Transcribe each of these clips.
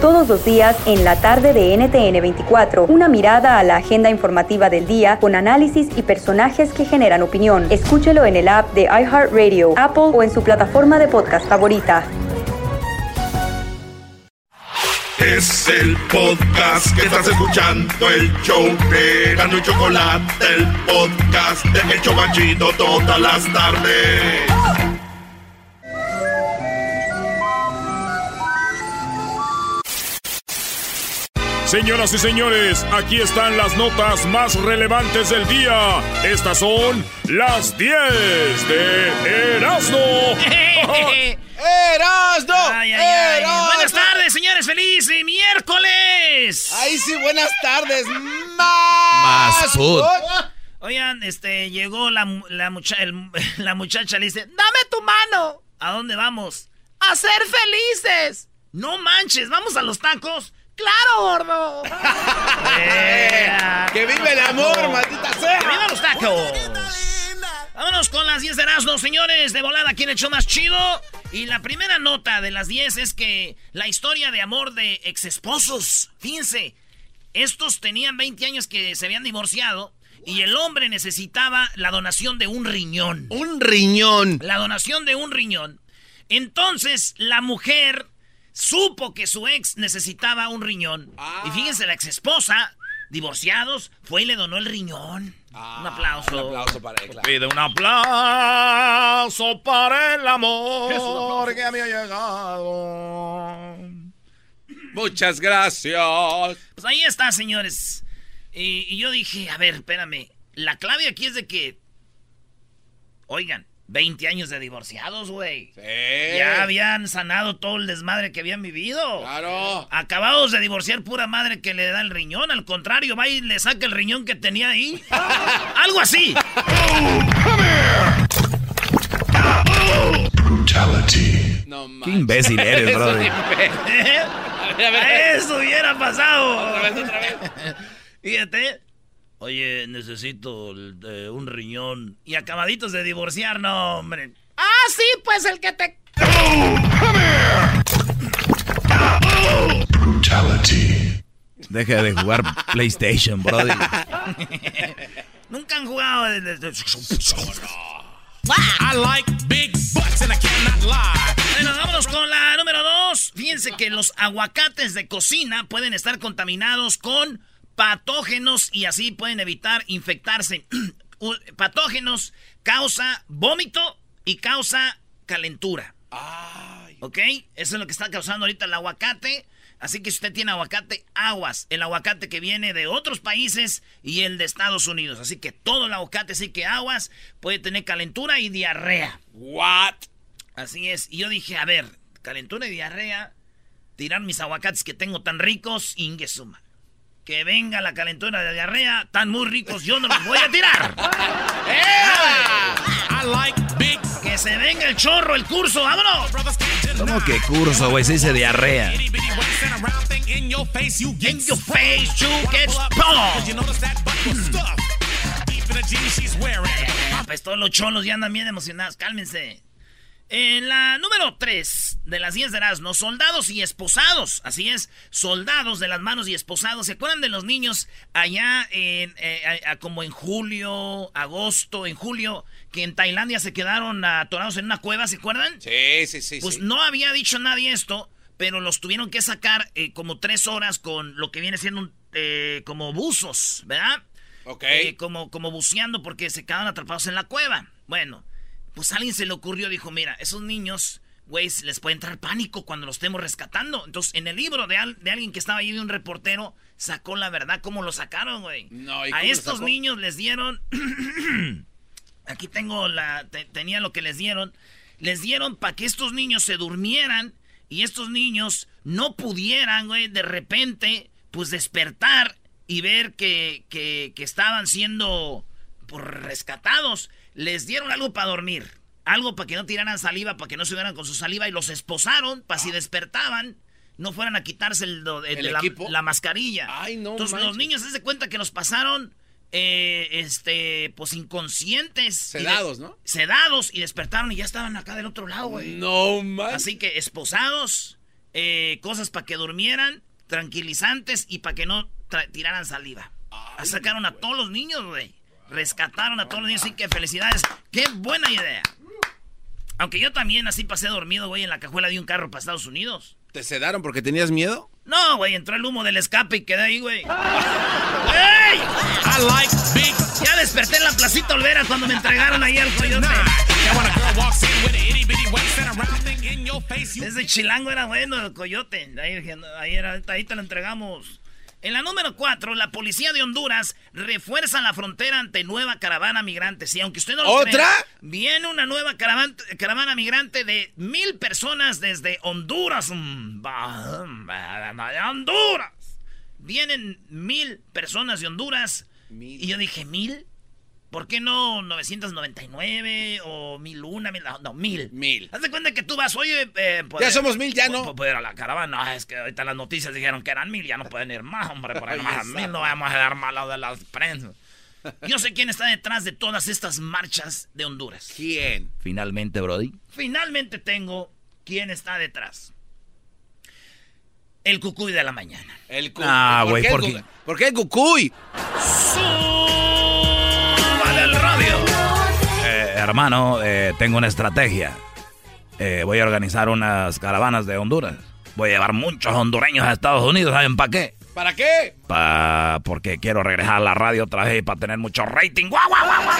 Todos los días en la tarde de NTN 24, una mirada a la agenda informativa del día con análisis y personajes que generan opinión. Escúchelo en el app de iHeartRadio, Apple o en su plataforma de podcast favorita. Es el podcast que estás escuchando, el show de y Chocolate, el podcast de El Chocachito todas las tardes. Señoras y señores, aquí están las notas más relevantes del día. Estas son las 10 de Erasmo. ¡Erasmo! Ay, ay. Buenas tardes, señores. ¡Feliz miércoles! ¡Ay, sí, buenas tardes! ¡Más! Más food. Oigan, este, llegó la, mu- la, mucha- el- la muchacha, le dice, dame tu mano. ¿A dónde vamos? A ser felices. No manches, ¿vamos a los tacos? ¡Claro, gordo! ¡Eh! ¡Que vive el amor, maldita sea! ¡Que vivan los tacos! Vámonos con las 10 de Erasmo, señores, de volada, ¿quién echó más chido? Y la primera nota de las 10 es que la historia de amor de exesposos, fíjense, estos tenían 20 años que se habían divorciado y el hombre necesitaba la donación de un riñón. Un riñón. La donación de un riñón. Entonces, la mujer supo que su ex necesitaba un riñón. Y fíjense, la ex esposa, divorciados, fue y le donó el riñón. un aplauso. Un aplauso para él, claro. Pide un aplauso para el amor que me ha llegado. Muchas gracias. Pues ahí está, señores. Y, y yo dije, a ver, espérame. La clave aquí es de que. Oigan, 20 años de divorciados, güey. Sí. Ya habían sanado todo el desmadre que habían vivido. Claro. Acabados de divorciar pura madre que le da el riñón. Al contrario, va y le saca el riñón que tenía ahí. Algo así. No Qué imbécil eres, brother. A ver, a ver. Eso hubiera pasado. Otra vez, otra vez. Fíjate. Oye, necesito el- eh, un riñón. Y acabaditos de divorciar, no, hombre. Ah, sí, pues el que te. Deja de jugar PlayStation, brother. Nunca han jugado. de- I like big butts and I cannot lie. Bueno, vámonos con la número dos. Fíjense que los aguacates de cocina pueden estar contaminados con patógenos y así pueden evitar infectarse. Patógenos causa vómito y causa calentura. ¿Ok? Eso es lo que está causando ahorita el aguacate. Así que si usted tiene aguacate, aguas. El aguacate que viene de otros países y el de Estados Unidos. Así que todo el aguacate, sí que aguas, puede tener calentura y diarrea. What? Así es. Y yo dije, a ver, calentura y diarrea, tirar mis aguacates que tengo tan ricos, ingesuma. Que venga la calentura de diarrea, tan muy ricos, yo no los voy a tirar. I like big Que se venga el chorro, el curso, vámonos. ¿Cómo que curso, güey? Se dice diarrea. In your face, you get In your sprung. face, you get Pull up, sprung. 'cause you notice that butt was stuffed. Deep in the jeans she's wearing. Ah, pues todos los cholos ya andan bien emocionados, cálmense. En la número 3 de las 10 de Erasmo, soldados y esposados. Así es, soldados de las manos y esposados. ¿Se acuerdan de los niños allá en, eh, a- a- como en julio, agosto, en julio, que en Tailandia se quedaron atorados en una cueva, ¿se acuerdan? Sí, sí, sí. Pues sí. no había dicho nadie esto, pero los tuvieron que sacar eh, como tres horas con lo que viene siendo un, eh, como buzos, ¿verdad? Ok. Eh, como, como buceando porque se quedaron atrapados en la cueva. Bueno, pues a alguien se le ocurrió, dijo, mira, esos niños, güey, les puede entrar pánico cuando los estemos rescatando. Entonces, en el libro de, al- de alguien que estaba ahí, de un reportero, sacó la verdad, cómo lo sacaron, güey. No, ¿y a estos niños les dieron... Aquí tengo la... te- tenía lo que les dieron. Les dieron para que estos niños se durmieran y estos niños no pudieran, güey, de repente, pues despertar y ver que, que, que estaban siendo pues, rescatados. Les dieron algo para dormir, algo para que no tiraran saliva, para que no se hubieran con su saliva y los esposaron para si despertaban no fueran a quitarse el, do- el- ¿El la, equipo? la mascarilla. Ay, no Entonces los manches. niños se cuenta que los pasaron, eh, este, pues inconscientes. Sedados, ¿no? Sedados y despertaron y ya estaban acá del otro lado, güey. No man. Así que esposados, eh, cosas para que durmieran, tranquilizantes y para que no tiraran saliva. Sacaron a todos los niños, güey. Rescataron a todos los niños, así que felicidades. ¡Qué buena idea! Aunque yo también así pasé dormido, güey, en la cajuela de un carro para Estados Unidos. ¿Te sedaron porque tenías miedo? No, güey, entró el humo del escape y quedé ahí, güey. ¡Ey! Ya desperté en la placita Olvera cuando me entregaron ahí al coyote. Ese chilango era bueno, el coyote. Ahí, era- ahí te lo entregamos. En la número 4, la policía de Honduras refuerza la frontera ante nueva caravana migrante. Sí, aunque usted no lo ¿Otra? crea, viene una nueva caravana, caravana migrante de mil personas desde Honduras. Mm, de Honduras. Vienen mil personas de Honduras. Mil. Y yo dije, ¿mil? ¿Por qué no 999 o 1001? Mil, no, mil. Mil. Haz de cuenta que tú vas, oye, eh, Ya poder- somos mil, ya no. po- Poder ir a la caravana. Ah, es que ahorita las noticias dijeron que eran mil, ya no pueden ir más, hombre. Por ahí más mil no vamos a dar malo de las prensas. Yo sé quién está detrás de todas estas marchas de Honduras. ¿Quién? Finalmente, Brody. Finalmente tengo quién está detrás. El cucuy de la mañana. El cu- Ah, güey, ¿por cu- qué? ¿Por qué el cucuy? Eh, hermano, eh, tengo una estrategia. Eh, voy a organizar unas caravanas de Honduras. Voy a llevar muchos hondureños a Estados Unidos, ¿saben para qué? ¿Para qué? Pa porque quiero regresar a la radio otra vez para tener mucho rating. ¡Guau, guau, guau, guau!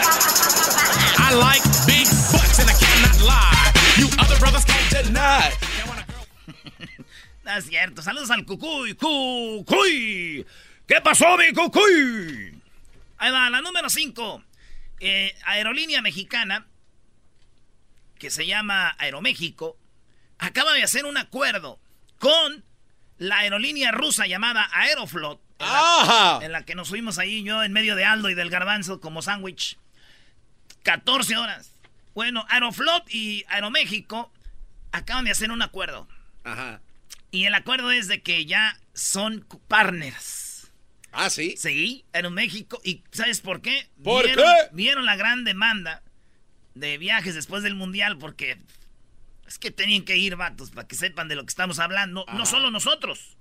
I like big butts and I cannot lie. You other brothers can't deny. No es cierto. Saludos al cucuy. ¡Cucuy! ¿Qué pasó, mi cucuy? Ahí va, la número 5. Aerolínea mexicana, que se llama Aeroméxico, acaba de hacer un acuerdo con la aerolínea rusa llamada Aeroflot. En la, en la que nos fuimos ahí yo en medio de Aldo y del garbanzo como sándwich. 14 horas. Bueno, Aeroflot y Aeroméxico acaban de hacer un acuerdo. Ajá. Y el acuerdo es de que ya son partners. Ah, sí. Sí, Aeroméxico. ¿Y sabes por qué? ¿Por vieron, qué? Vieron la gran demanda de viajes después del Mundial porque es que tenían que ir, vatos, para que sepan de lo que estamos hablando. No solo nosotros,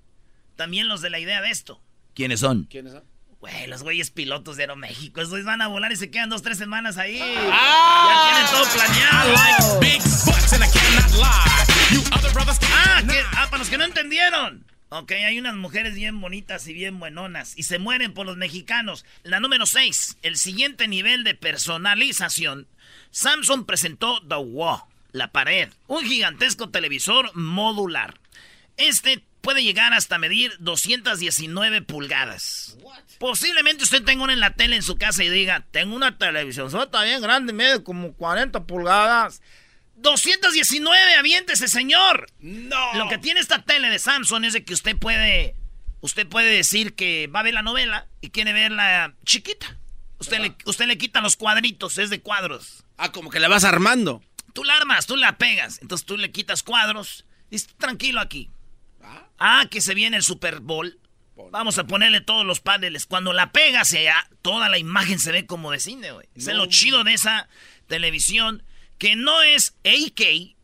también los de la idea de esto. ¿Quiénes son? ¿Quiénes son? Güey, los güeyes pilotos de Aeroméxico. Esos van a volar y se quedan dos, tres semanas ahí. ¡Ah! Ya tienen todo planeado. Big butts and I cannot lie. You other brothers can't Ah, que- ah, para los que no entendieron. Ok, hay unas mujeres bien bonitas y bien buenonas y se mueren por los mexicanos. La número 6, el siguiente nivel de personalización. Samsung presentó The Wall, la pared, un gigantesco televisor modular. Este puede llegar hasta medir 219 pulgadas. Posiblemente usted tenga una en la tele en su casa y diga, tengo una televisión está bien grande, mide como 40 pulgadas. 219, aviéntese, señor. ¡No! Lo que tiene esta tele de Samsung es de que usted puede, usted puede decir que va a ver la novela y quiere verla chiquita. Usted le, usted le quita los cuadritos, es de cuadros. Ah, como que la vas armando. Tú la armas, tú la pegas, entonces tú le quitas cuadros. Dices, tranquilo aquí. Ah, que se viene el Super Bowl. Vamos a ponerle todos los paneles. Cuando la pegas, toda la imagen se ve como de cine, güey. Es lo chido de esa televisión, que no es 8K,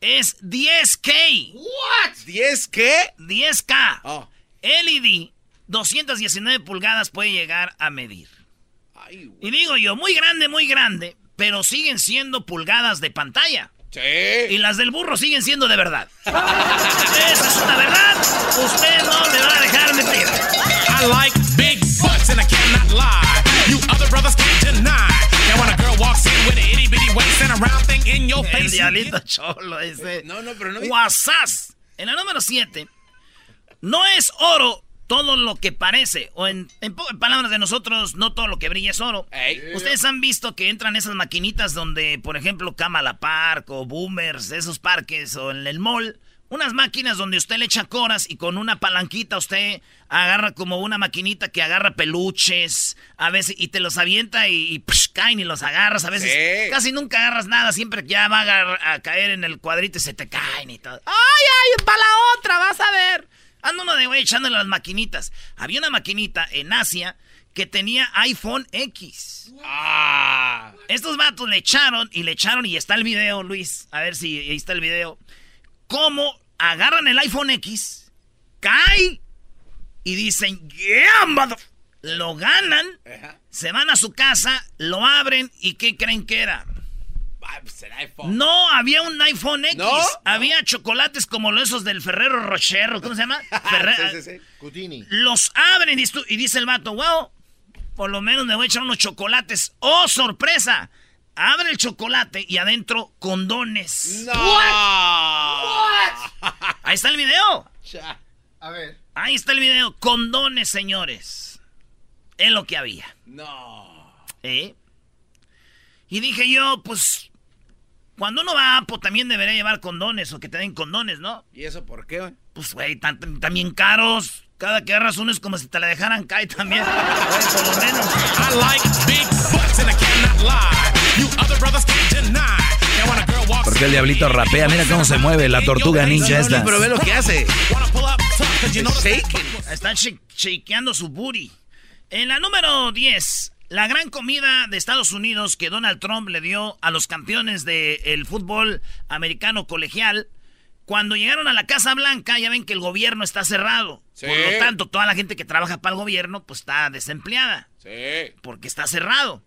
es 10K. ¿What? ¿10 qué? 10K. Oh. LED, 219 pulgadas puede llegar a medir. Ay. Y digo yo, muy grande, muy grande, pero siguen siendo pulgadas de pantalla. Y Sí. las del burro siguen siendo de verdad. Esa es una verdad. Usted no me va a dejar mentir. I like big butts and I cannot lie. You other brothers can't deny. Walks in with an itty bitty waist and a round thing in your El face, diablito cholo ese. No, no, pero no Guasás. En la número 7. No es oro todo lo que parece. O en, en po- en palabras de nosotros, no todo lo que brilla es oro. Ustedes han visto que entran esas maquinitas donde, por ejemplo, Kamala Park o Boomers, esos parques, o en el mall, Unas máquinas donde usted le echa coras y con una palanquita usted agarra como una maquinita que agarra peluches, a veces, y te los avienta y, y, psh, caen y los agarras. A veces Sí. casi nunca agarras nada, siempre que ya va a caer en el cuadrito y se te caen y todo. ¡Ay, ay! ¡Para la otra! ¡Vas a ver! Anda uno de güey echándole las maquinitas. Había una maquinita en Asia que tenía iPhone X. Ah. Estos vatos le echaron y le echaron y está el video, Luis. A ver si ahí está el video. Cómo agarran el iPhone X, cae y dicen, yeah, mother-". Lo ganan, se van a su casa, lo abren y ¿qué creen que era? Ah, pues el iPhone. No, había un iPhone X. ¿No? Había chocolates como los esos del Ferrero Rocher, ¿o ¿cómo se llama? Ferre- Sí, sí, sí. Los abren y, dice- y dice el vato, wow, por lo menos me voy a echar unos chocolates. ¡Oh, sorpresa! Abre el chocolate y adentro condones. No. Ahí está el video. Cha. A ver. Ahí está el video. Condones, señores. Es lo que había. No. ¿Eh? Y dije yo, pues, cuando uno va a Apo también debería llevar condones o que te den condones, ¿no? ¿Y eso por qué, güey? Pues, güey, tan- tan- también caros. Cada que agarras uno es como si te la dejaran caer también. Por lo menos. I like big butts and I cannot lie. Porque el diablito rapea, mira cómo se mueve la tortuga ninja esta. Pero ve lo que hace. shake- shakeando su booty. En la número 10, la gran comida de Estados Unidos que Donald Trump le dio a los campeones del fútbol americano colegial. Cuando llegaron a la Casa Blanca, ya ven que el gobierno está cerrado. Sí. Por lo tanto, toda la gente que trabaja para el gobierno, pues está desempleada. Sí. porque está cerrado.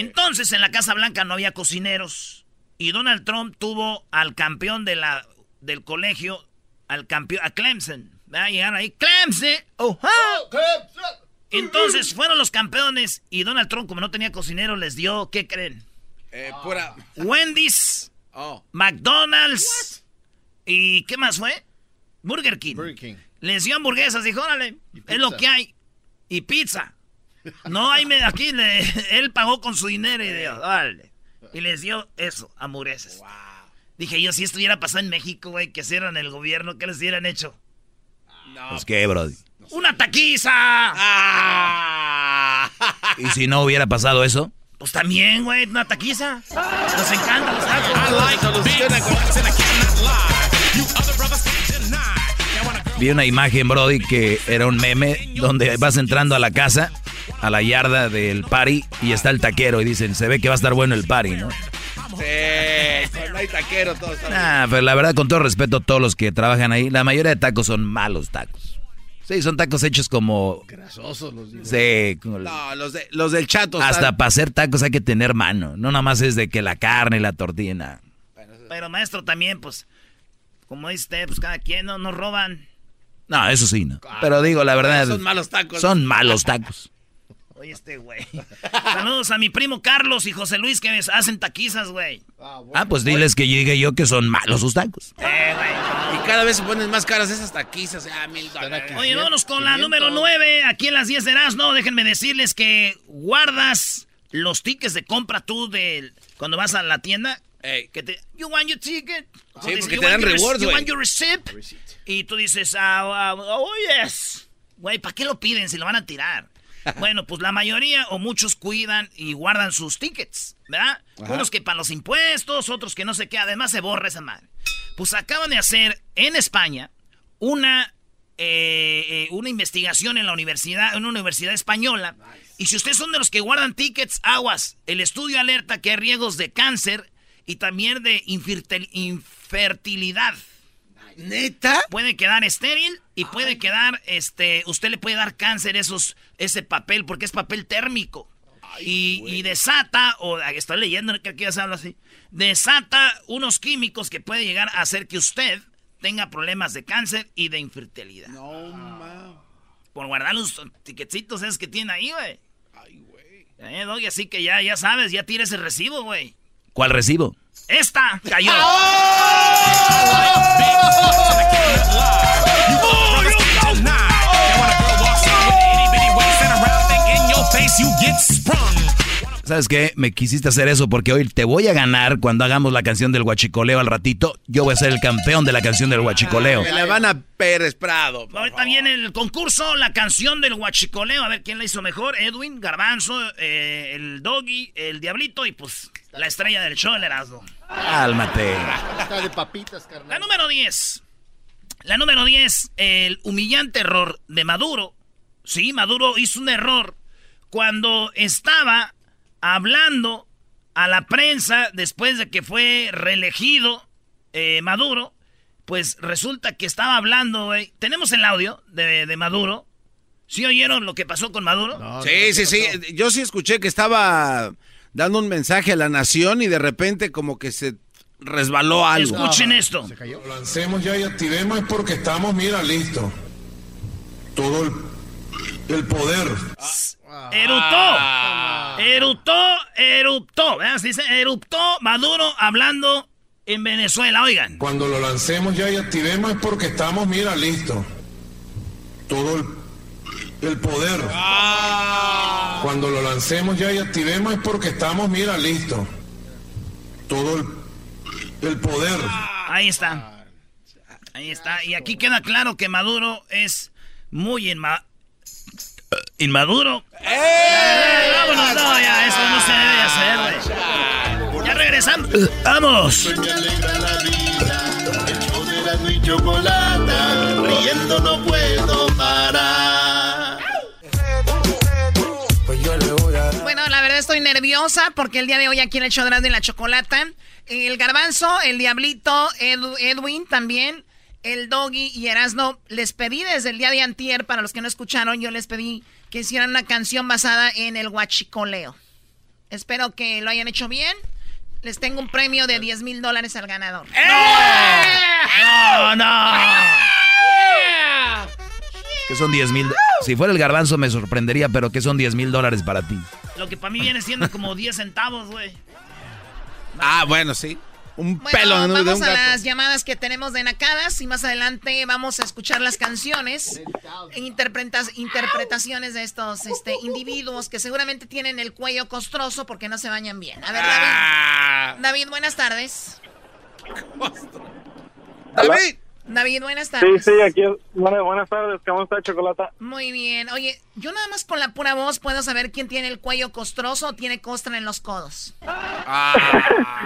Entonces en la Casa Blanca no había cocineros y Donald Trump tuvo al campeón de la, del colegio, al campeón, a Clemson. ¿verdad? Llegaron ahí, Clemson, oh, Entonces fueron los campeones y Donald Trump, como no tenía cocinero, les dio, ¿qué creen? Eh, pura. Wendy's, Oh. McDonald's y ¿qué más fue? Burger King. Burger King. Les dio hamburguesas, dijo, órale, es lo que hay. Y pizza. No hay, me- aquí le- él pagó con su dinero y dio, órale. Y les dio eso, hamburguesas. Dije yo, si esto hubiera pasado en México, güey, que hicieran el gobierno, ¿qué les hubieran hecho? No. Pues qué, bro. ¡Una taquiza! Ah. ¿Y si no hubiera pasado eso? Pues también, güey, una taquiza. Nos encantan los I tacos. Vi una imagen, Brody, que era un meme donde vas entrando a la casa, a la yarda del party, y está el taquero y dicen, se ve que va a estar bueno el party, ¿no? Sí. Cuando hay taquero, todo está bien. Ah, pero la verdad, con todo respeto a todos los que trabajan ahí, la mayoría de tacos son malos tacos. Sí, son tacos hechos como... Grasosos los digo. Sí, como- No, los, de, los del chato. hasta están- para hacer tacos hay que tener mano. No nada más es de que la carne y la tortilla. Pero maestro también, pues, como dice usted, pues cada quien no nos roban. No, eso sí, no. Pero digo, la verdad... Son malos tacos. Son malos tacos. Oye, este güey. Saludos a mi primo Carlos y José Luis que hacen taquizas, güey. Ah, bueno. Ah, pues diles que llegue yo que son malos sus tacos. Eh, güey. Y cada vez se ponen más caras esas taquizas. Ah, mil dólares. Oye, vámonos con la 500. número 9. Aquí en las 10 de no déjenme decirles que guardas los tickets de compra tú de cuando vas a la tienda. Ey. Que te, you want your ticket? Sí, porque "You te dan rewards, You want your receipt? Y tú dices, ah, ah, oh, yes. Güey, ¿para qué lo piden si lo van a tirar? bueno, pues la mayoría o muchos cuidan y guardan sus tickets, ¿verdad? Unos que para los impuestos, otros que no sé qué, además se borra esa madre. Pues acaban de hacer en España una, eh, eh, una investigación en la universidad, en una universidad española. Y si ustedes son de los que guardan tickets, aguas. El estudio alerta que hay riesgos de cáncer y también de infertil- infertilidad. ¿Neta? Puede quedar estéril y puede quedar, este, usted le puede dar cáncer esos, ese papel porque es papel térmico. y, y desata, o estoy leyendo, creo que ya se habla así, desata unos químicos que puede llegar a hacer que usted tenga problemas de cáncer y de infertilidad. No, ma. Por guardar los tiquecitos esos que tiene ahí, güey. Ay, güey. Eh, Doggy, así que ya, ya sabes, ya tira ese recibo, güey. ¿Cuál recibo? Esta cayó. ¿sabes qué? Me quisiste hacer eso porque hoy te voy a ganar cuando hagamos la canción del huachicoleo al ratito. Yo voy a ser el campeón de la canción del huachicoleo. Me la van a Pérez Prado. Ahorita viene el concurso, la canción del huachicoleo. A ver quién la hizo mejor. Edwin, Garbanzo, eh, el Doggy, el Diablito y pues la estrella del show, el Erasmo. Cálmate. Está de papitas, La carnal. número 10. La número 10, el humillante error de Maduro. Sí, Maduro hizo un error cuando estaba hablando a la prensa después de que fue reelegido eh, Maduro. Pues resulta que estaba hablando, güey. Tenemos el audio de, de Maduro. ¿Sí oyeron lo que pasó con Maduro? Sí, sí, sí. Yo sí escuché que estaba dando un mensaje a la nación y de repente como que se resbaló algo. Escuchen esto. Lo lancemos ya y activemos es porque estamos, mira, listos. Todo el, el poder. Eruptó. Eruptó, eruptó. ¿verdad? Se dice eruptó Maduro hablando en Venezuela. Oigan. Cuando lo lancemos ya y activemos es porque estamos, mira, listos. Todo el, el poder. Cuando lo lancemos ya y activemos es porque estamos, mira, listos. Todo el, el poder. Ahí está. Ahí está. Y aquí queda claro que Maduro es muy inma- inmaduro. ¡Eh! Vámonos, no, ya, eso no se debe hacer, güey. Ya regresamos. ¡Vamos! Riendo no puedo parar. Verdad estoy nerviosa porque el día de hoy aquí en el show de la chocolata, el garbanzo, el diablito, Edu- Edwin también, el doggy y Erasno, les pedí desde el día de antier, para los que no escucharon, yo les pedí que hicieran una canción basada en el huachicoleo. Espero que lo hayan hecho bien. Les tengo un premio de 10 mil dólares al ganador. ¡No, no! Que son 10 mil. Si fuera el garbanzo me sorprendería, pero que son 10 mil dólares para ti. Lo que para mí viene siendo como 10 centavos, güey. Ah, bueno, sí. Un Bueno, pelo de, de vamos un a las llamadas que tenemos de Nacadas y más adelante vamos a escuchar las canciones e interpretas- interpretaciones de estos este, individuos que seguramente tienen el cuello costroso porque no se bañan bien. A ver, David. Ah. David, buenas tardes. David. David, buenas Sí, tardes. sí, aquí. Bueno, buenas tardes, ¿cómo está Chocolata? Muy bien. Oye, yo nada más con la pura voz puedo saber quién tiene el cuello costroso o tiene costra en los codos.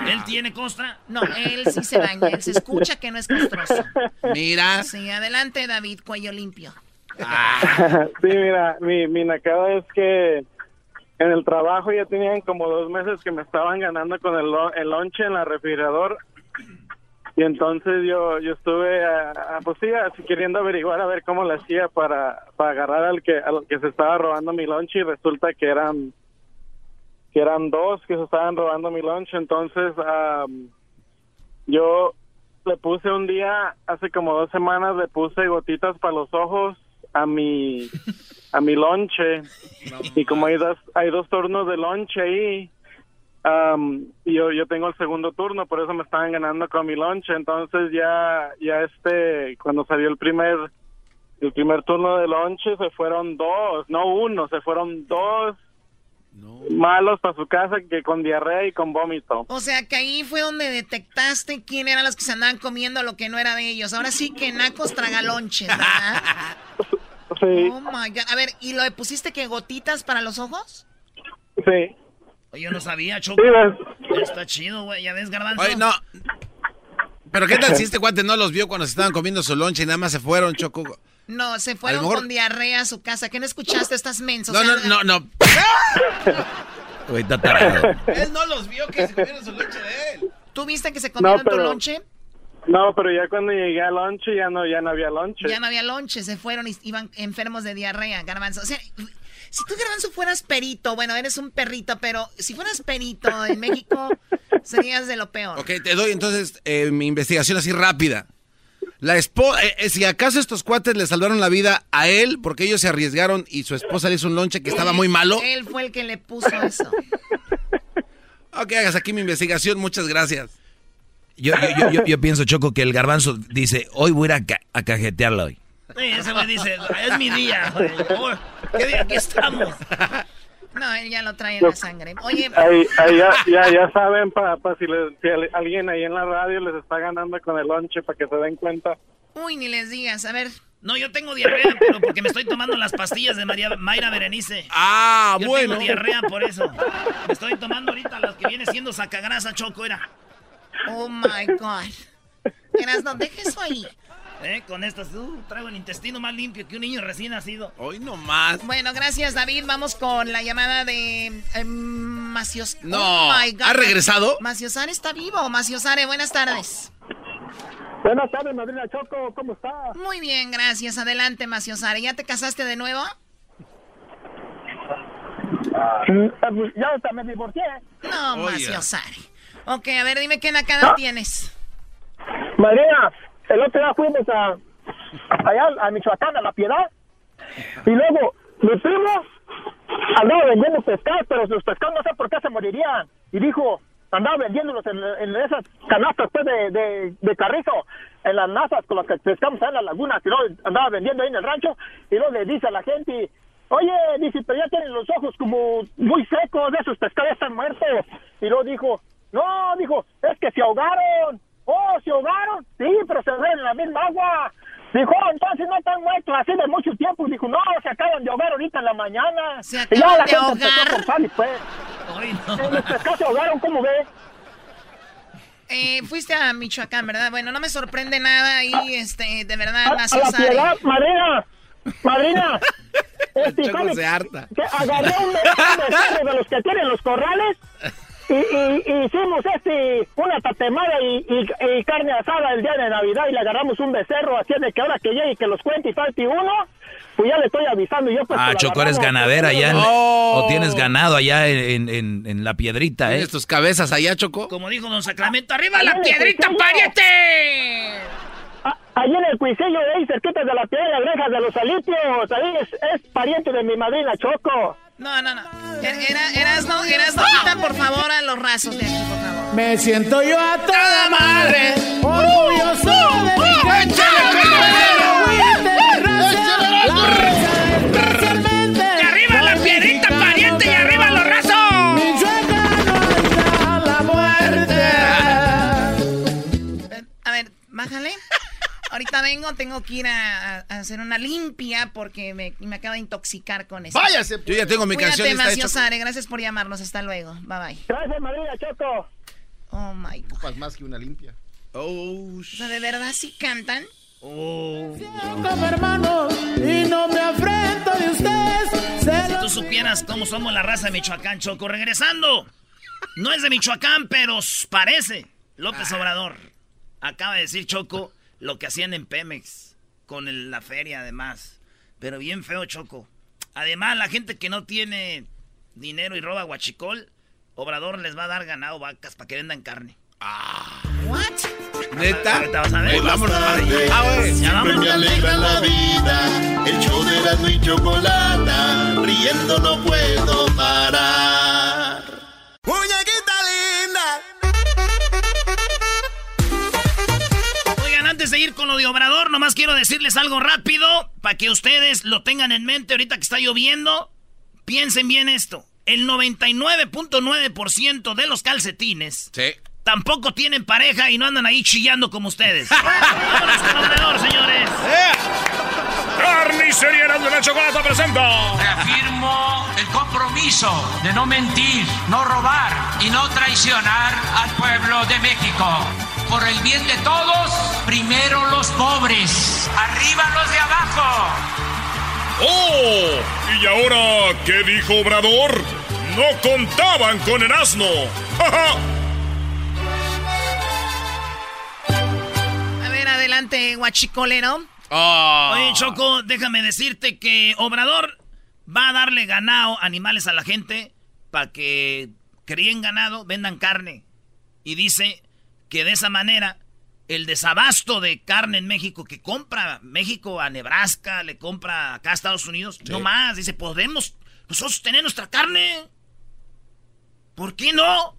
¿Él tiene costra? No, él sí se baña. Él se escucha que no es costroso. Mira. Sí, adelante, David, cuello limpio. sí, mira, mi, mi nacada es que en el trabajo ya tenían como dos meses que me estaban ganando con el, lo- el lonche en la refrigerador. Y entonces yo yo estuve, a, a- pues sí, así queriendo averiguar a ver cómo le hacía para, para agarrar al que, al que se estaba robando mi lonche y resulta que eran que eran dos que se estaban robando mi lonche. Entonces am, yo le puse un día, hace como dos semanas, le puse gotitas para los ojos a mi a mi lonche y como hay dos hay dos turnos de lonche ahí y yo yo tengo el segundo turno por eso me estaban ganando con mi lonche entonces ya ya este cuando salió el primer el primer turno de lonche se fueron dos no uno se fueron dos malos para su casa que con diarrea y con vómito O sea, que ahí fue donde detectaste quién eran los que se andaban comiendo lo que no era de ellos. Ahora sí que nacos tragalonches, ¿verdad? sí Oh my God. A ver, ¿y lo pusiste que gotitas para los ojos? sí yo no sabía, Choco. Está chido, güey. ¿Ya ves, Garbanzo? Oye, no. Pero ¿qué tal si este cuate no los vio cuando se estaban comiendo su lonche y nada más se fueron, Choco? No, se fueron mejor- con diarrea a su casa. ¿Qué no escuchaste? Estás menso. No, O sea, no, no, no. Güey, está tarado. Él no los vio que se comieron su lonche de él. ¿Tú viste que se comieron No, tu lonche? no pero ya cuando llegué al lonche ya no ya no había lonche Ya no había lonche, se fueron y iban enfermos de diarrea, garbanzo. O sea, si tú, garbanzo, fueras perito, bueno, eres un perrito, pero si fueras perito en México, serías de lo peor. Ok, te doy entonces eh, mi investigación así rápida. La esposa, si acaso estos cuates le salvaron la vida a él porque ellos se arriesgaron y su esposa le hizo un lonche que estaba muy malo. Él fue el que le puso eso. Ok, hagas aquí mi investigación, muchas gracias. Yo, yo, yo, yo- yo pienso, Choco, que el garbanzo dice, hoy voy a ir a, ca- a cajetearla hoy. Sí, ese güey dice, es mi día, güey. ¿Qué día aquí estamos? No, él ya lo trae en la sangre. Oye, Ahí, ahí ya, ya, ya saben, para si, les- si al- alguien ahí en la radio les está ganando con el lonche, para que se den cuenta. uy, ni les digas. A ver, No, yo tengo diarrea, pero porque me estoy tomando las pastillas de María, Mayra Berenice. Ah, yo bueno. tengo diarrea por eso. Me estoy tomando ahorita las que viene siendo sacagrasa, Choco, era. oh my God. Erasno, deja eso ahí. ¿Eh? Con estas, uh, traigo el intestino más limpio que un niño recién nacido. Hoy no más. Bueno, gracias, David. Vamos con la llamada de eh, Macios. No, Oh, my God. ¿ha regresado? Maciosare está vivo. Maciosare, buenas tardes. Buenas tardes, madrina Choco, ¿cómo está? Muy bien, gracias. Adelante, Maciosare. ¿Ya te casaste de nuevo? pues ya hasta me divorcié. No. Maciosare. Ok, a ver, dime qué nakada tienes. Madrina, el otro día fuimos a allá a Michoacán, a La Piedad, y luego mi primo andaba vendiendo pescados, pero los pescados no sé por qué se morirían, y dijo, andaba vendiéndolos en, esas canastas pues, de, de, carrizo, en las nazas con las que pescamos ahí en las lagunas, y luego andaba vendiendo ahí en el rancho, y luego le dice a la gente, oye, dice, pero ya tienen los ojos como muy secos, de esos pescados ya están muertos, y luego dijo, no, dijo, es que se ahogaron, Oh, ¿se ahogaron? Sí, pero se ahogaron en la misma agua. Dijo, "Oh, entonces no están muertos así de mucho tiempo. Dijo, no, se acaban de ahogar ahorita en la mañana. Se y ya acaban la de gente ahogar. empezó a y pues. Eh, Los pescados se ahogaron, ¿cómo ve? Eh, fuiste a Michoacán, ¿verdad? Bueno, no me sorprende nada y, este, de verdad, A, a la Maciosare. piedad, madrina, madrina. Este, Choco ¿sabe se harta. Que agarré un, un de los que tienen los corrales y, y- hicimos este una tatemada y, y- y carne asada el día de Navidad y le agarramos un becerro así de que ahora que llegue y que los cuente y falte uno, pues ya le estoy avisando yo pues Ah, Choco, eres ganadera allá. en- Oh. O tienes ganado allá en, en- en la piedrita, ¿eh? ¿Tienes tus cabezas allá, Choco? Como dijo don Sacramento, ¡arriba Ahí la piedrita, pariente! Allí en el cuisillo, ahí cerquita de la piedra orejas de los alipios, ahí es, es pariente de mi madrina Choco. No, no, no. Er- Era, eras no, eras no, quita por favor a los rasos de aquí, por favor. Me siento yo a toda madre, orgulloso de mi gente. ¡Y arriba la piedrita, pariente! ¡Y arriba los rasos! la muerte. A ver, bájale. Ahorita vengo, tengo que ir a, hacer una limpia porque me, me acabo de intoxicar con eso. Váyase, Yo ya tengo mi canción Cuídate, lista, Choco. Maciosare. Gracias por llamarnos. Hasta luego. Bye bye. Gracias, madrina Choco. Oh my God. Ocupas más que una limpia. Oh, O sea, ¿de verdad sí cantan? Oh. Como hermano y no me afrento de ustedes. Se Si tú supieras cómo somos la raza de Michoacán, Choco. Regresando. No es de Michoacán, pero parece. López Obrador. Acaba de decir Choco lo que hacían en Pemex. Con el- la feria, además. Pero bien feo, Choco. Además, la gente que no tiene dinero y roba guachicol, Obrador les va a dar ganado vacas para que vendan carne. ¿What? ¿Neta? Ahorita vas a ver. Eh, vámonos. Ah, siempre me alegra la vida. El show de Erasmo y Chocolata, riendo no puedo parar. Antes de ir con lo de Obrador, nomás quiero decirles algo rápido para que ustedes lo tengan en mente ahorita que está lloviendo. Piensen bien esto. El 99.9% de los calcetines Sí. tampoco tienen pareja y no andan ahí chillando como ustedes. Vámonos con Obrador, señores. Carnicería de la Chocolata presenta. Reafirmo el compromiso de no mentir, no robar y no traicionar al pueblo de México. Por el bien de todos, primero los pobres, arriba los de abajo. ¡Oh! ¿Y ahora qué dijo Obrador? No contaban con el asno. ¡Ja, ja! A ver, adelante, guachicolero. Oh. Oye, Choco, déjame decirte que Obrador va a darle ganado, animales a la gente, para que críen ganado, vendan carne. Y dice que de esa manera el desabasto de carne en México que compra México a Nebraska, le compra acá a Estados Unidos, no más. Dice, podemos nosotros tener nuestra carne. ¿Por qué no?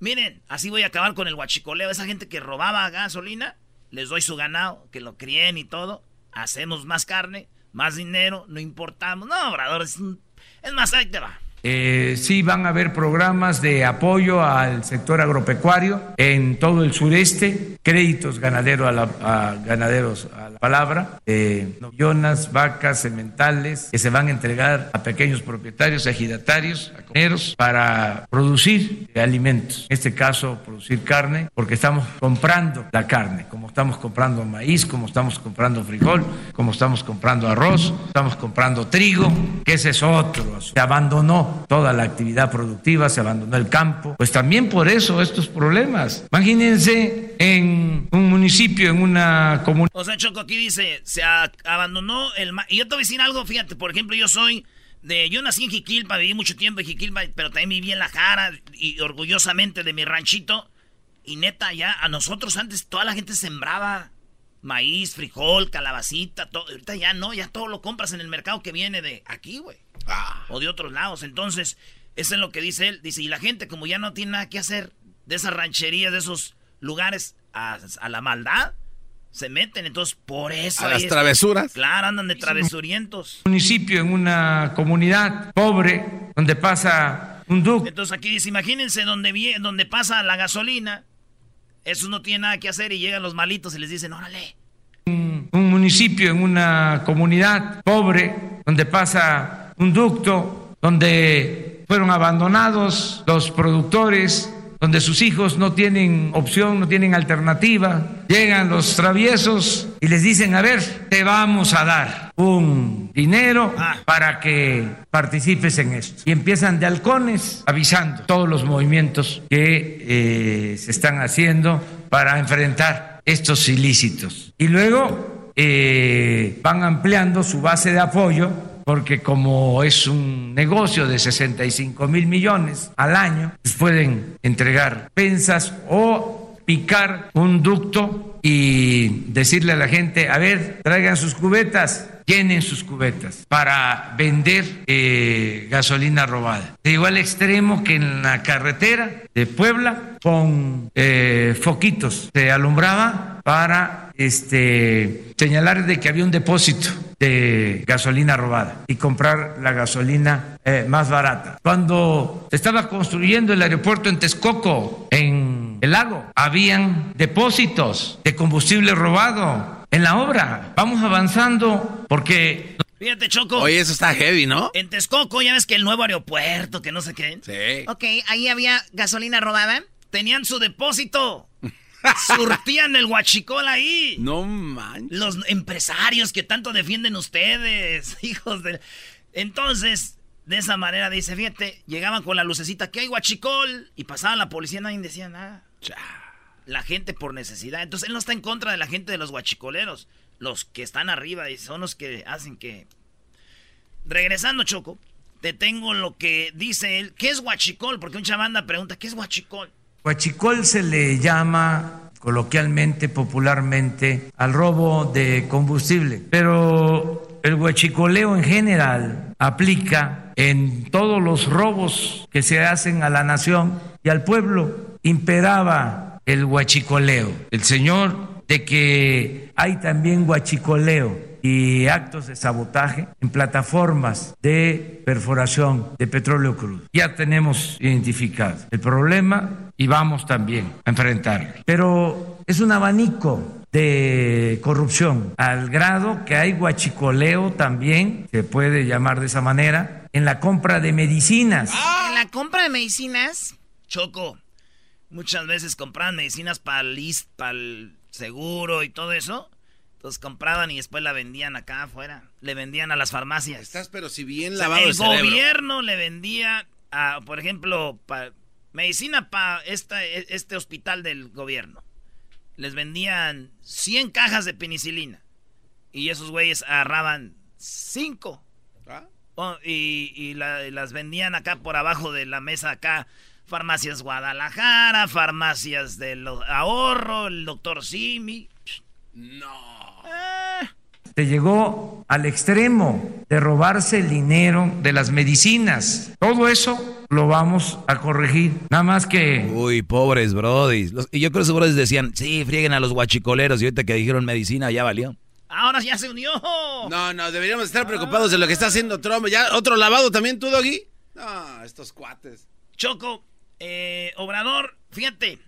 Miren, así voy a acabar con el guachicoleo. Esa gente que robaba gasolina, les doy su ganado, que lo críen y todo. Hacemos más carne, más dinero, no importamos. No, Obrador, es, un- es más, ahí te va. Eh, sí van a haber programas de apoyo al sector agropecuario en todo el sureste, créditos ganadero a, la- ganaderos a la palabra, eh, vacas, sementales que se van a entregar a pequeños propietarios, ejidatarios, a comuneros para producir alimentos. En este caso, producir carne, porque estamos comprando la carne, como estamos comprando maíz, como estamos comprando frijol, como estamos comprando arroz, estamos comprando trigo, que ese es otro. Se abandonó toda la actividad productiva, se abandonó el campo. Pues también por eso estos problemas. Imagínense en un municipio, en una comunidad. O sea, Choco, aquí dice, se abandonó el... Y yo te voy a decir algo, fíjate, por ejemplo, yo soy de... Yo nací en Jiquilpa, viví mucho tiempo en Jiquilpa, pero también viví en La Jara y orgullosamente de mi ranchito. Y neta, ya a nosotros antes toda la gente sembraba maíz, frijol, calabacita, todo. Ahorita ya no, ya todo lo compras en el mercado que viene de aquí, güey. O de otros lados. Entonces, eso es lo que dice él. Dice, y la gente como ya no tiene nada que hacer de esas rancherías, de esos lugares a, a la maldad, se meten. Entonces, por eso... A las es- travesuras. Claro, andan de travesurientos. municipio, en una comunidad pobre, donde pasa un ducto. Entonces aquí dice, imagínense donde, donde pasa la gasolina. Esos no tienen nada que hacer y llegan los malitos y les dicen, órale. un municipio, en una comunidad pobre, donde pasa un ducto, donde fueron abandonados los productores, donde sus hijos no tienen opción, no tienen alternativa. Llegan los traviesos y les dicen, a ver, te vamos a dar un dinero para que participes en esto. Y empiezan de halcones avisando todos los movimientos que eh, se están haciendo para enfrentar estos ilícitos. Y luego eh, van ampliando su base de apoyo porque como es un negocio de 65 mil millones al año, pues pueden entregar pensas o picar un ducto y decirle a la gente, a ver, traigan sus cubetas, llenen sus cubetas para vender eh, gasolina robada. De igual extremo que en la carretera de Puebla con eh, foquitos se alumbraba para este, señalar de que había un depósito de gasolina robada y comprar la gasolina eh, más barata. Cuando se estaba construyendo el aeropuerto en Texcoco, en el lago, habían depósitos de combustible robado en la obra. Vamos avanzando porque Fíjate, Choco. Oye, eso está heavy, ¿no? En Texcoco ya ves que el nuevo aeropuerto, que no sé qué. Sí. Ok, ahí había gasolina robada. Tenían su depósito. Surtían el guachicol ahí. No manches. Los empresarios que tanto defienden ustedes, hijos de... Entonces, de esa manera dice, fíjate, llegaban con la lucecita, que hay guachicol? Y pasaban la policía, nadie decía nada. La gente por necesidad. Entonces, él no está en contra de la gente de los guachicoleros. Los que están arriba y son los que hacen que... Regresando, Choco, te tengo lo que dice él. ¿Qué es guachicol? Porque un chavanda pregunta, ¿qué es guachicol? Huachicol se le llama coloquialmente, popularmente, al robo de combustible, pero el huachicoleo en general aplica en todos los robos que se hacen a la nación y al pueblo. Imperaba el huachicoleo. El señor de que hay también huachicoleo y actos de sabotaje en plataformas de perforación de petróleo crudo. Ya tenemos identificado el problema y vamos también a enfrentarlo. Pero es un abanico de corrupción al grado que hay guachicoleo también, se puede llamar de esa manera, en la compra de medicinas. En la compra de medicinas. Choco, muchas veces compraban medicinas para el seguro y todo eso. Entonces compraban y después la vendían acá afuera. Le vendían a las farmacias. Estás pero si bien O sea, lavado el el cerebro. gobierno le vendía, a, por ejemplo, pa- medicina para este hospital del gobierno. Les vendían 100 cajas de penicilina. Y esos güeyes agarraban 5. Oh, y y la- y las vendían acá por abajo de la mesa acá. Farmacias Guadalajara, farmacias del ahorro, el doctor Simi. No. Se llegó al extremo de robarse el dinero de las medicinas. Todo eso lo vamos a corregir. Nada más que Uy, pobres brodis. Los- y yo creo que esos brodis decían, sí, frieguen a los guachicoleros. Y ahorita que dijeron medicina, ya valió. Ahora ya se unió. No, no, deberíamos estar preocupados de lo que está haciendo Trump. ¿Ya otro lavado también tú, Doggy? No, estos cuates. Choco, eh, Obrador, fíjate,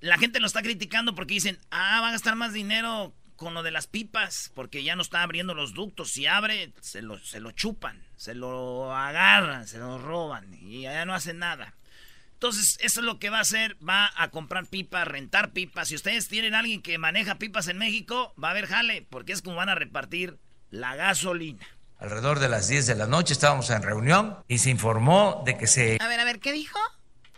la gente lo está criticando porque dicen, ah, va a gastar más dinero con lo de las pipas, porque ya no está abriendo los ductos. Si abre, se lo, se lo chupan, se lo agarran, se lo roban y ya no hacen nada. Entonces, eso es lo que va a hacer, va a comprar pipas, rentar pipas. Si ustedes tienen a alguien que maneja pipas en México, va a haber jale, porque es como van a repartir la gasolina. Alrededor de las 10 de la noche estábamos en reunión y se informó de que se... A ver, a ver, ¿qué dijo?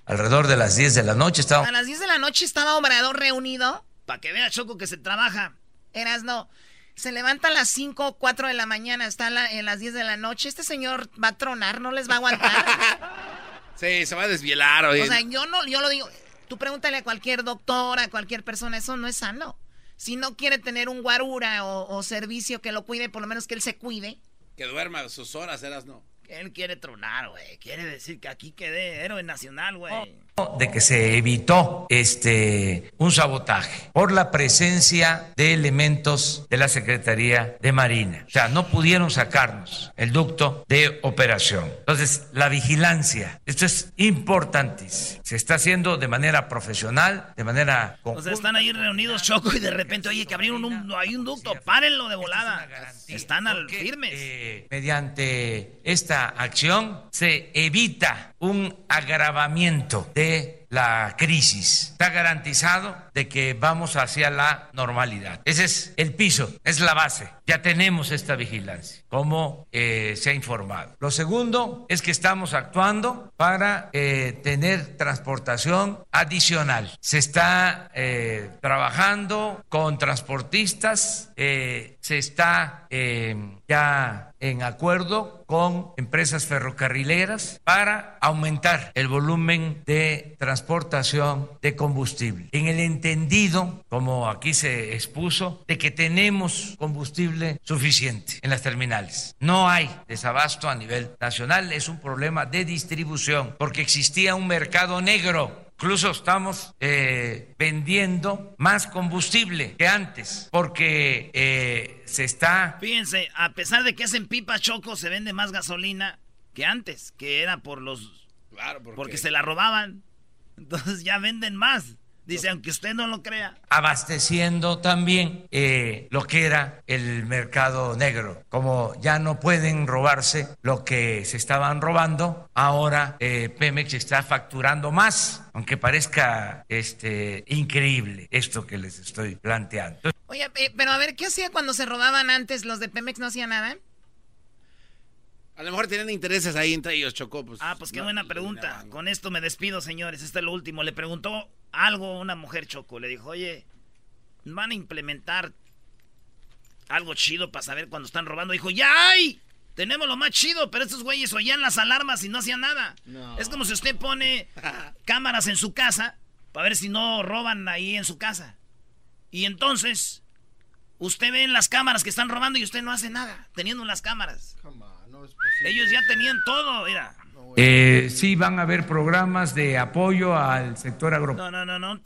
Alrededor de las 10 de la noche estábamos... A las 10 de la noche estaba Obrador reunido. Para que vea Choco que se trabaja. Eras no. Se levanta a las 5 o 4 de la mañana, está en las 10 de la noche. Este señor va a tronar, no les va a aguantar. sí, se va a desvielar. Oye. O sea, yo no, yo lo digo. Tú pregúntale a cualquier doctor, a cualquier persona, eso no es sano. Si no quiere tener un guarura o, o servicio que lo cuide, por lo menos que él se cuide. Que duerma sus horas, eras no. Él quiere tronar, güey. Quiere decir que aquí quedé héroe nacional, güey. De que se evitó este un sabotaje por la presencia de elementos de la Secretaría de Marina. O sea, no pudieron sacarnos el ducto de operación. Entonces, la vigilancia, esto es importantísimo. Se está haciendo de manera profesional, de manera O sea, están ahí reunidos Choco y de repente, oye, que abrieron un, hay un ducto, párenlo de volada. Están al firmes. Eh, mediante esta acción se evita un agravamiento de la crisis. Está garantizado de que vamos hacia la normalidad. Ese es el piso, es la base. Ya tenemos esta vigilancia, como eh, se ha informado. Lo segundo es que estamos actuando para eh, tener transportación adicional. Se está eh, trabajando con transportistas, se está ya en acuerdo con empresas ferrocarrileras para aumentar el volumen de transportación de combustible. En el entendido, como aquí se expuso, de que tenemos combustible suficiente en las terminales. No hay desabasto a nivel nacional, es un problema de distribución, porque existía un mercado negro Incluso estamos eh, vendiendo más combustible que antes porque eh, se está... Fíjense, a pesar de que es en pipa choco, se vende más gasolina que antes, que era por los... Claro, porque se la robaban. Entonces ya venden más. Dice, aunque usted no lo crea. Abasteciendo también eh, lo que era el mercado negro. Como ya no pueden robarse lo que se estaban robando, ahora eh, Pemex está facturando más, aunque parezca este, increíble esto que les estoy planteando. Oye, eh, pero a ver, ¿qué hacía cuando se robaban antes? ¿Los de Pemex no hacían nada? A lo mejor tienen intereses ahí entre ellos, Chocó. Pues, ah, pues qué buena pregunta. Con esto me despido, señores. Este es lo último. Le preguntó algo una mujer Choco. Le dijo, oye, van a implementar algo chido para saber cuando están robando. Dijo, ya hay. Tenemos lo más chido, pero estos güeyes oían las alarmas y no hacían nada. Es como si usted pone cámaras en su casa para ver si no roban ahí en su casa. Y entonces, usted ve en las cámaras que están robando y usted no hace nada, teniendo las cámaras. Ellos ya tenían todo, mira. Eh, sí, van a haber programas de apoyo al sector agropecuario. No, no, no, no,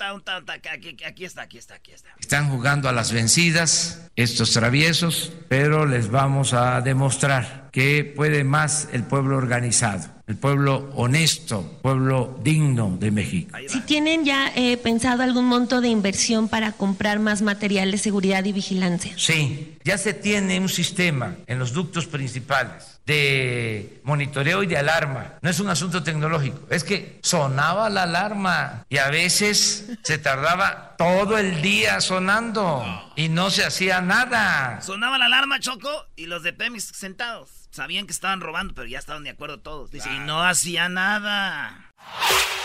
aquí, aquí está, aquí está, aquí está. Están jugando a las vencidas estos traviesos, pero les vamos a demostrar que puede más el pueblo organizado el pueblo honesto, pueblo digno de México. Si tienen ya eh, pensado algún monto de inversión para comprar más material de seguridad y vigilancia. Sí, ya se tiene un sistema en los ductos principales de monitoreo y de alarma. No es un asunto tecnológico, es que sonaba la alarma y a veces se tardaba todo el día sonando y no se hacía nada. Sonaba la alarma, Choco, y los de Pemex sentados. Sabían que estaban robando, pero ya estaban de acuerdo todos. Dice, y no hacía nada.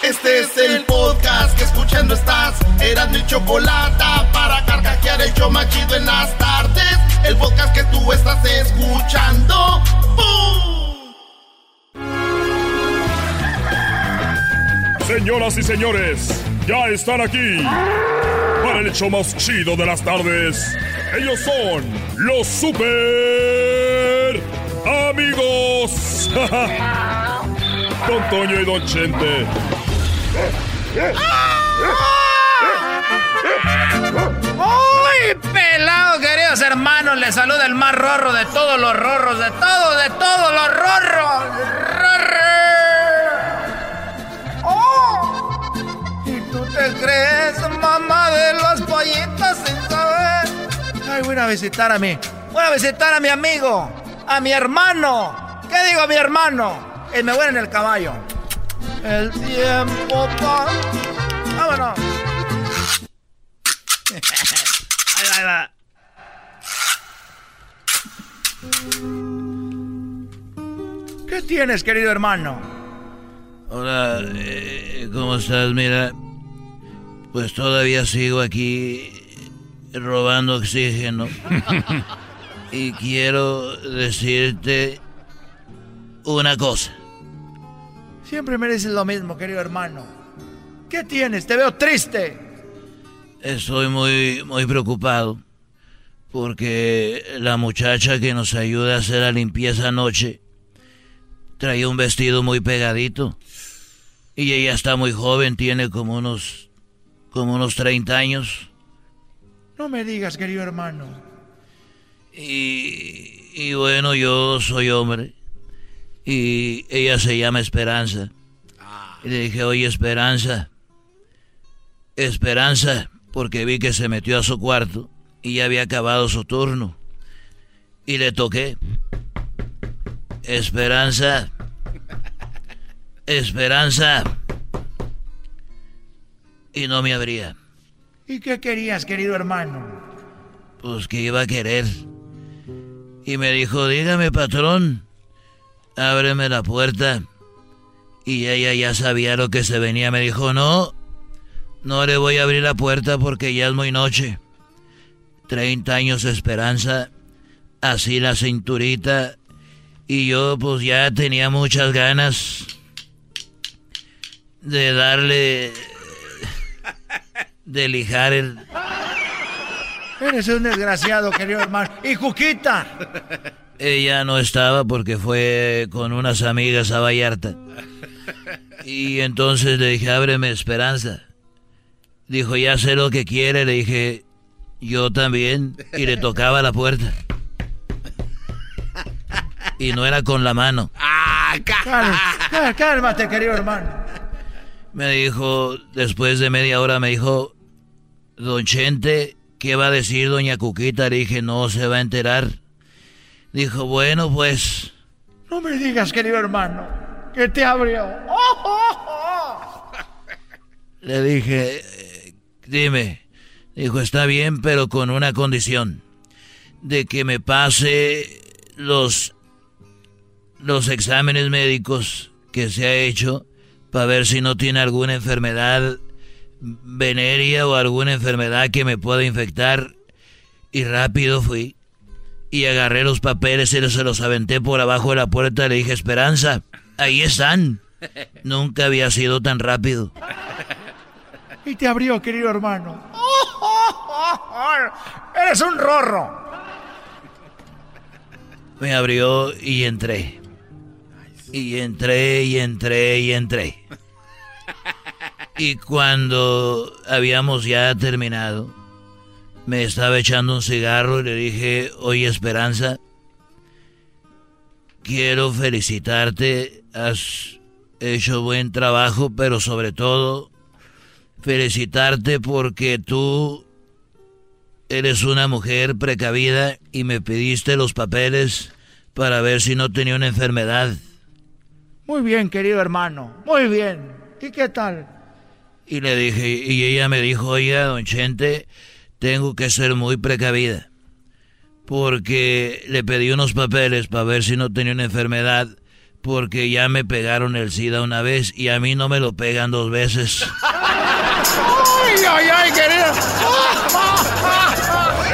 Este es el podcast que escuchando estás. Eran mi chocolate para carcajear el yo machido en las tardes. El podcast que tú estás escuchando. Señoras y señores, ya están aquí para el hecho más chido de las tardes. Ellos son los super amigos. Don Toño y Don Chente. ¡Ay, pelado, queridos hermanos! Les saluda el más rorro de todos los rorros, de todos, de todos los rorros. ¡Rorre! ¡Oh! ¿Y tú te crees, mamá de las pollitas sin saber? Ay, voy a a visitar a mí. Voy a visitar a mi amigo, a mi hermano. ¿Qué digo, mi hermano? Y me voy en el caballo. El tiempo pa... Vámonos. ahí va, ahí va. ¿Qué tienes, querido hermano? Hola, eh, ¿cómo estás? Mira, pues todavía sigo aquí robando oxígeno. y quiero decirte una cosa. Siempre me dices lo mismo, querido hermano. ¿Qué tienes? Te veo triste. Estoy muy, muy preocupado porque la muchacha que nos ayuda a hacer la limpieza anoche traía un vestido muy pegadito y ella está muy joven, tiene como unos como unos 30 años. No me digas, querido hermano. Y, y bueno, yo soy hombre y ella se llama Esperanza. Y le dije, oye, Esperanza, Esperanza, porque vi que se metió a su cuarto y ya había acabado su turno. Y le toqué. Esperanza. Esperanza. Y no me abría. ¿Y qué querías, querido hermano? Pues que iba a querer. Y me dijo, dígame, patrón, ábreme la puerta. Y ella ya sabía lo que se venía. Me dijo, no, no le voy a abrir la puerta porque ya es muy noche. 30 años de esperanza, así la cinturita. Y yo pues ya tenía muchas ganas de darle... de lijar el... Eres un desgraciado, querido hermano. ¿Y Juquita? Ella no estaba porque fue con unas amigas a Vallarta. Y entonces le dije, ábreme esperanza. Dijo, ya sé lo que quiere. Le dije, yo también. Y le tocaba la puerta. Y no era con la mano. Ah, cálmate, cálmate, querido hermano. Me dijo, después de media hora, me dijo, Don Chente, ¿qué va a decir Doña Cuquita? Le dije, no se va a enterar. Dijo, bueno, pues... No me digas, querido hermano, que te abrió. Le dije, dime. Dijo, está bien, pero con una condición. De que me pase los, los exámenes médicos que se ha hecho para ver si no tiene alguna enfermedad venérea o alguna enfermedad que me pueda infectar. Y rápido fui y agarré los papeles y se los aventé por abajo de la puerta y le dije, Esperanza, ahí están. Nunca había sido tan rápido. Y te abrió, querido hermano. Eres un rorro. Me abrió y entré. Y entré y entré y entré. Y cuando habíamos ya terminado, me estaba echando un cigarro y le dije, oye Esperanza, quiero felicitarte, has hecho buen trabajo, pero sobre todo felicitarte porque tú eres una mujer precavida y me pediste los papeles para ver si no tenía una enfermedad. Muy bien, querido hermano, muy bien. ¿Y qué tal? Y le dije, y ella me dijo, oiga, don Chente, tengo que ser muy precavida. Porque le pedí unos papeles para ver si no tenía una enfermedad. Porque ya me pegaron el SIDA una vez y a mí no me lo pegan dos veces. ¡Ay, ay, ay, querido!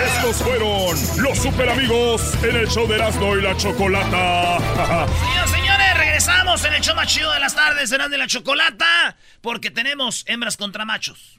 Estos fueron los super amigos en el show de Erasmo y la Chocolata. Señores, señores, regresamos en el show más chido de las tardes, Erasmo y la Chocolata, porque tenemos hembras contra machos.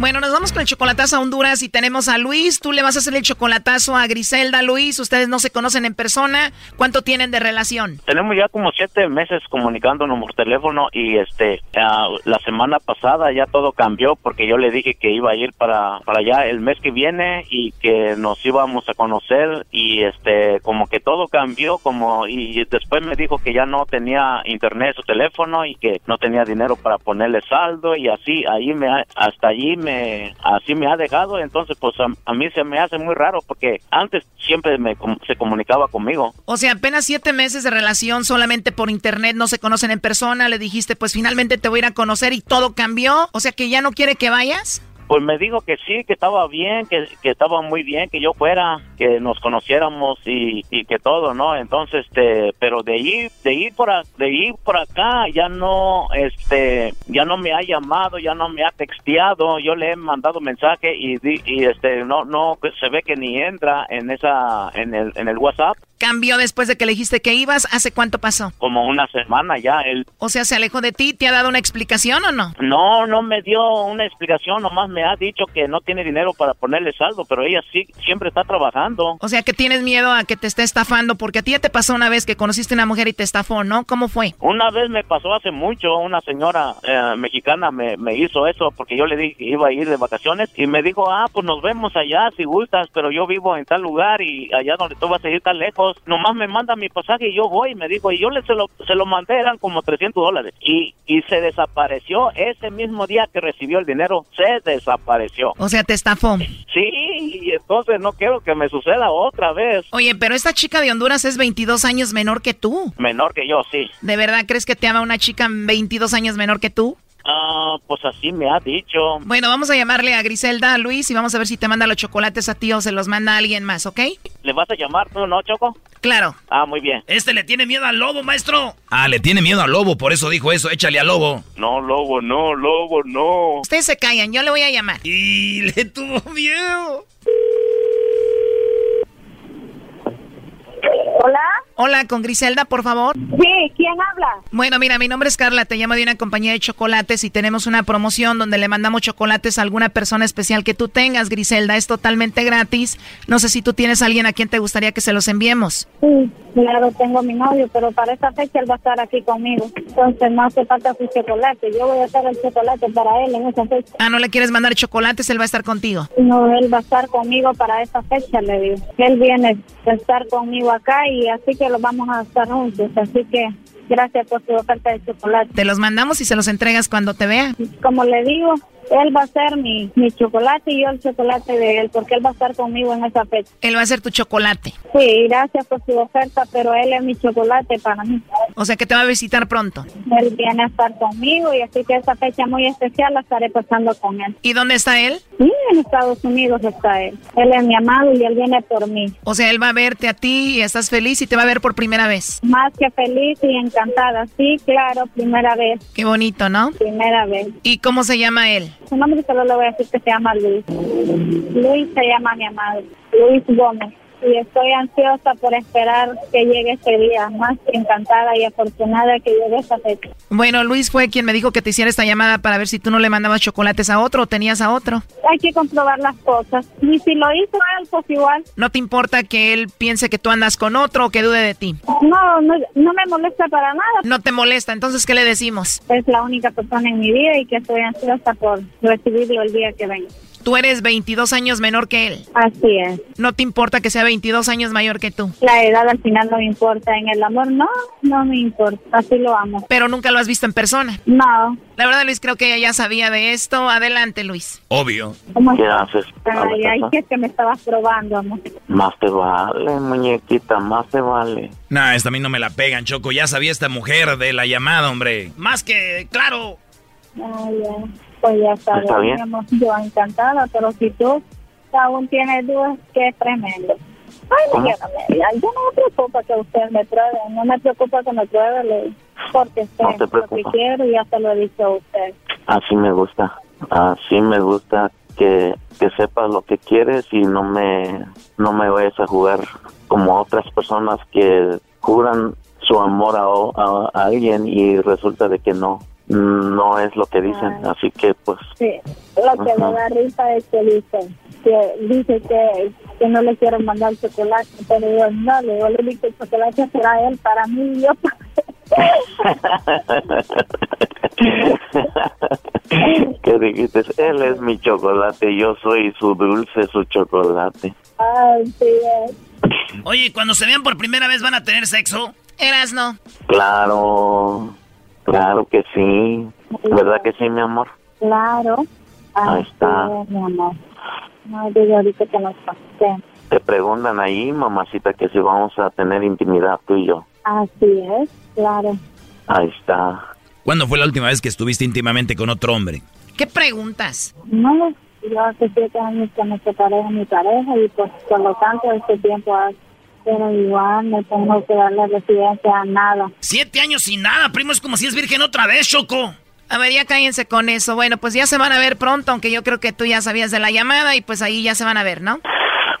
Bueno, nos vamos con el chocolatazo a Honduras y tenemos a Luis. Tú le vas a hacer el chocolatazo a Griselda. Luis, ustedes no se conocen en persona. ¿Cuánto tienen de relación? Tenemos ya como siete meses comunicándonos por teléfono y este ah, la semana pasada ya todo cambió porque yo le dije que iba a ir para, para allá el mes que viene y que nos íbamos a conocer y este como que todo cambió como y después me dijo que ya no tenía internet su teléfono y que no tenía dinero para ponerle saldo y así ahí me ha- hasta allí me así me ha dejado entonces pues a, a mí se me hace muy raro porque antes siempre me se comunicaba conmigo O sea, apenas siete meses de relación solamente por internet, no se conocen en persona. Le dijiste, pues finalmente te voy a ir a conocer y todo cambió. O sea, que ya no quiere que vayas. Pues me dijo que sí, que estaba bien, que, que estaba muy bien, que yo fuera, que nos conociéramos y, que todo, ¿no? Entonces, este, pero de ir, de ir por, de ir por acá, ya no, este, ya no me ha llamado, ya no me ha texteado, yo le he mandado mensaje y, y este, no, no, se ve que ni entra en esa, en el, en el WhatsApp, Cambió después de que le dijiste que ibas. ¿Hace cuánto pasó? como una semana ya, él O sea, ¿se alejó de ti? ¿Te ha dado una explicación o no? No, no me dio una explicación, nomás me ha dicho que no tiene dinero para ponerle saldo, pero ella sí siempre está trabajando. O sea, que tienes miedo a que te esté estafando porque a ti ya te pasó una vez que conociste a una mujer y te estafó, ¿no? ¿Cómo fue? Una vez me pasó hace mucho, una señora eh, mexicana me, me hizo eso porque yo le dije que iba a ir de vacaciones y me dijo, ah, pues nos vemos allá si gustas, pero yo vivo en tal lugar y allá donde tú vas a ir tan lejos, nomás me manda mi pasaje y yo voy, me dijo, y yo le se lo, se lo mandé, eran como 300 dólares y, y se desapareció ese mismo día que recibió el dinero, se desapareció. O sea, te estafó. Sí, y entonces no quiero que me suceda otra vez. Oye, pero esta chica de Honduras es 22 años menor que tú. Menor que yo, sí. ¿De verdad crees que te ama una chica 22 años menor que tú? Ah, pues así me ha dicho. Bueno, vamos a llamarle a Griselda, a Luis, y vamos a ver si te manda los chocolates a ti o se los manda a alguien más, ¿ok? ¿Le vas a llamar tú, no, Choco? Claro. Ah, muy bien. Este le tiene miedo al lobo, maestro. Ah, le tiene miedo al lobo, por eso dijo eso, échale al lobo. No, lobo, no, lobo, no. Ustedes se callan, yo le voy a llamar. Y le tuvo miedo. Hola. Hola, con Griselda, por favor. Sí, ¿quién habla? Bueno, mira, mi nombre es Carla, te llamo de una compañía de chocolates y tenemos una promoción donde le mandamos chocolates a alguna persona especial que tú tengas, Griselda. Es totalmente gratis. No sé si tú tienes a alguien a quien te gustaría que se los enviemos. Sí, claro, tengo mi novio, pero para esa fecha él va a estar aquí conmigo. Entonces no hace falta su chocolate. Yo voy a hacer el chocolate para él en esa fecha. Ah, ¿no le quieres mandar chocolates? Él va a estar contigo. No, él va a estar conmigo para esa fecha, le digo. Él viene a estar conmigo acá y así que lo vamos a estar juntos. Así que gracias por su oferta de chocolate. Te los mandamos y se los entregas cuando te vea. Como le digo, él va a ser mi, mi chocolate y yo el chocolate de él, porque él va a estar conmigo en esa fecha. Él va a ser tu chocolate. Sí, gracias por su oferta, pero él es mi chocolate para mí. O sea que te va a visitar pronto. Él viene a estar conmigo y así que esa fecha muy especial la estaré pasando con él. ¿Y dónde está él? Sí, en Estados Unidos está él. Él es mi amado y él viene por mí. O sea, él va a verte a ti y estás feliz y te va a ver por primera vez. Más que feliz y encantada. Sí, claro, primera vez. Qué bonito, ¿no? Primera vez. ¿Y cómo se llama él? Su nombre solo le voy a decir que se llama Luis. Luis se llama mi amado. Luis Gómez. Y estoy ansiosa por esperar que llegue ese día. Más que encantada y afortunada que llegue esa fecha. Bueno, Luis fue quien me dijo que te hiciera esta llamada para ver si tú no le mandabas chocolates a otro o tenías a otro. Hay que comprobar las cosas. Y si lo hizo él, pues igual. ¿No te importa que él piense que tú andas con otro o que dude de ti? No, no, no me molesta para nada. No te molesta, entonces ¿qué le decimos? Es la única persona en mi vida y que estoy ansiosa por recibirlo el día que venga. Tú eres 22 años menor que él. Así es. ¿No te importa que sea 22 años mayor que tú? La edad al final no me importa. En el amor no, no me importa. Así lo amo. Pero nunca lo has visto en persona. No. La verdad, Luis, creo que ella ya sabía de esto. Adelante, Luis. Obvio. ¿Cómo ¿Qué haces? Ay, ay, que es que me estabas probando, amor. Más te vale, muñequita, más te vale. Nah, esta a mí no me la pegan, Choco. Ya sabía esta mujer de la llamada, hombre. Más que, claro. Ay, ya. Pues ya sabes, Está bien. mi amor, yo encantada, pero si tú aún tienes dudas, qué tremendo. Ay, ¿Cómo? yo no me preocupa que usted me pruebe, no me preocupa que me pruebe, porque sé No lo que quiero y ya se lo he dicho a usted. Así me gusta. Así me gusta que, que sepas lo que quieres y no me, no me vayas a jugar como otras personas que juran su amor a- a alguien y resulta de que no. No es lo que dicen, así que pues Sí, lo que me da risa es que dice que dice que, que no le quiero mandar chocolate, pero yo no, le digo, le digo que el chocolate será él para mí y yo ¿Qué dijiste? Él es mi chocolate, yo soy su dulce, su chocolate. Ay, sí, es. Oye, cuando se vean por primera vez van a tener sexo. Eras no. Claro, claro que sí. ¿Verdad que sí, mi amor? claro. Ahí está. sí, mi amor. No, digo ahorita que nos pasemos. Te preguntan ahí, mamacita, que si vamos a tener intimidad tú y yo. Así es, claro. Ahí está. ¿Cuándo fue la última vez que estuviste íntimamente con otro hombre? ¿Qué preguntas? No, yo hace siete años que me separé de mi pareja y pues por lo tanto este tiempo ha sido igual, no tengo que darle residencia a nada. Siete años sin nada, primo, es como si es virgen otra vez, Choco. A ver, ya cállense con eso. Bueno, pues ya se van a ver pronto, aunque yo creo que tú ya sabías de la llamada y pues ahí ya se van a ver, ¿no?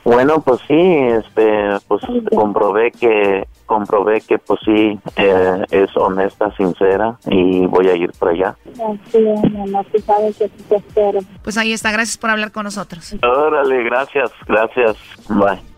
Bueno, pues sí, este, pues comprobé que, comprobé que pues sí, eh, es honesta, sincera y voy a ir por allá. Así es, mi amor, tú sabes que te espero. Pues ahí está, gracias por hablar con nosotros. Órale, gracias, gracias. Bye.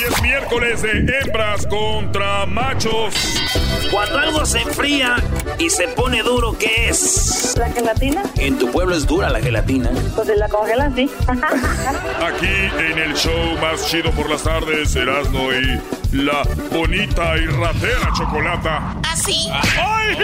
Hoy es miércoles de hembras contra machos. Cuando algo se enfría y se pone duro, ¿qué es? ¿La gelatina? En tu pueblo es dura la gelatina. Pues la congelan, sí. Aquí en el show más chido por las tardes, Erasno y la bonita y ratera chocolata. ¿Así? ¡Ay!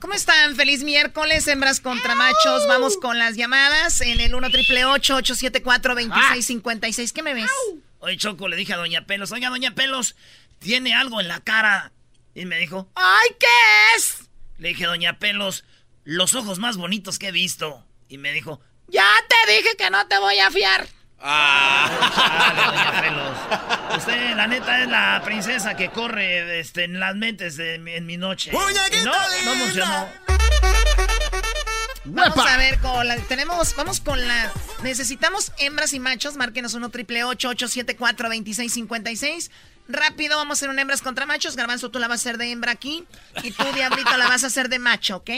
¿Cómo están? Feliz miércoles, hembras contra machos. Vamos con las llamadas en el 1 triple 874 2656 ¿Qué me ves? Oye, Choco, le dije a Doña Pelos, oiga, Doña Pelos, tiene algo en la cara. Y me dijo, ¡ay, qué es! le dije, Doña Pelos, los ojos más bonitos que he visto. Y me dijo, Ya te dije que no te voy a fiar. Doña Pelos. Usted, la neta, es la princesa que corre este, en las mentes de mi- en mi noche. Y no, no funcionó. Vamos a ver con la, tenemos, vamos con la, necesitamos hembras y machos, márquenos 1 triple 874 2656 Rápido, vamos a hacer un hembras contra machos. Garbanzo, tú la vas a hacer de hembra aquí. Y tú, Diablito, la vas a hacer de macho, ¿ok?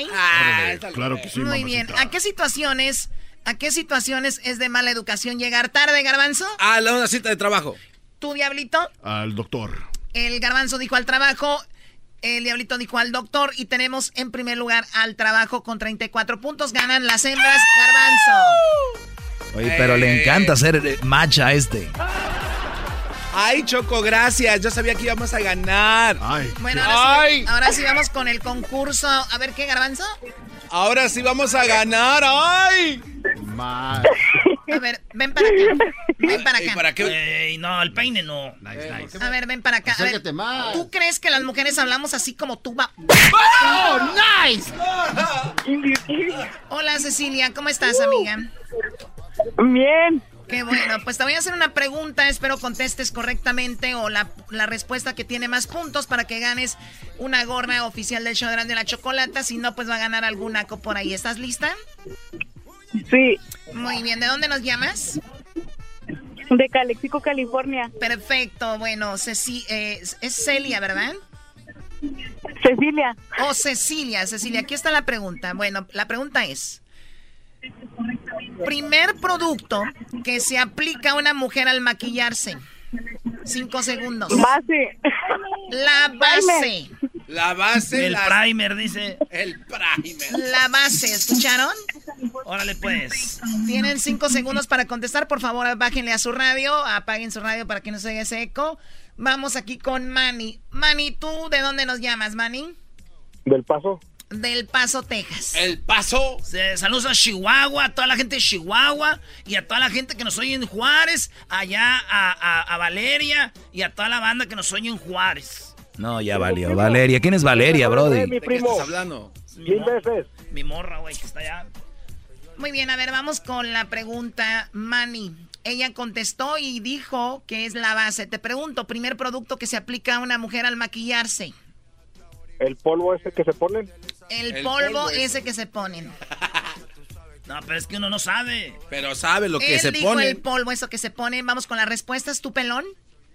Claro que sí, Muy bien. ¿A qué situaciones, a qué situaciones es de mala educación llegar tarde, Garbanzo? A la una cita de trabajo. Tú, Diablito. Al doctor. El garbanzo dijo al trabajo, el diablito dijo al doctor y tenemos en primer lugar al trabajo con 34 puntos. Ganan las hembras, garbanzo. Oye, pero le encanta ser eh, macha a este. Ay, Choco, gracias. Yo sabía que íbamos a ganar. Ay. Bueno, ahora Ay. sí, ahora sí vamos con el concurso. A ver, ¿qué, garbanzo? Ahora sí vamos a ganar. ¡Ay! A ver, ven para acá. Ven para ¿Y acá. para qué? Ey, no, el peine no. A ver, ven para acá. A ver. ¿Tú crees que las mujeres hablamos así como tú va? ¡Oh, nice! Hola, Cecilia. ¿Cómo estás, amiga? Bien. Qué bueno, pues te voy a hacer una pregunta, espero contestes correctamente o la, la respuesta que tiene más puntos para que ganes una gorra oficial del show de la chocolata, si no pues va a ganar alguna co- por ahí. ¿Estás lista? Sí. Muy bien, ¿de dónde nos llamas? De Calexico, California. Perfecto, bueno, Ceci eh, es Celia, ¿verdad? Cecilia. Oh, Cecilia, Cecilia, aquí está la pregunta. Bueno, la pregunta es, primer producto que se aplica a una mujer al maquillarse. Cinco segundos. Base. La base. La base. El primer, dice. El primer. La base, ¿escucharon? Órale, pues. Tienen cinco segundos para contestar. Por favor, bájenle a su radio, apaguen su radio para que no se oiga ese eco. Vamos aquí con Manny. Manny, ¿tú de dónde nos llamas, Manny? ¿Del paso? Del Paso, Texas. El paso. Saludos a Chihuahua, a toda la gente de Chihuahua y a toda la gente que nos oye en Juárez, allá a, a- a Valeria y a toda la banda que nos oye en Juárez. No, ya valió. Valeria. ¿Quién es Valeria, Brody? Mi ¿De qué primo. estás hablando? Mi, Mil veces. mi morra, güey, que está allá. Muy bien, a ver, vamos con la pregunta, Manny. Ella contestó y dijo que es la base. Te pregunto, primer producto que se aplica a una mujer al maquillarse. ¿El polvo ese que se ponen? El, El polvo, polvo ese. ese. que se ponen. No, pero es que uno no sabe. Pero sabe lo que Él se dijo pone. el polvo, eso que se pone. Vamos con las respuestas, tu pelón.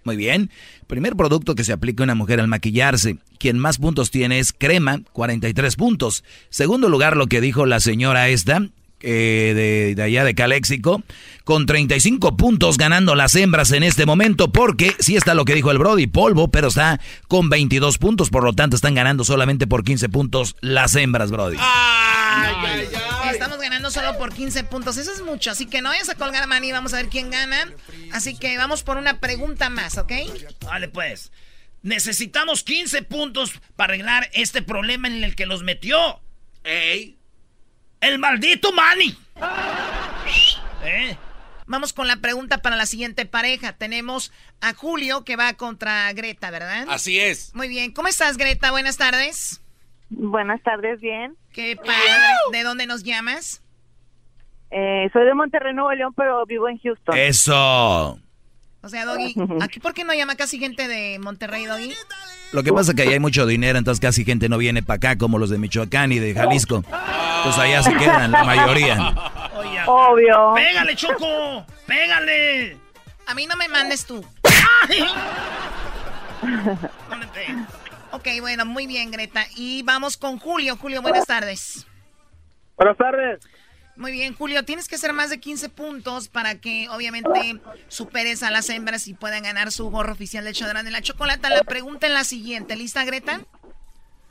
Muy bien. Primer producto que se aplica a una mujer al maquillarse. Quien más puntos tiene es crema, 43 puntos. Segundo lugar, lo que dijo la señora esta, eh, de, de allá de Caléxico, con 35 puntos ganando las hembras en este momento, porque sí está lo que dijo el Brody, polvo, pero está con 22 puntos, por lo tanto están ganando solamente por 15 puntos las hembras, Brody. Estamos ganando solo por 15 puntos. Eso es mucho. Así que no vayas a colgar, Manny. Vamos a ver quién gana. Así que vamos por una pregunta más, ¿ok? Vale, pues. Necesitamos 15 puntos para arreglar este problema en el que los metió. ¡Ey! ¡El maldito Manny! ¿Eh? Vamos con la pregunta para la siguiente pareja. Tenemos a Julio que va contra Greta, ¿verdad? Así es. Muy bien. ¿Cómo estás, Greta? Buenas tardes. Buenas tardes, bien. Qué padre. ¿De dónde nos llamas? Eh, soy de Monterrey, Nuevo León, pero vivo en Houston. Eso. O sea, Doggy, ¿aquí por qué no llama casi gente de Monterrey, Doggy? Lo que pasa es que allá hay mucho dinero, entonces casi gente no viene para acá como los de Michoacán y de Jalisco. Pues allá se quedan la mayoría. Oye, Obvio. ¡Pégale, Choco! ¡Pégale! A mí no me mandes tú. Ok, bueno, muy bien, Greta. Y vamos con Julio. Julio, buenas tardes. Buenas tardes. Muy bien, Julio, tienes que hacer más de 15 puntos para que obviamente superes a las hembras y puedan ganar su gorro oficial de Chodrán de la Chocolata. La pregunta es la siguiente, ¿lista, Greta?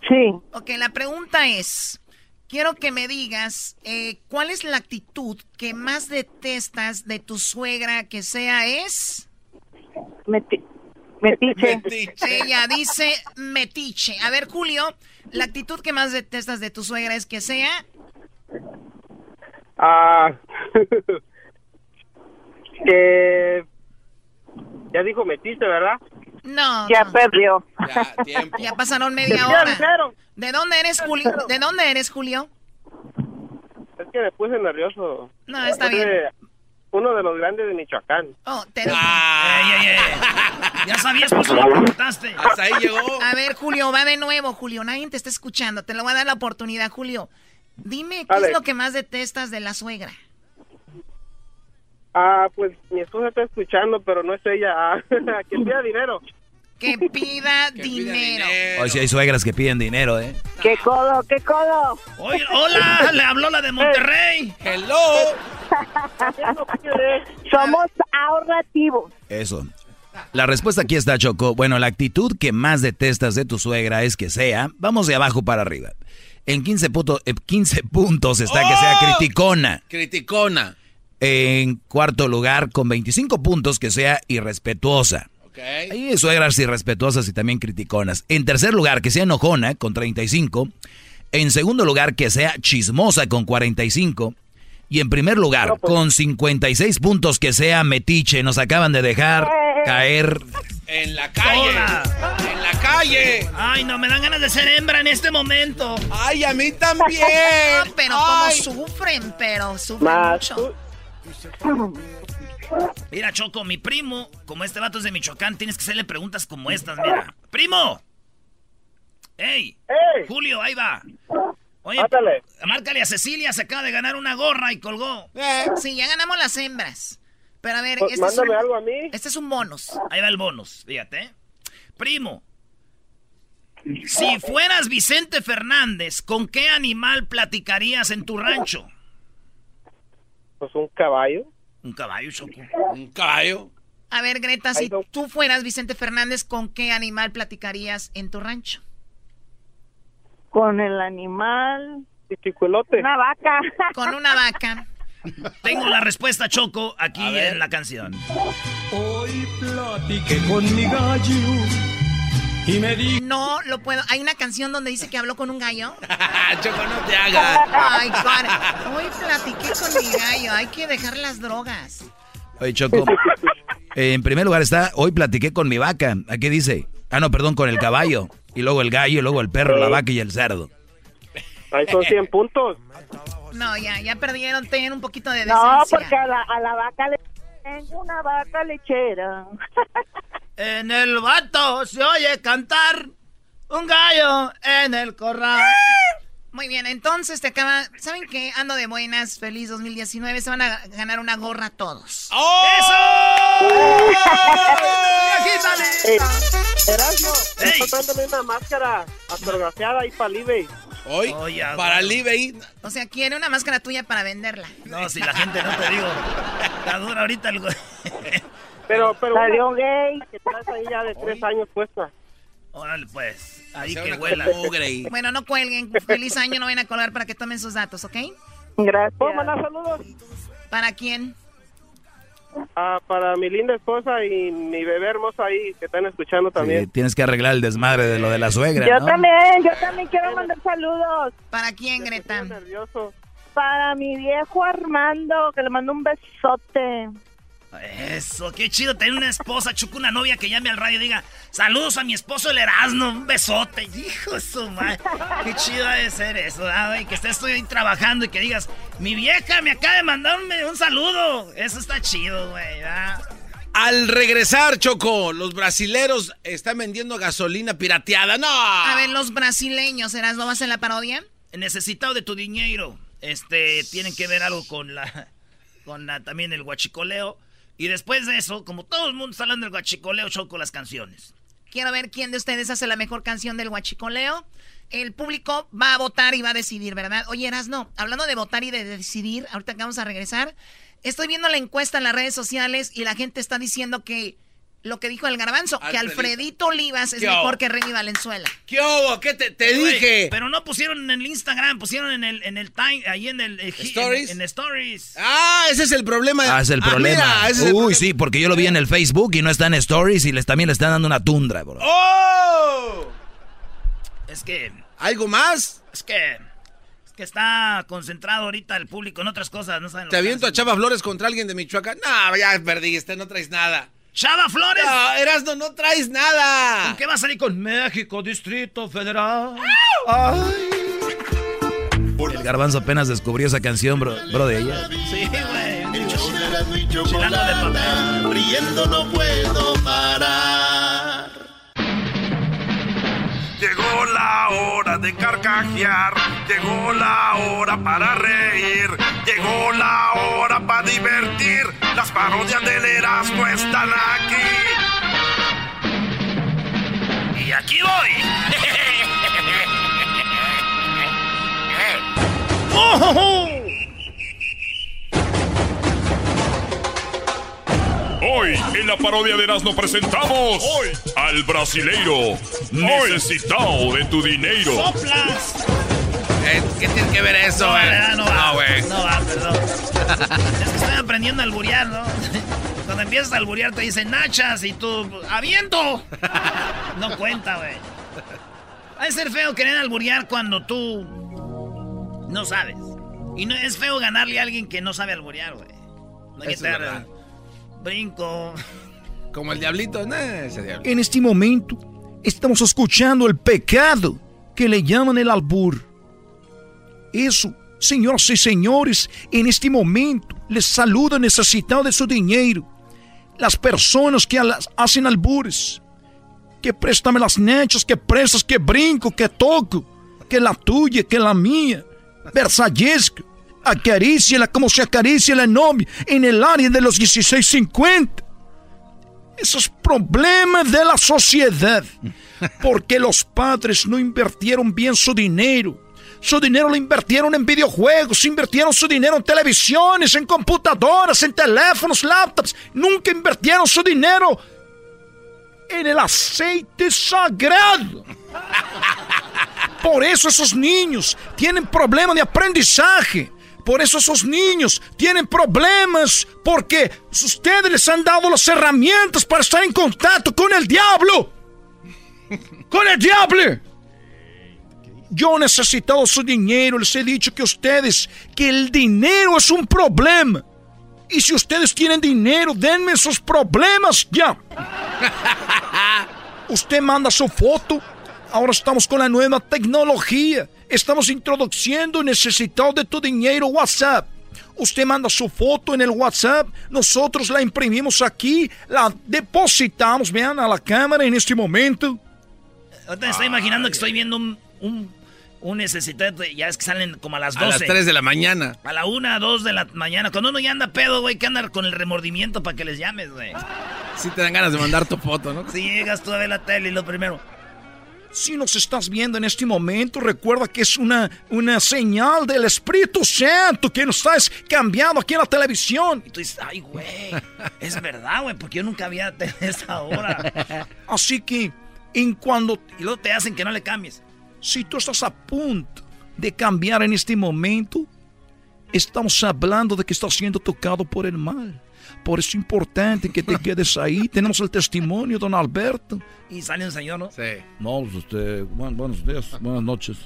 Sí. Ok, la pregunta es, quiero que me digas, eh, ¿cuál es la actitud que más detestas de tu suegra que sea es? Meti- metiche. Ella dice metiche. A ver, Julio, la actitud que más detestas de tu suegra es que sea... Ah. que. Ya dijo metiste, ¿verdad? No. Ya no. perdió. Ya, tiempo. Ya pasaron media Ya hora. dijeron. ¿De dónde eres, Julio? ¿De dónde eres, Julio? Es que me puse nervioso. No, está bien. Uno de los grandes de Michoacán. Oh, te dije. ¡Ey, ey, ey! Ya sabías, por eso lo preguntaste. Hasta ahí llegó. A ver, Julio, va de nuevo, Julio. Nadie te está escuchando. Te lo voy a dar la oportunidad, Julio. Dime, ¿qué es lo que más detestas de la suegra? Ah, pues mi esposa está escuchando, pero no es ella. Ah, que pida dinero. Que pida Que dinero. Hoy sí hay suegras que piden dinero, ¿eh? ¡Qué codo, qué codo! Oye, hola, le habló la de Monterrey. Hello. Somos ahorrativos. Eso. La respuesta aquí está, Choco. Bueno, la actitud que más detestas de tu suegra es que sea, vamos de abajo para arriba. En 15, puto- eh, 15 puntos está que sea ¡Oh! criticona. Criticona. En cuarto lugar, con 25 puntos, que sea irrespetuosa. Ok. Hay suegras irrespetuosas y también criticonas. En tercer lugar, que sea enojona, con 35. En segundo lugar, que sea chismosa, con 45. Y en primer lugar, con 56 puntos, que sea metiche. Nos acaban de dejar caer. En la calle. Hola. En la calle. Ay, no, me dan ganas de ser hembra en este momento. Ay, a mí también. No, pero como Ay. sufren, pero sufren Más mucho. Mira, Choco, mi primo, como este vato es de Michoacán, tienes que hacerle preguntas como estas, mira. ¡Primo! ¡Ey! ¡Ey! Julio, ahí va. Oye, Mátale. márcale a Cecilia, se acaba de ganar una gorra y colgó. Eh, Sí, ya ganamos las hembras. Pero a ver, Pues este es, un, mándame algo a mí. este es un bonus. Ahí va el bonus, fíjate. Primo, si fueras Vicente Fernández, ¿con qué animal platicarías en tu rancho? Pues un caballo. Un caballo, Choco. un caballo. A ver, Greta, si tú fueras Vicente Fernández, ¿con qué animal platicarías en tu rancho? Con el animal. Pichicuelote. Una vaca. Con una vaca. Tengo la respuesta, Choco, aquí en la canción. Hoy platiqué con mi gallo y me di No lo puedo. Hay una canción donde dice que habló con un gallo. Choco, no te hagas. Ay, cara. Hoy platiqué con mi gallo. Hay que dejar las drogas. Oye, Choco. En primer lugar está, hoy platiqué con mi vaca. ¿A qué dice? Ah, no, perdón, con el caballo. Y luego el gallo, y luego el perro, la vaca y el cerdo. Ahí son 100 puntos. No, ya, ya perdieron, ten un poquito de No, decencia. porque a la, a la vaca le tengo una vaca lechera. En el vato se oye cantar un gallo en el corral. Muy bien, entonces te acaba. ¿Saben qué? Ando de buenas, feliz 2019. Se van a ganar una gorra todos. Eh, Erasmo, comprándome una máscara autografiada ahí para eBay. Hoy, para el eBay. O sea, quiere una máscara tuya para venderla. No, si la gente no te digo. Está dura ahorita el güey. Pero, pero Salió gay. que traes ahí ya de tres años puesta. Órale, pues. Ahí que huela. mugre ahí. Bueno, no cuelguen. Feliz año, no vayan a colgar para que tomen sus datos, ¿ok? Gracias. ¿Puedo mandar saludos? ¿Para quién? Ah, para mi linda esposa y mi bebé hermosa ahí que están escuchando Sí, también. tienes que arreglar el desmadre de lo de la suegra, Yo ¿no? también, yo también quiero mandar saludos. ¿Para quién, Greta? nervioso. Para mi viejo Armando, que le mando un besote. Eso, qué chido tener una esposa, chuco, una novia que llame al radio y diga, saludos a mi esposo el Erasmo, un besote. Hijo de su madre. Qué chido ha de ser eso, ¿verdad, güey? Que estés ahí trabajando y que digas, mi vieja me acaba de mandarme un saludo. Eso está chido, güey, ¿verdad? Al regresar, Choco, los brasileros están vendiendo gasolina pirateada. ¡No! A ver, los brasileños, ¿serás no vas en la parodia? Necesitado de tu dinero. Este, tienen que ver algo con la, con la, también el guachicoleo. Y después de eso, como todo el mundo está hablando del guachicoleo, choco las canciones. Quiero ver quién de ustedes hace la mejor canción del huachicoleo. El público va a votar y va a decidir, ¿verdad? Oye, no. hablando de votar y de decidir, ahorita vamos a regresar, estoy viendo la encuesta en las redes sociales y la gente está diciendo que lo que dijo el garbanzo, que Alfredito. Olivas es ¿Qué mejor hubo? que Remy Valenzuela. ¿Qué hubo? ¿Qué te, dije? Pero no pusieron en el Instagram, pusieron en el, en el time, ahí en el... eh, ¿Stories? En, en Stories. Ah, ese es el problema. Ah, es el problema. mira, ese es el Uy, problema. sí, porque yo lo vi en el Facebook y no está en Stories y les también le están dando una tundra, bro. ¡Oh! Es que... ¿Algo más? Es que... Es que está concentrado ahorita el público en otras cosas, no saben lo ¿Te que aviento a. Chava Flores contra alguien de Michoacán? No, ya perdiste, no traes nada. ¡Chava Flores! No, Erasno, no traes nada. ¿Con qué va a salir con México, Distrito Federal? El garbanzo apenas descubrió esa canción, bro, bro de ella. Sí, güey. El show de y riendo no puedo parar. Llegó la hora de carcajear, llegó la hora para reír, llegó la hora para divertir. Las parodias del Erasmo están aquí. Y aquí voy. Hoy en la parodia de Erasmo presentamos Hoy al brasileiro necesitado de tu dinero. ¡Soplas! ¿Qué, qué tiene que ver eso, No, güey? ¿verdad? no va. güey. No va, perdón. es que estoy aprendiendo a alburear, ¿no? Cuando empiezas a alburear te dicen nachas y tú, ¡aviento! No cuenta, güey. Va a ser feo querer alburear cuando tú no sabes. Y no es feo ganarle a alguien que no sabe alburear, güey. No hay que estar verdad. Brinco. Como el diablito, no, ese diablito. En este momento estamos escuchando el pecado que le llaman el albur. Eso, señoras y señores, en este momento les saluda necesitado de su dinero. Las personas que hacen albures. Que préstame las nechas, que prestas, que brinco, que toco. Que la tuya, que la mía. Versallesca. Acaríciala como se acaricia la novia en el área de los 1650 esos problemas de la sociedad. Porque los padres no invirtieron bien su dinero. Su dinero lo invirtieron en videojuegos, invirtieron su dinero en televisiones, en computadoras, en teléfonos, laptops. Nunca invirtieron su dinero en el aceite sagrado. Por eso esos niños tienen problemas de aprendizaje. Por eso esos niños tienen problemas porque ustedes les han dado las herramientas para estar en contacto con el diablo. Con el diablo. Yo he necesitado su dinero, les he dicho que ustedes, que el dinero es un problema. Y si ustedes tienen dinero, denme esos problemas ya. Usted manda su foto Ahora estamos con la nueva tecnología. Estamos introduciendo necesitado de tu dinero WhatsApp. Usted manda su foto en el WhatsApp, nosotros la imprimimos aquí, la depositamos, vean, a la cámara en este momento. Ahorita me estoy imaginando que estoy viendo un, un, un necesitado, ya es que salen como a las 12. A las 3 de la mañana. A la 1, 2 de la mañana. Cuando uno ya anda pedo, güey, que anda con el remordimiento para que les llames, güey. Sí te dan ganas de mandar tu foto, ¿no? Si llegas tú a ver la tele y lo primero... Si nos estás viendo en este momento, recuerda que es una, una señal del Espíritu Santo que nos estás cambiando aquí en la televisión. Y tú dices, ay, güey, es verdad, güey, porque yo nunca había tenido esa hora. Así que, en cuando... Y luego te hacen que no le cambies. Si tú estás a punto de cambiar en este momento, estamos hablando de que estás siendo tocado por el mal. Por eso es importante que te quedes ahí. Tenemos el testimonio, don Alberto. Y sale un señor, ¿no? Sí. No, pues, usted, buen- buenos días, buenas noches.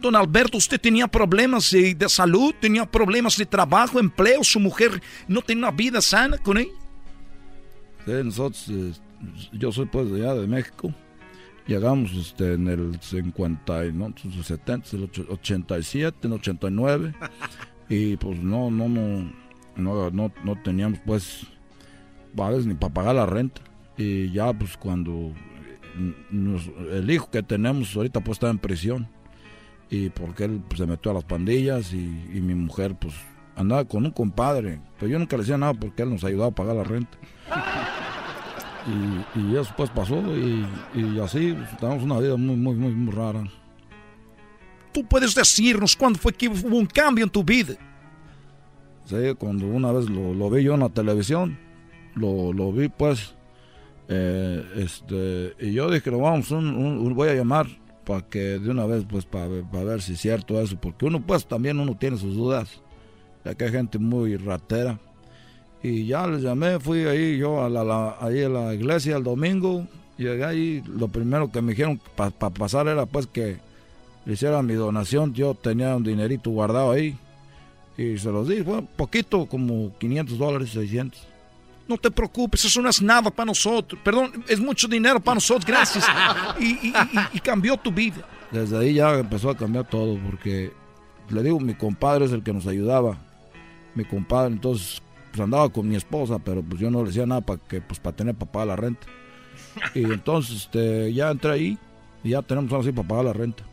Don Alberto, usted tenía problemas de, de salud, tenía problemas de trabajo, empleo, su mujer no tenía una vida sana con él. Sí, nosotros, eh, yo soy pues de allá de México. Llegamos este, en el 50, y, no, 70, el ocho- 87, en 89. Y pues no, no, no, no, no, no teníamos pues, veces ni para pagar la renta. Y ya pues cuando eh, nos- el hijo que tenemos ahorita pues está en prisión. Y porque él pues, se metió a las pandillas y, y mi mujer pues andaba con un compadre. Pero yo nunca le decía nada porque él nos ayudaba a pagar la renta. Y, y eso pues pasó y, y así pues, tenemos una vida muy, muy, muy, muy rara. Tú puedes decirnos cuándo fue que hubo un cambio en tu vida. Cuando una vez lo, vi yo en la televisión, lo, vi pues, eh, este, y yo dije, vamos, un- voy a llamar para que de una vez pues para ver si es cierto eso, porque uno pues también uno tiene sus dudas, ya que hay gente muy ratera. Y ya les llamé, fui ahí yo a la, la- a la iglesia el domingo, llegué ahí, lo primero que me dijeron para pasar era pues que hiciera mi donación, yo tenía un dinerito guardado ahí. Y se los di, fue poquito, como 500 dólares, 600. No te preocupes, eso no es nada para nosotros. Perdón, es mucho dinero para nosotros, gracias. Y, y- y- y cambió tu vida. Desde ahí ya empezó a cambiar todo, porque le digo, mi compadre es el que nos ayudaba. Mi compadre, entonces, pues andaba con mi esposa, pero pues yo no le decía nada para que, pues para tener pagar la renta. Y entonces, este, ya entré ahí y ya tenemos ahora sí para pagar la renta.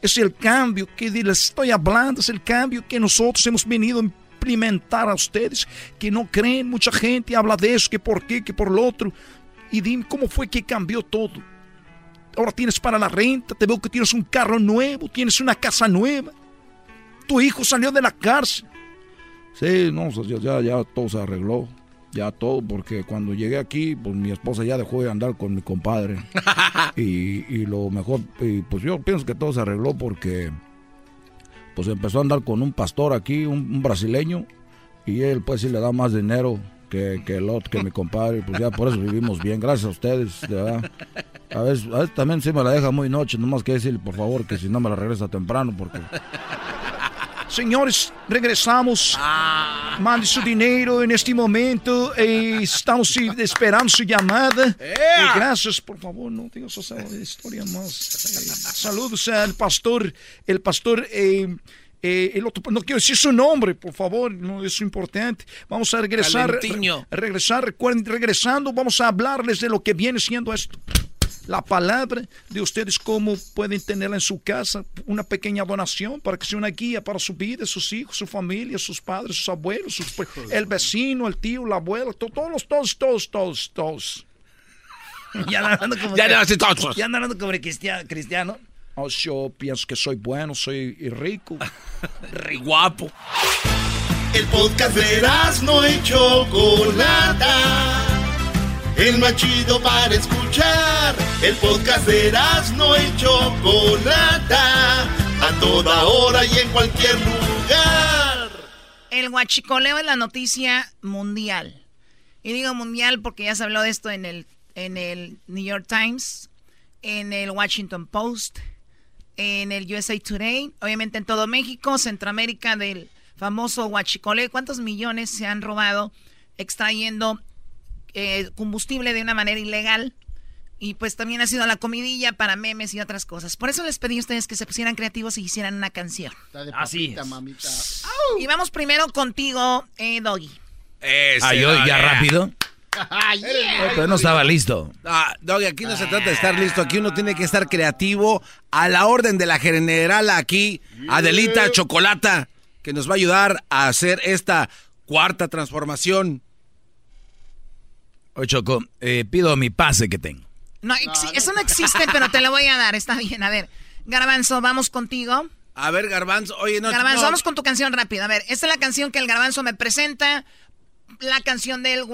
Es el cambio que les estoy hablando, es el cambio que nosotros hemos venido a implementar a ustedes, que no creen, mucha gente habla de eso, que por qué, que por lo otro. Y dime cómo fue que cambió todo. Ahora tienes para la renta, te veo que tienes un carro nuevo, tienes una casa nueva. Tu hijo salió de la cárcel. Sí, no, ya, ya, ya todo se arregló. Ya todo, porque cuando llegué aquí, pues mi esposa ya dejó de andar con mi compadre. y, y lo mejor, y pues yo pienso que todo se arregló porque pues empezó a andar con un pastor aquí, un, un brasileño, y él pues sí le da más dinero que, que el otro, que mi compadre, pues ya por eso vivimos bien, gracias a ustedes, de verdad. A veces, a veces también sí me la deja muy noche, nomás que decirle por favor que si no me la regresa temprano, porque Señores, regresamos. Mande su dinero en este momento. eh, estamos esperando su llamada. Eh, gracias, por favor, no digas esa historia más. Eh, saludos al pastor. El pastor. eh, eh, el otro, no quiero decir su nombre, por favor, no es importante. Vamos a regresar. Re- regresar, recuerden, regresando, vamos a hablarles de lo que viene siendo esto. La palabra de ustedes, cómo pueden tenerla en su casa, una pequeña donación para que sea una guía para su vida, sus hijos, su familia, sus padres, sus abuelos, sus- el vecino, el tío, la abuela, to- todos, todos, todos, todos, todos. Ya anda hablando como, Ya que- ya como cristiano. cristiano. Oh, yo pienso que soy bueno, soy rico. Re guapo. El podcast de no y Chocolata. El más chido para escuchar. El podcast de no y Chocolata. A toda hora y en cualquier lugar. El guachicoleo es la noticia mundial. Y digo mundial porque ya se habló de esto en el, en el New York Times, en el Washington Post, en el USA Today, obviamente en todo México, Centroamérica del famoso guachicoleo. ¿Cuántos millones se han robado extrayendo eh, combustible de una manera ilegal? Y pues también ha sido la comidilla para memes y otras cosas. Por eso les pedí a ustedes que se pusieran creativos y hicieran una canción. Así es. Y vamos primero contigo, eh, Doggy. ah, yo ya rápido. Pero no estaba listo. Ah, Doggy, aquí no se trata de estar listo. Aquí uno tiene que estar creativo a la orden de la general aquí, Adelita Chocolata, que nos va a ayudar a hacer esta cuarta transformación. Oye, Choco, eh, pido mi pase que tengo. No, eso no existe, pero te lo voy a dar. Está bien. A ver, Garbanzo, vamos contigo. A ver, Garbanzo, oye, no. Garbanzo, vamos con tu canción rápida. A ver, esta es la canción que el Garbanzo me presenta. La canción del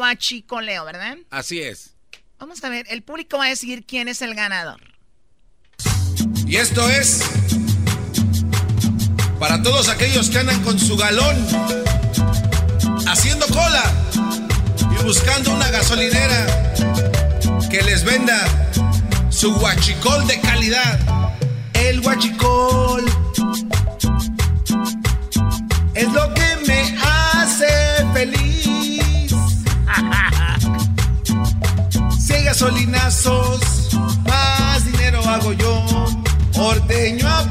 Leo, ¿verdad? Así es. Vamos a ver, el público va a decidir quién es el ganador. Y esto es para todos aquellos que andan con su galón haciendo cola buscando una gasolinera que les venda su guachicol de calidad. El guachicol es lo que me hace feliz. si hay gasolinazos, más dinero hago yo. Ordeño a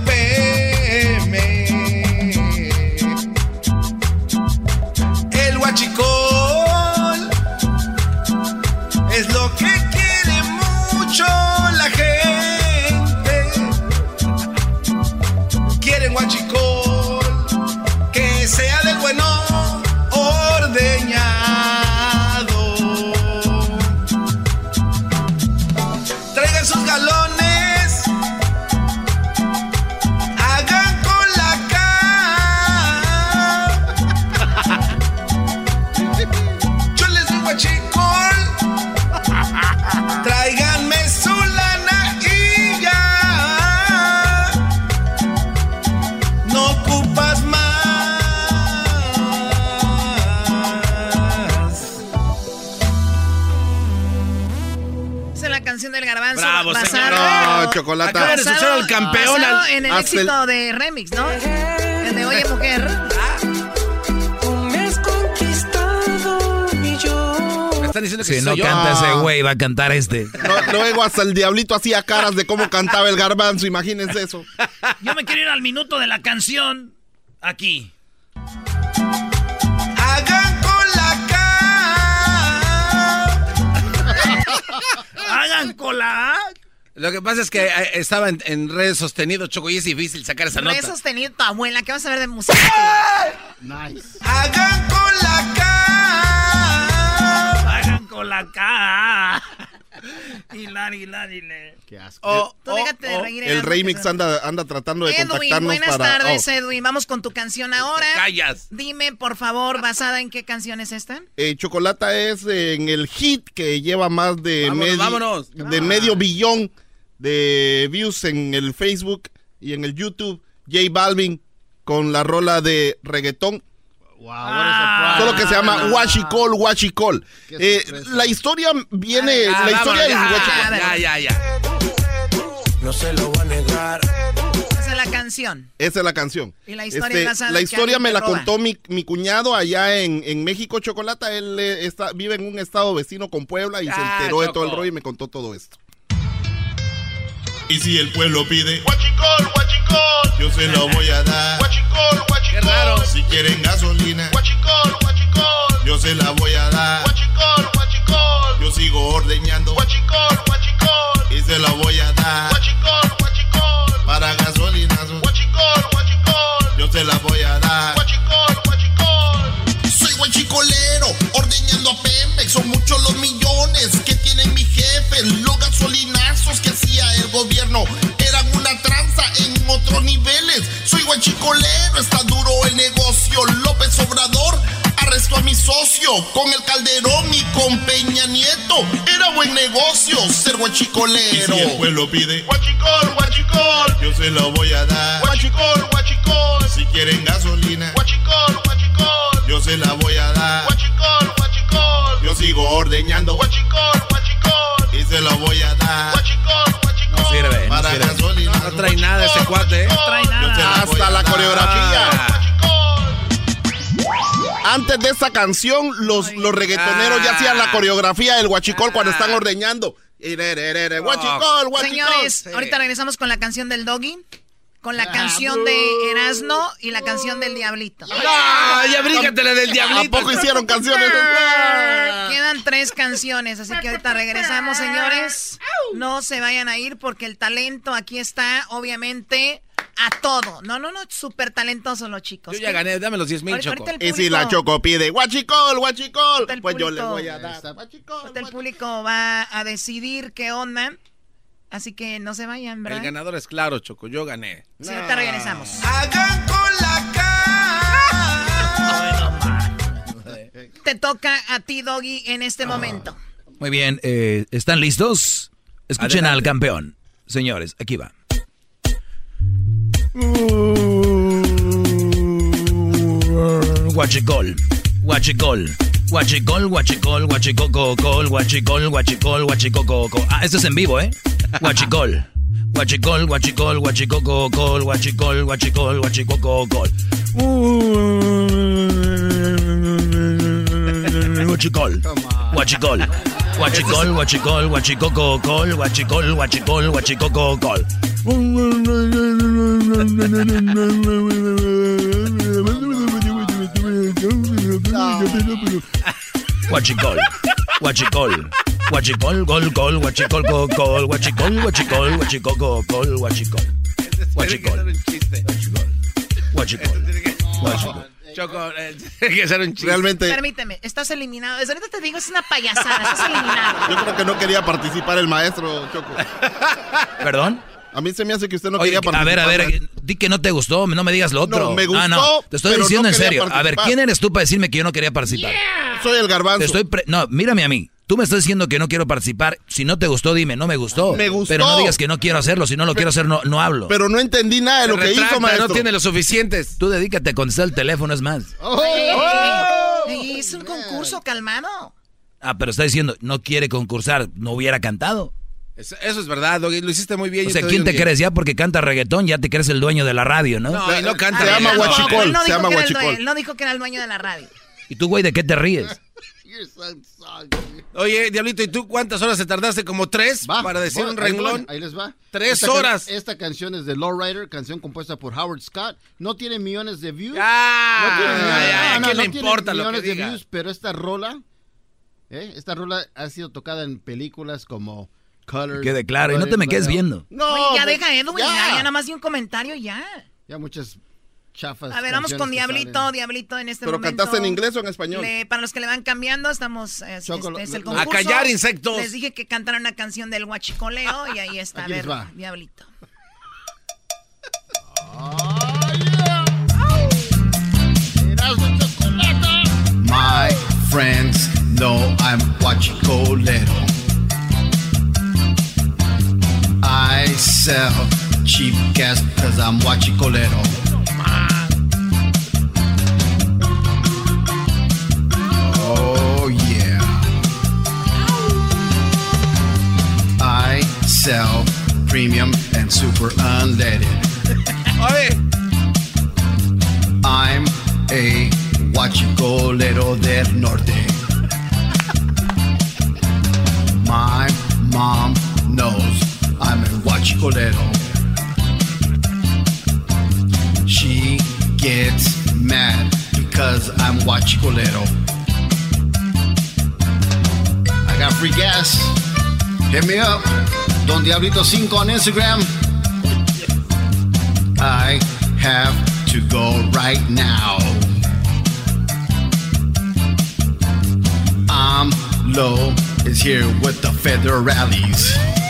basada- señor. No, Chocolata. basado- Acaba de escuchar al campeón, basado al- en el éxito de Remix, ¿no? El de Oye Mujer. Están diciendo que Si no yo. canta ese güey, va a cantar este. No, luego hasta el diablito hacía caras de cómo cantaba el garbanzo, imagínense eso. Yo me quiero ir al minuto de la canción. Aquí. Hagan con la Hagan cola. Lo que pasa es que eh, estaba en, en redes sostenido, Choco, y es difícil sacar esa Re nota. sostenido tu abuela. ¿Qué vas a ver de música? Nice. Hagan con la cara. Hagan con la cara. Hilar, hilar, hilar. Qué asco. Oh, Tú déjate de reír. El remix anda, anda tratando de Edwin, contactarnos buenas para. tardes, oh. Edwin. Vamos con tu canción ahora. callas. Dime, por favor, basada en qué canción es esta. Eh, Chocolata es en el hit que lleva más de, Vámonos, medio, vámonos. de medio billón de views en el Facebook y en el YouTube. J Balvin con la rola de reggaetón. Solo que se llama Washicol, Washicol. Eh, la historia viene. Ah, la historia del ya, Huachicol- ya, ya, ya. No se lo voy a negar. Esa es la canción. Esa es la canción. Y la historia Este, la historia me la roba. contó mi, mi cuñado allá en, en México, Chocolata. Él eh, está, vive en un estado vecino con Puebla y se Ah, enteró de todo el rollo y me contó todo esto. Y si el pueblo pide Huachicol, huachicol. Yo se lo voy a dar. Huachicol, huachicol. Qué raro. Si quieren gasolina Huachicol, huachicol. Yo se la voy a dar. Huachicol, huachicol. Yo sigo ordeñando Huachicol, huachicol. Y se la voy a dar. Huachicol, huachicol. Para gasolinazo Huachicol, huachicol. Yo se la voy a dar. Huachicol, huachicol. Soy guachicolero, ordeñando a Pemex. Son muchos los millones que tienen mi jefe. Los gasolinazos que hacía el gobierno eran una tranza en otros niveles. Soy guachicolero, está duro el negocio. López Obrador arrestó a mi socio con el Calderón y con Peña Nieto. Era buen negocio ser guachicolero. Y si el pueblo pide Guachicol, guachicol, yo se lo voy a dar. guachicol, guachicol. Si quieren gasolina, Guachicol, guachicol. yo se la voy a dar. Guachicol, guachicol. Yo sigo ordeñando Guachicol, guachicol. y se lo voy a dar. Guachicol, guachicol. No sirve, no Para sirve. gasolina. No trae nada ese cuate, ¿eh? No trae Yo se nada. Hasta la coreografía. Guachicol. Antes de esta canción, los, los reggaetoneros ya hacían la coreografía del huachicol cuando están ordeñando. Guachicol, guachicol. Señores, ahorita regresamos con la canción del doggy. Con la canción de Erasno y la canción del Diablito. ¡Ah! Ya bríncatela del Diablito. ¿A poco hicieron canciones? Quedan tres canciones, así que ahorita regresamos, señores. No se vayan a ir porque el talento aquí está, obviamente, a todo. No, no, no, súper talentosos los chicos. Yo ya gané, dame los 10 mil, Choco. Y si la Choco pide guachicol, guachicol, pues yo le voy a dar. ahorita el público va a decidir qué onda. Así que no se vayan, El ¿verdad? ganador es claro, Choco. Yo gané. Sí, ahorita regresamos. Hagan con la Te toca a ti, Doggy, en este momento. Muy bien, eh, ¿están listos? Escuchen Adelante. al campeón. Señores, aquí va. Guachicol, guachicol, guachicol, guachicol, guachicococol, guachicol, guachicol, guachicococol. Ah, esto es en vivo, ¿eh? Guachicol, guachicol, guachicol, guachicococol, guachicol, guachicol, guachicococol. Guachicol, guachicol, guachicol, guachicol, guachicococol, guachicol, guachicol, guachicococol. Guachicol, guachicol, guachicol, gol, gol, guachicol, gol, gol, guachicol, guachicol, guachicol, gol, gol, guachicol. Guachicol, guachicol, guachicol. Choco, eh, tiene que ser un chiste. Realmente, Permíteme, estás eliminado. Desde ahorita te digo, es una payasada, estás eliminado. yo creo que no quería participar el maestro, Choco. ¿Perdón? A mí se me hace que usted no Oye, quería a participar. ver, a ver, di que no te gustó, no me digas lo otro. No, me Ah, no, gustó, te estoy pero diciendo no en serio. A ver, participar. ¿quién eres tú para decirme que yo no quería participar? Soy el garbanzo. Te estoy pre- no, mírame a mí. Tú me estás diciendo que no quiero participar. Si no te gustó, dime, no me gustó. Me gustó. Pero no digas que no quiero hacerlo. Si no lo quiero hacer, no, no hablo. Pero no entendí nada de lo que hizo, maestro. No tiene los suficientes. Tú dedícate a contestar el teléfono, es más. Oh. Ey, Es un concurso calmado. Ah, pero está diciendo, no quiere concursar, no hubiera cantado. Eso, es verdad, Doggy. Lo hiciste muy bien. O yo sea, ¿quién te crees ya porque canta reggaetón? Ya te crees el dueño de la radio, ¿no? No, no canta. Se llama Guachicol, no se dijo llama que era el Guachicol. no dijo que era el dueño de la radio. ¿Y tú, güey, de qué te ríes? Oye, Diablito, ¿y tú cuántas horas te tardaste? ¿Como tres Va, para decir un renglón? Ahí les va. Tres Esta can- horas. esta canción es de Lowrider, canción compuesta por Howard Scott. No tiene millones de views. Ah, no tiene millones, ya, no, no, ¿qué no le tiene importa lo que millones de diga? views, pero esta rola, ¿eh? esta rola ha sido tocada en películas como Colors. Quede claro, y no te me quedes viendo. No, Oye, ya pues, deja Edwin, ya. ya nada más di un comentario ya. Ya muchas chafas. A ver, vamos con Diablito, salen. Diablito en este ¿Pero momento. cantaste en inglés o en español? Le- para los que le van cambiando, estamos. es, este es el concurso. A callar, insectos. Les dije que cantaran una canción del huachicoleo y ahí está. A Aquí ver, les va. Diablito. My friends know I'm Huachicolero. I sell cheap gas cause I'm Huachicolero. Oh yeah. I sell premium and super unleaded. I'm a Huachicolero del Norte. My mom knows I'm a Huachicolero. Because I'm Huachicolero. I got free gas. Hit me up. Don Diablito 5 on Instagram. I have to go right now. I'm low is here with the federales.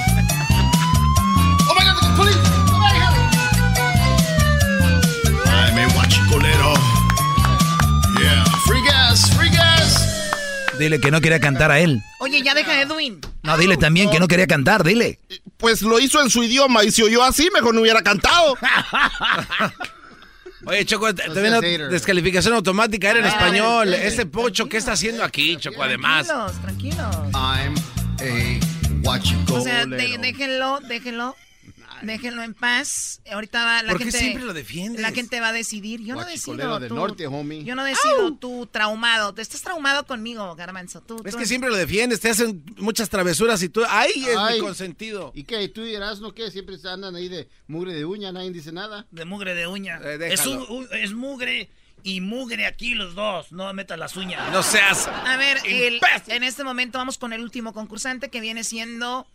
Dile que no quería cantar a él. Oye, ya deja Edwin. No, dile también que no quería cantar, dile. Pues lo hizo en su idioma y si oyó así, mejor no hubiera cantado. Oye, Choco, también la descalificación automática era en español. Ese pocho, ¿qué está haciendo aquí, Choco? Además. Tranquilos, tranquilos. I'm a O sea, déjenlo, déjenlo. Déjenlo en paz. Ahorita va la ¿Por qué gente. siempre lo defiendes? La gente va a decidir. Yo no decido. del tú. norte, homie. Yo no decido. Tú traumado. Te estás traumado conmigo, Garbanzo. Tú, Es tú- que siempre lo defiendes, te hacen muchas travesuras y tú, ¡ay, es Ay. mi consentido! ¿Y qué? ¿Y tú y Erasmo qué? Siempre se andan ahí de mugre de uña, nadie dice nada. De mugre de uña. Eh, es, un- es mugre y mugre aquí los dos. No metas las uñas. No seas... A ver, el- en este momento vamos con el último concursante que viene siendo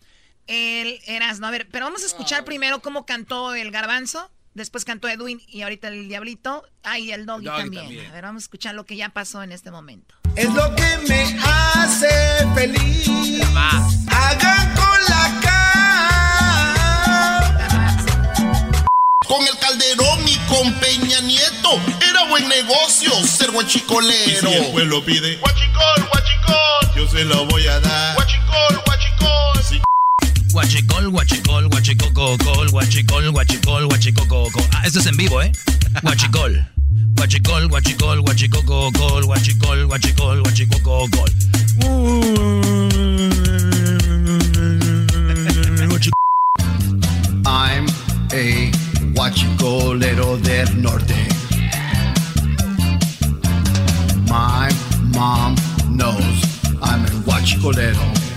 el Erasmo. A ver, pero vamos a escuchar primero cómo cantó el Garbanzo. Después cantó Edwin y ahorita el Diablito. Ah, y el Doggy, Doggy también. también. A ver, vamos a escuchar lo que ya pasó en este momento. Es lo que me hace feliz. Hagan con la cara. Con el Calderón y con Peña Nieto era buen negocio ser guachicolero. Y si el pueblo pide guachicol, guachicol, yo se lo voy a dar. Guachicol, guachicol. Guachicol, guachicol, guachicococol, guachicol, guachicol, guachicococol. Ah, esto es en vivo, ¿eh? Guachicol. Guachicol, guachicol, guachicococol, guachicol, guachicol, guachicococol. I'm a guachicolero del norte. My mom knows I'm a guachicolero.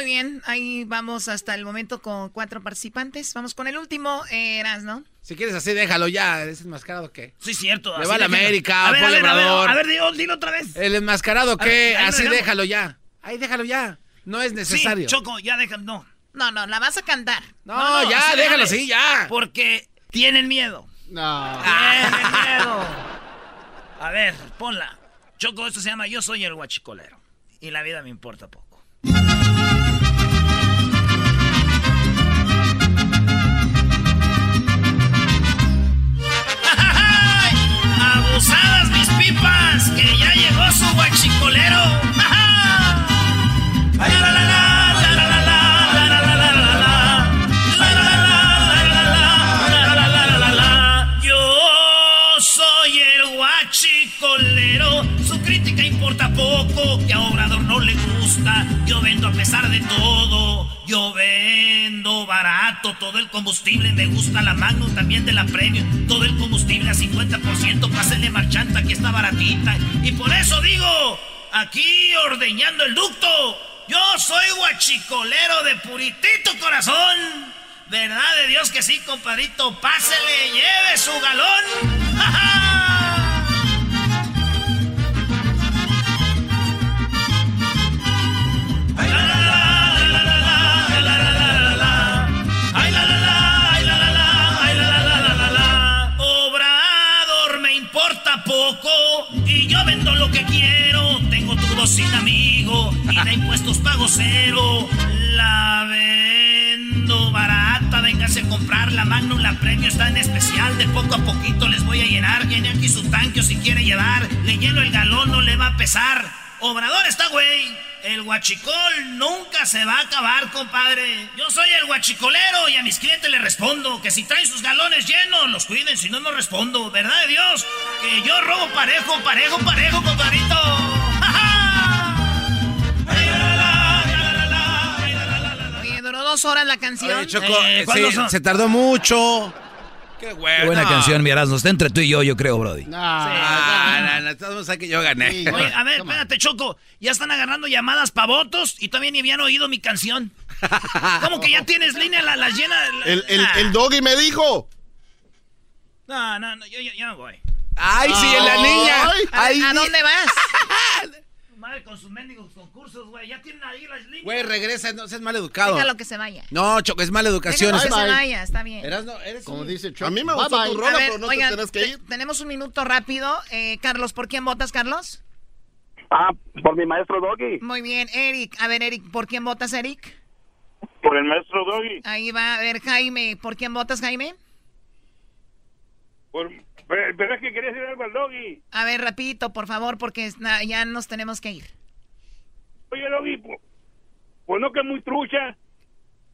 Muy bien, ahí vamos hasta el momento con cuatro participantes. Vamos con el último, eh, Erasmo. Si quieres así, déjalo ya, ¿es enmascarado qué? Sí, cierto. Le va a la. América, A ver, a ver, a ver, Obrador. a ver, dilo, dilo otra vez. ¿El enmascarado qué? Así dejamos. déjalo ya. Ahí déjalo ya. No es necesario. Sí, Choco, ya déjalo. No. No, no, la vas a cantar. No, ya, así déjalo déjale. así, ya. Porque tienen miedo. No. Tienen miedo. A ver, ponla. Choco, esto se llama Yo soy el guachicolero. Y la vida me importa poco. Abusadas mis pipas, que ya llegó su guachicolero. Importa que a Obrador no le gusta. Yo vendo a pesar de todo. Yo vendo barato, todo el combustible me gusta la Magnum también de la Premium. Todo el combustible a 50%, pásenle marchanta, aquí está baratita. Y por eso digo, aquí ordeñando el ducto, yo soy guachicolero de puritito corazón. ¿Verdad de Dios que sí, compadrito? Pásele, lleve su galón. ¡Ja, ja! Sin amigo y de impuestos pago cero. La vendo barata, véngase a comprar la Magnum, la premio está en especial. De poco a poquito les voy a llenar. Viene aquí su tanque o si quiere llevar. Le lleno el galón, no le va a pesar. Obrador está güey. El guachicol nunca se va a acabar, compadre. Yo soy el guachicolero y a mis clientes les respondo que si traen sus galones llenos, los cuiden, si no, no respondo. ¿Verdad de Dios? Que yo robo parejo, parejo, parejo, compadrito. Dos horas la canción. Oye, Choco, Eh, eh, ¿cuándo sí, son? se tardó mucho. Qué bueno. Qué buena canción, mi Erasmo. Está entre tú y yo, yo creo, Brody. Ah, no, no, todos saben que yo gané. Sí. Oye, a ver, espérate, Choco. Ya están agarrando llamadas para votos y todavía ni habían oído mi canción. ¿Cómo que ya tienes línea la, la llena? la- El, el, Nah. el doggy me dijo. No, no, no, yo, yo, yo me voy. Ay, sí, la niña. Ay. ¿A, Ay, a dónde vas? Madre con sus mendigos concursos, güey. Ya tienen ahí las líneas. Güey, regresa, no seas mal educado. Déjalo que se vaya. No, Choco, es mala educación. Déjalo que se bye. vaya, está bien. Eres Como un- dice Trump. A mí me Bye, gustó bye. tu rola, ver, pero no oigan, te tenés que te- ir. tenemos un minuto rápido. Eh, Carlos, ¿por quién votas, Carlos? Ah, por mi maestro Doggy. Muy bien, Eric. A ver, Eric, ¿por quién votas, Eric? Por el maestro Doggy. Ahí va, a ver, Jaime. ¿Por quién votas, Jaime? Por... Pero, pero es que quería decir algo al Doggy. A ver, rapidito, por favor, porque ya nos tenemos que ir. Oye, Doggy, pues, pues no que es muy trucha.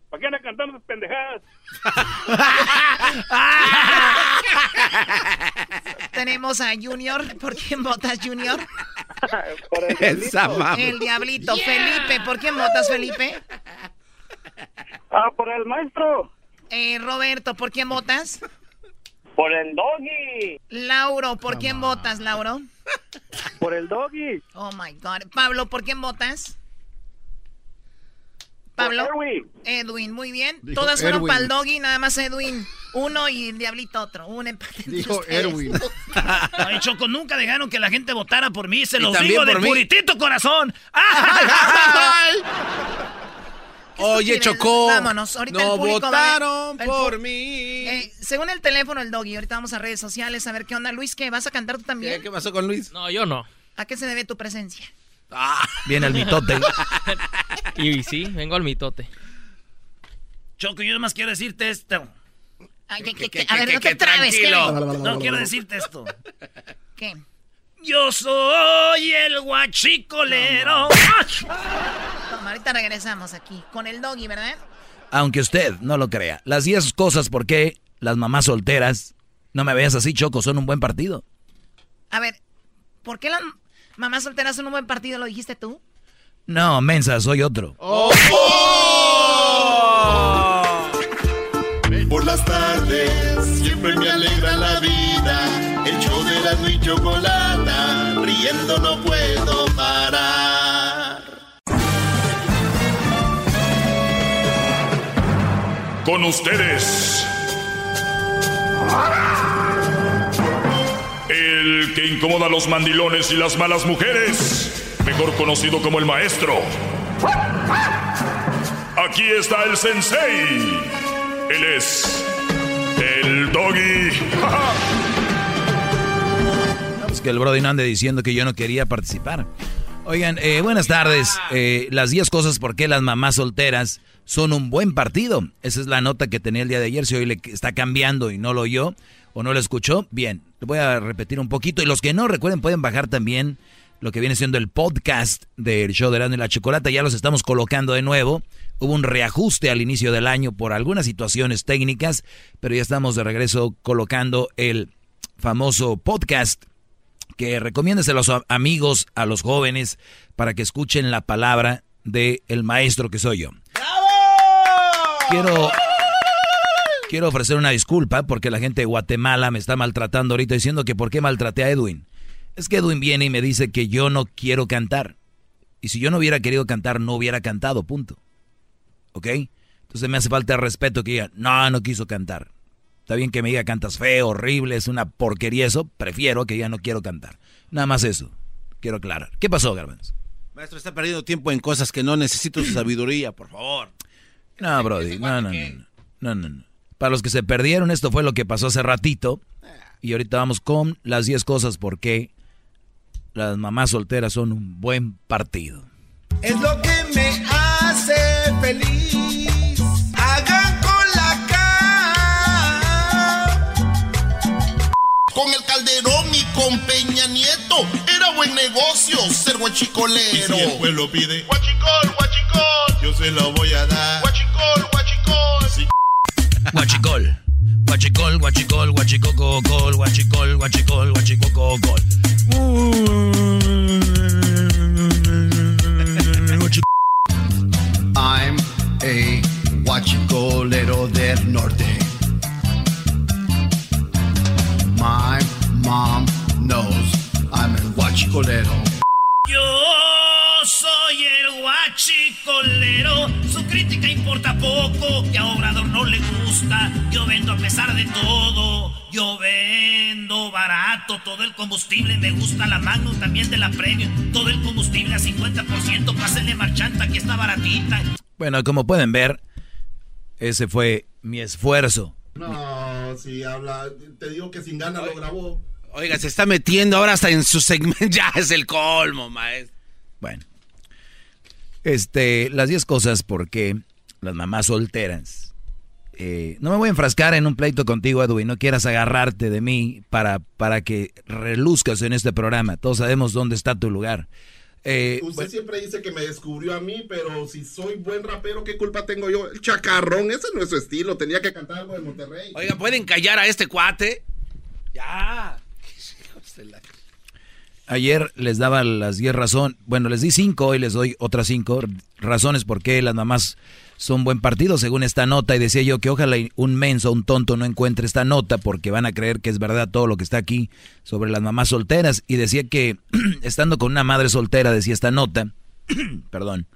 ¿Para qué anda cantando esas pendejadas? Tenemos a Junior. ¿Por quién votas, Junior? Por el mamá. El Diablito. Felipe. ¿Por quién votas, Felipe? Ah, por el maestro. Eh, Roberto, ¿por quién votas? Por el doggy. Lauro, ¿por quién votas, Lauro? Por el doggy. Oh my God. Pablo, ¿por quién votas? Pablo. Edwin. Edwin, muy bien. Dijo Todas fueron Erwin. para el doggy, nada más Edwin. Uno y el diablito otro. Un empate. Dijo. Erwin. Ay, Choco, nunca dejaron que la gente votara por mí. Se Y los digo de mí. puritito corazón. Oye? Chocó. Vámonos, ahorita no el público va a ver- votaron el por mí. Eh, según el teléfono del doggy, ahorita vamos a redes sociales a ver qué onda. Luis, ¿qué? ¿Vas a cantar tú también? ¿Qué, qué pasó con Luis? No, yo no. ¿A qué se debe tu presencia? Viene el mitote. Y sí, vengo al mitote. Choco, yo nomás quiero decirte esto. Ay, ¿qué, qué, ¿Qué, qué? A ver, qué, no te trabes. No, quiero decirte esto. ¿Qué? Yo soy el guachicolero. Toma, ahorita regresamos aquí con el doggy, ¿verdad? Aunque usted no lo crea. Las 10 cosas por qué las mamás solteras, no me veas así, Choco, son un buen partido. A ver, ¿por qué las mamás solteras son un buen partido? ¿Lo dijiste tú? No, mensa, soy otro. Por las tardes siempre me alegra la vida. Y chocolata, riendo no puedo parar. Con ustedes. El que incomoda a los mandilones y las malas mujeres, mejor conocido como el maestro. Aquí está el sensei. Él es el doggy. El Brody no ande diciendo que yo no quería participar. Oigan, eh, buenas tardes. Eh, las 10 cosas por qué las mamás solteras son un buen partido. Esa es la nota que tenía el día de ayer. Si hoy le está cambiando y no lo oyó o no lo escuchó, bien. Voy a repetir un poquito. Y los que no recuerden pueden bajar también lo que viene siendo el podcast del show de Erasmo y la Chocolata. Ya los estamos colocando de nuevo. Hubo un reajuste al inicio del año por algunas situaciones técnicas, pero ya estamos de regreso colocando el famoso podcast que recomiendes a los amigos, a los jóvenes, para que escuchen la palabra del el maestro que soy yo. Quiero, quiero ofrecer una disculpa porque la gente de Guatemala me está maltratando ahorita diciendo que por qué maltraté a Edwin. Es que Edwin viene y me dice que yo no quiero cantar. Y si yo no hubiera querido cantar, no hubiera cantado, punto. ¿Ok? Entonces me hace falta el respeto que diga, no, no quiso cantar. Está bien que me diga cantas feo, horrible, es una porquería eso. Prefiero que ya no quiero cantar. Nada más eso. Quiero aclarar. ¿Qué pasó, Garbanzo? Maestro, está perdiendo tiempo en cosas que no necesito su sabiduría, por favor. No, Brody. No, no, no, no. No, no. Para los que se perdieron, esto fue lo que pasó hace ratito. Y ahorita vamos con las 10 cosas por qué las mamás solteras son un buen partido. Es lo que me hace feliz. Con el Calderón y con Peña Nieto era buen negocio ser guachicolero. Y si el pueblo pide guachicol, guachicol, yo se lo voy a dar. Guachicol, guachicol. Sí. Guachicol. Guachicol, guachicol, guachicococol, guachicol, guachicol, guachicococol. I'm a guachicolero del norte. My mom knows I'm a guachicolero. Yo soy el guachicolero. Su crítica importa poco, que a Obrador no le gusta. Yo vendo a pesar de todo. Yo vendo barato. Todo el combustible me gusta. La Magnum también de la Premium. Todo el combustible a 50%. Pásenle marchanta, aquí está baratita. Bueno, como pueden ver, ese fue mi esfuerzo. No, habla, te digo que sin ganas lo grabó. Oiga, se está metiendo ahora hasta en su segmento. Ya es el colmo, maestro. Bueno. Este, las 10 cosas por qué las mamás solteras. eh, no me voy a enfrascar en un pleito contigo, Edwin. No quieras agarrarte de mí para, para que reluzcas en este programa. Todos sabemos dónde está tu lugar. Eh, Usted siempre dice que me descubrió a mí, pero si soy buen rapero, ¿qué culpa tengo yo? El chacarrón, ese no es su estilo. Tenía que cantar algo de Monterrey. Oiga, ¿pueden callar a este cuate? Ya. Ayer les daba las 10 razones, bueno, les di 5, hoy les doy otras 5 razones por qué las mamás son buen partido según esta nota y decía yo que ojalá un menso, un tonto no encuentre esta nota porque van a creer que es verdad todo lo que está aquí sobre las mamás solteras y decía que estando con una madre soltera, decía esta nota, perdón,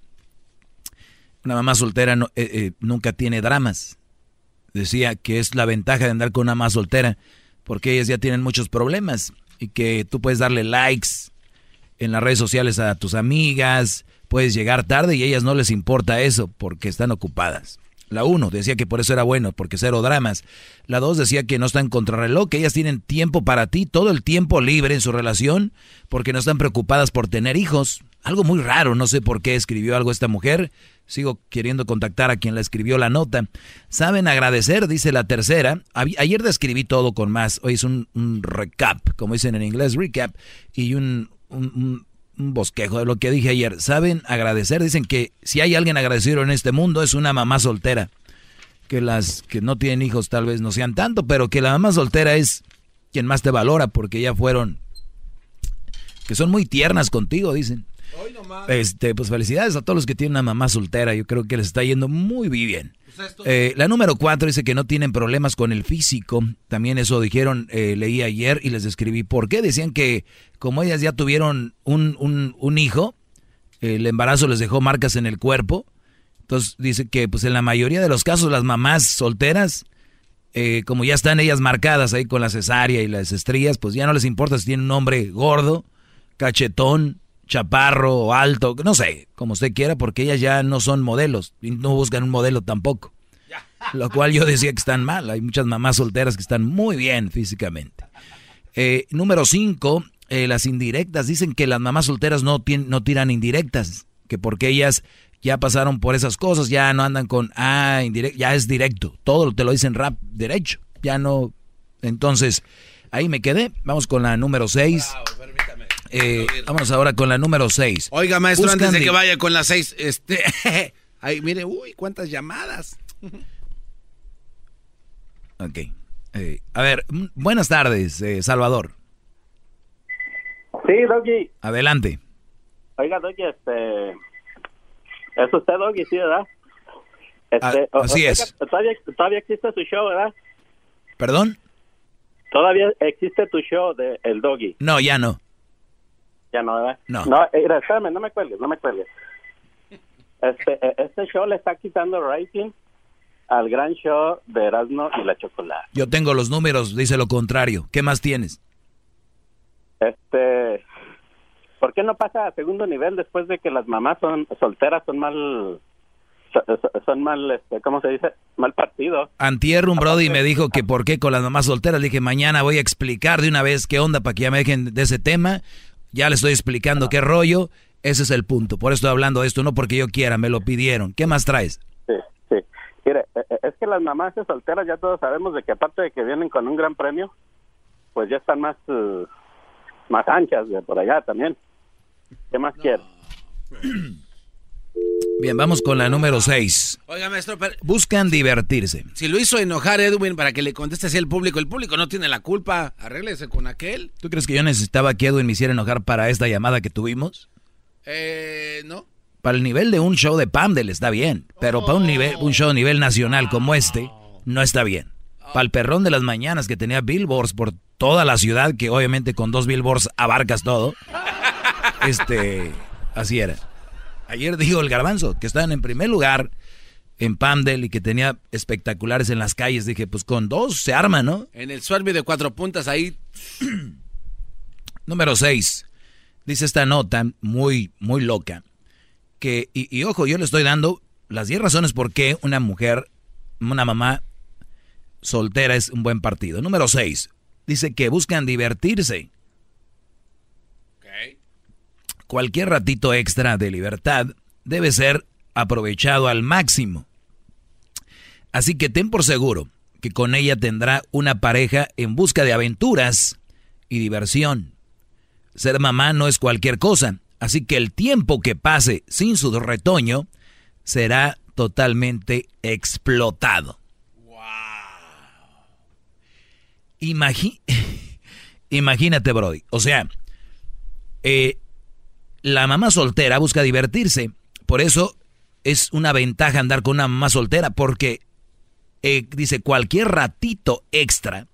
una mamá soltera no, eh, eh, nunca tiene dramas. Decía que es la ventaja de andar con una mamá soltera porque ellas ya tienen muchos problemas y que tú puedes darle likes en las redes sociales a tus amigas, puedes llegar tarde y ellas no les importa eso porque están ocupadas. La uno decía que por eso era bueno, porque cero dramas. La dos decía que no están contrarreloj, que ellas tienen tiempo para ti, todo el tiempo libre en su relación, porque no están preocupadas por tener hijos. Algo muy raro, no sé por qué escribió algo esta mujer. Sigo queriendo contactar a quien la escribió la nota. Saben agradecer, dice la tercera. Ayer describí todo con más. Hoy es un, recap, como dicen en inglés, recap, y un, un, bosquejo de lo que dije ayer. Saben agradecer. Dicen que si hay alguien agradecido en este mundo es una mamá soltera. Que las que no tienen hijos tal vez no sean tanto, pero que la mamá soltera es quien más te valora porque ya fueron que son muy tiernas contigo, dicen. Este, pues felicidades a todos los que tienen una mamá soltera. Yo creo que les está yendo muy bien. Pues eh, la número cuatro dice que no tienen problemas con el físico. También eso dijeron, eh, leí ayer y les escribí por qué. Decían que como ellas ya tuvieron un, un, un hijo, el embarazo les dejó marcas en el cuerpo. Entonces dice que pues en la mayoría de los casos las mamás solteras, eh, como ya están ellas marcadas ahí con la cesárea y las estrías, pues ya no les importa si tienen un hombre gordo, cachetón, chaparro o alto, no sé, como usted quiera, porque ellas ya no son modelos y no buscan un modelo tampoco. Lo cual yo decía que están mal. Hay muchas mamás solteras que están muy bien físicamente. Eh, número cinco, eh, las indirectas. Dicen que las mamás solteras no, no tiran indirectas, que porque ellas ya pasaron por esas cosas, ya no andan con, ah, indirecto, ya es directo. Todo te lo dicen rap derecho. Ya no. Entonces, ahí me quedé. Vamos con la número seis. Eh, vamos ahora con la número 6. Oiga, maestro, antes de que vaya con la 6, este, ay, mire, uy, cuántas llamadas. ok. Eh, a ver, buenas tardes, eh, Salvador. Sí, Doggy. Adelante. Oiga, Doggy, este... ¿Es usted, Doggy, sí, verdad? Este, ah, así es. Todavía, todavía existe su show, ¿verdad? ¿Perdón? Todavía existe tu show de El Doggy. No, ya no. Ya no, ¿verdad? No. No, eh, espérame, no me cuelgues, no me cuelgues. Este, eh, este show le está quitando rating al gran show de Erasmo y la Chocolate. Yo tengo los números, dice lo contrario. ¿Qué más tienes? Este, ¿por qué no pasa a segundo nivel después de que las mamás son solteras, son mal, son mal, este, ¿cómo se dice? Mal partido. Antier un Brody me dijo que por qué con las mamás solteras. Le dije, mañana voy a explicar de una vez qué onda para que ya me dejen de ese tema. Ya le estoy explicando qué rollo. Ese es el punto. Por eso estoy hablando de esto, no porque yo quiera, me lo pidieron. ¿Qué más traes? Sí, sí. Mire, e, e, es que las mamás solteras ya todos sabemos de que aparte de que vienen con un gran premio, pues ya están más, uh, más anchas de por allá también. ¿Qué más quiere? Bien, vamos con la número 6. Oiga, maestro, buscan divertirse. Si lo hizo enojar Edwin para que le conteste así al público, el público no tiene la culpa. Arréglese con aquel. ¿Tú crees que yo necesitaba que Edwin me hiciera enojar para esta llamada que tuvimos? Eh, no. Para el nivel de un show de Pamdel está bien, pero para un nivel un show a nivel nacional como este no está bien. Para el perrón de las mañanas que tenía billboards por toda la ciudad, que obviamente con dos billboards abarcas todo. Este, así era. Ayer dijo el garbanzo que estaban en primer lugar en Pamdel y que tenía espectaculares en las calles. Dije, pues con dos se arma, ¿no? En el Swerve de cuatro puntas ahí. Número seis. Dice esta nota muy, muy loca. Que, y, y, ojo, yo le estoy dando las diez razones por qué una mujer, una mamá soltera es un buen partido. Número seis. Dice que buscan divertirse cualquier ratito extra de libertad debe ser aprovechado al máximo. Así que ten por seguro que con ella tendrá una pareja en busca de aventuras y diversión. Ser mamá no es cualquier cosa, así que el tiempo que pase sin su retoño será totalmente explotado. Imagínate, Brody. O sea, eh, la mamá soltera busca divertirse. Por eso es una ventaja andar con una mamá soltera porque eh, dice cualquier ratito extra.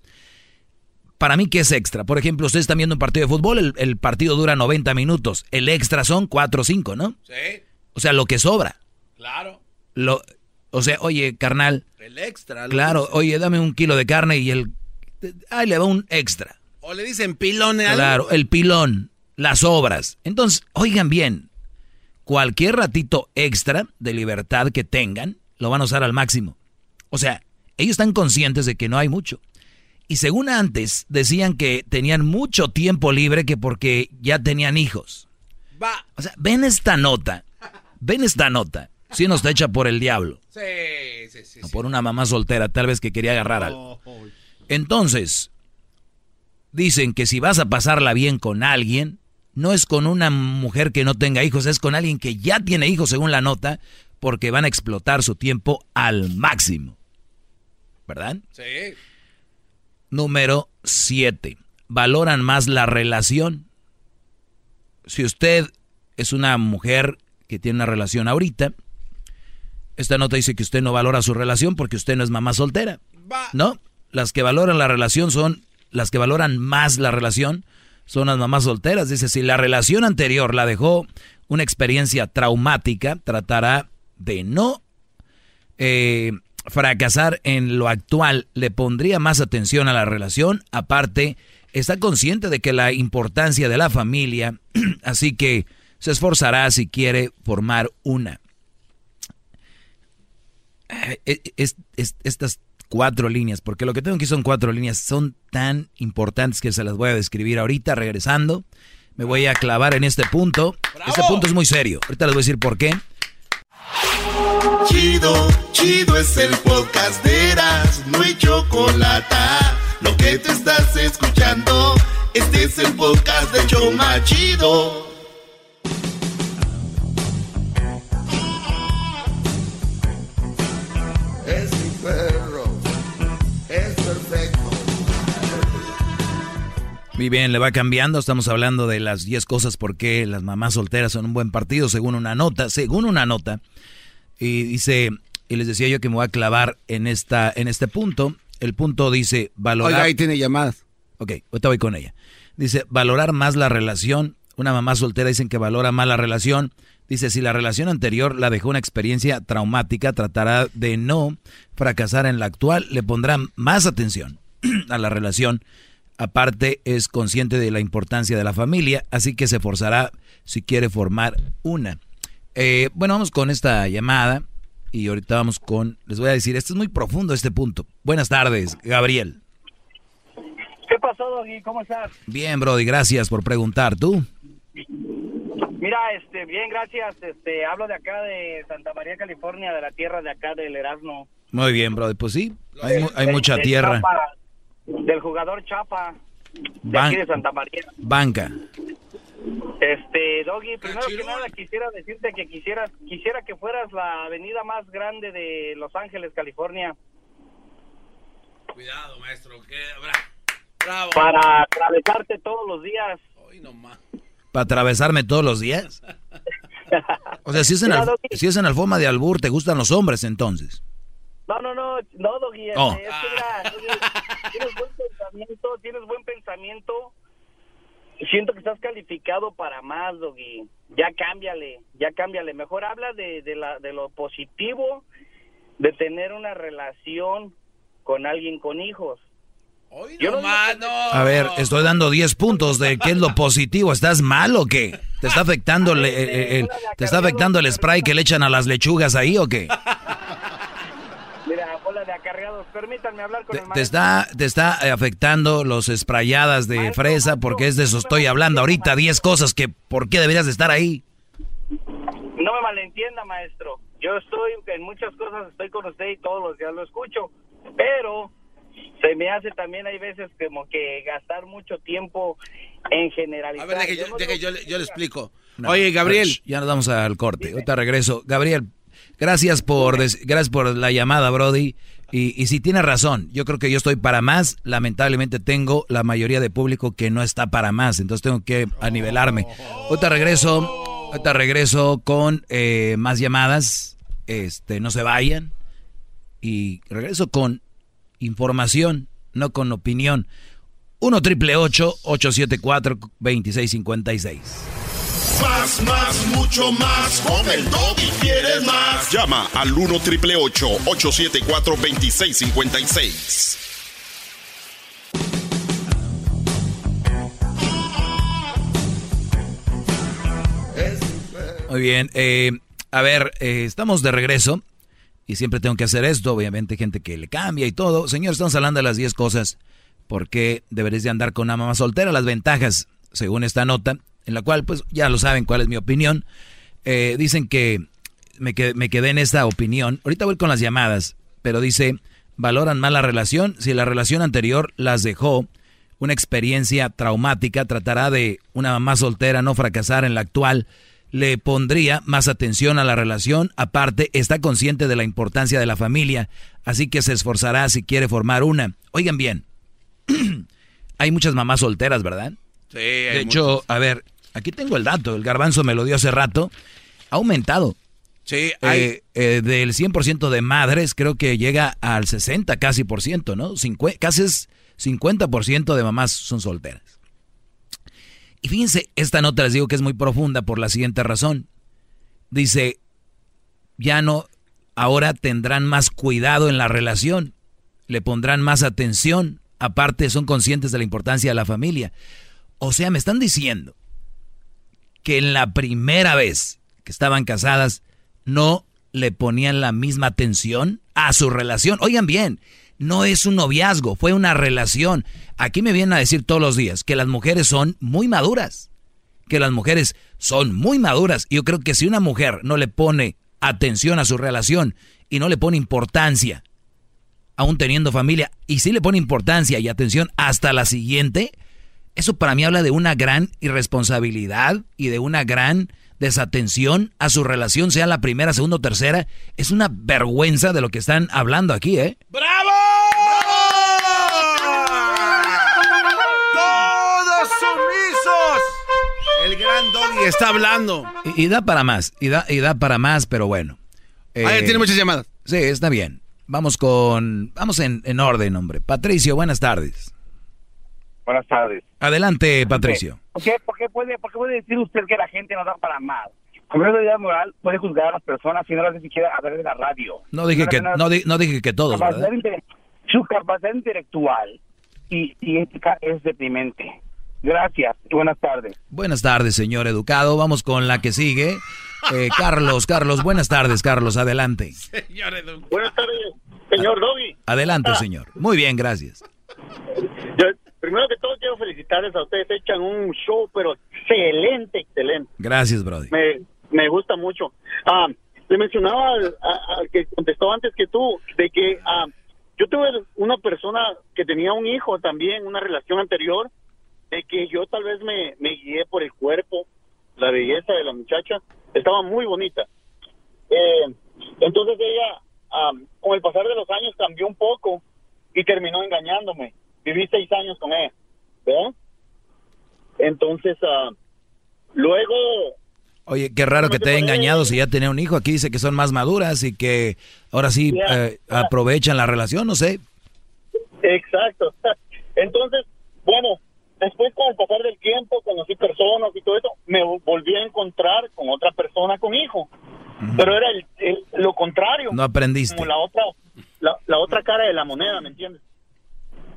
Para mí, ¿qué es extra? Por ejemplo, ustedes están viendo un partido de fútbol, el, partido dura 90 minutos. El extra son 4 o 5, ¿no? Sí. O sea, lo que sobra. Claro. Lo, o sea, oye, carnal. El extra. Claro, oye, dame un kilo de carne y el... Ahí le va un extra. O le dicen pilón. ¿eh? Claro, el pilón, las obras. Entonces, oigan bien, cualquier ratito extra de libertad que tengan, lo van a usar al máximo. O sea, ellos están conscientes de que no hay mucho. Y según antes, decían que tenían mucho tiempo libre que porque ya tenían hijos. Va. O sea, ven esta nota. Ven esta nota. Si no está hecha por el diablo. Sí, sí, sí. O por una mamá soltera, tal vez que quería agarrar algo. Entonces, dicen que si vas a pasarla bien con alguien, no es con una mujer que no tenga hijos, es con alguien que ya tiene hijos, según la nota, porque van a explotar su tiempo al máximo. ¿Verdad? Sí. Número 7. Valoran más la relación. Si usted es una mujer que tiene una relación ahorita, esta nota dice que usted no valora su relación porque usted no es mamá soltera. ¿No? Las que valoran la relación son, las que valoran más la relación son las mamás solteras. Dice, si la relación anterior la dejó una experiencia traumática, tratará de no eh, fracasar en lo actual. Le pondría más atención a la relación. Aparte, está consciente de que la importancia de la familia, así que se esforzará si quiere formar una. Estas cuatro líneas, porque lo que tengo aquí son cuatro líneas, son tan importantes que se las voy a describir ahorita, regresando. Me voy a clavar en este punto. Este punto es muy serio. Ahorita les voy a decir por qué. Chido, chido es el podcast de Eras, no hay chocolate. Lo que te estás escuchando, este es el podcast de Choma Chido. Muy bien, le va cambiando. Estamos hablando de las 10 cosas por qué las mamás solteras son un buen partido, según una nota. Según una nota. Y dice, y les decía yo que me voy a clavar en, esta, en este punto. El punto dice valorar. Oiga, ahí tiene llamadas. Ok, ahorita voy con ella. Dice valorar más la relación. Una mamá soltera dicen que valora más la relación. Dice, si la relación anterior la dejó una experiencia traumática, tratará de no fracasar en la actual, le pondrá más atención a la relación. Aparte, es consciente de la importancia de la familia, así que se forzará si quiere formar una. Eh, bueno, vamos con esta llamada y ahorita vamos con, les voy a decir, esto es muy profundo este punto. Buenas tardes, Gabriel. ¿Qué pasó, Doggy? ¿Cómo estás? Bien, Brody, gracias por preguntar. ¿Tú? Mira, este, bien, gracias. Este, hablo de acá de Santa María, California, de la tierra de acá del Erasmo. Muy bien, Brody, pues sí, hay, hay mucha tierra. Del jugador Chapa, de aquí de Santa María. Banca. Este, Doggy, primero que nada quisiera decirte que quisiera, quisiera que fueras la avenida más grande de Los Ángeles, California. Cuidado, maestro. ¿qué? Bravo. Para atravesarte todos los días. Hoy nomás. ¿Para atravesarme todos los días? O sea, si es, en si es en la forma de albur, ¿te gustan los hombres entonces? No, no, no, no, Doggy, este, Oh. es que mira, tienes- buen pensamiento, tienes buen pensamiento. Siento que estás calificado para más, Doggy. Ya cámbiale, ya cámbiale. Mejor habla de, de, la, de lo positivo de tener una relación con alguien con hijos. Yo no A ver, estoy dando 10 puntos de qué es lo positivo. ¿Estás mal o qué? ¿Te está afectando el, el- el- te está afectando el spray que le echan a las lechugas ahí o qué? Acarreados, permítanme hablar con el ¿Te maestro. está, te está afectando los sprayadas de fresa? Porque es de eso estoy hablando ahorita. 10 cosas que, ¿por qué deberías de estar ahí? No me malentienda, maestro. Yo estoy en muchas cosas, estoy con usted y todos los días lo escucho. Pero se me hace también, hay veces como que gastar mucho tiempo en generalizar. A ver, deje, Yo yo, deje, yo, le- yo le explico. No, Oye, Gabriel. Ya nos vamos al corte. Ahorita regreso. Gabriel, gracias por, des- gracias por la llamada, Brody. Y, y si tiene razón, yo creo que yo estoy para más. Lamentablemente tengo la mayoría de público que no está para más. Entonces tengo que anivelarme. Ahorita regreso. Regreso con eh, más llamadas. Este, no se vayan. Y regreso con información, no con opinión. 1 triple 874 2656. Más, más, mucho más. Con el y quieres más. Llama al 1 triple 874 2656. Muy bien, eh, a ver, eh, estamos de regreso y siempre tengo que hacer esto, obviamente gente que le cambia y todo. Señor, estamos hablando de las 10 cosas por qué deberías de andar con una mamá soltera, las ventajas, según esta nota, en la cual pues ya lo saben cuál es mi opinión. Eh, dicen que me, me quedé en esta opinión. Ahorita voy con las llamadas, pero dice, valoran más la relación. Si la relación anterior las dejó una experiencia traumática, tratará de una mamá soltera no fracasar en la actual le pondría más atención a la relación, aparte está consciente de la importancia de la familia, así que se esforzará si quiere formar una. Oigan bien, hay muchas mamás solteras, ¿verdad? Sí, De hecho, a ver, aquí tengo el dato, el garbanzo me lo dio hace rato, ha aumentado. Sí, hay... Eh, eh, del 100% de madres creo que llega al 60 casi por ciento, ¿no? casi es 50% de mamás son solteras. Y fíjense, esta nota les digo que es muy profunda por la siguiente razón. Dice, ya no, ahora tendrán más cuidado en la relación, le pondrán más atención, aparte son conscientes de la importancia de la familia. O sea, me están diciendo que en la primera vez que estaban casadas no le ponían la misma atención a su relación. Oigan bien, no es un noviazgo, fue una relación. Aquí me vienen a decir todos los días que las mujeres son muy maduras, que las mujeres son muy maduras. Yo creo que si una mujer no le pone atención a su relación y no le pone importancia, aún teniendo familia, y si le pone importancia y atención hasta la siguiente, eso para mí habla de una gran irresponsabilidad y de una gran desatención a su relación, sea la primera, segunda o tercera. Es una vergüenza de lo que están hablando aquí, ¿eh? ¡Bravo! ¡Todos sumisos! El gran Doggy está hablando. Y, da para más, y da, y da para más, pero bueno. ah, tiene muchas llamadas. Sí, está bien. Vamos con. Vamos en, en orden, hombre. Patricio, buenas tardes. Buenas tardes. Adelante, Patricio. ¿Por qué, por qué puede, por qué puede decir usted que la gente no da para más? Con de moral puede juzgar a las personas si no las siquiera a través de la radio. No dije que, no, no, dije que todos, ¿verdad? Su capacidad intelectual y, y ética es deprimente. Gracias y buenas tardes. Buenas tardes, señor educado. Vamos con la que sigue. Eh, Carlos, Carlos, buenas tardes, Carlos, adelante. Señor educado. Buenas tardes, señor Dobby. Adelante, señor. Muy bien, gracias. Yo, primero que todo quiero felicitarles a ustedes, echan un show, pero excelente, excelente. Gracias, Brody. Me, me gusta mucho. Ah, le mencionaba al, que contestó antes que tú, de que ah, yo tuve una persona que tenía un hijo también, una relación anterior, de que yo tal vez me, me guié por el cuerpo, la belleza de la muchacha, estaba muy bonita. Eh, entonces ella, ah, con el pasar de los años, cambió un poco y terminó engañándome viví seis años con él, ¿verdad? Entonces, uh, luego... Oye, qué raro que te haya engañado si ya tenía un hijo. Aquí dice que son más maduras y que ahora sí eh, aprovechan la relación, no sé. Exacto. Entonces, bueno, después con el pasar del tiempo, conocí personas y todo eso, me volví a encontrar con otra persona con hijo. Pero era el, lo contrario. No aprendiste. Como la otra, la, la otra cara de la moneda, ¿me entiendes?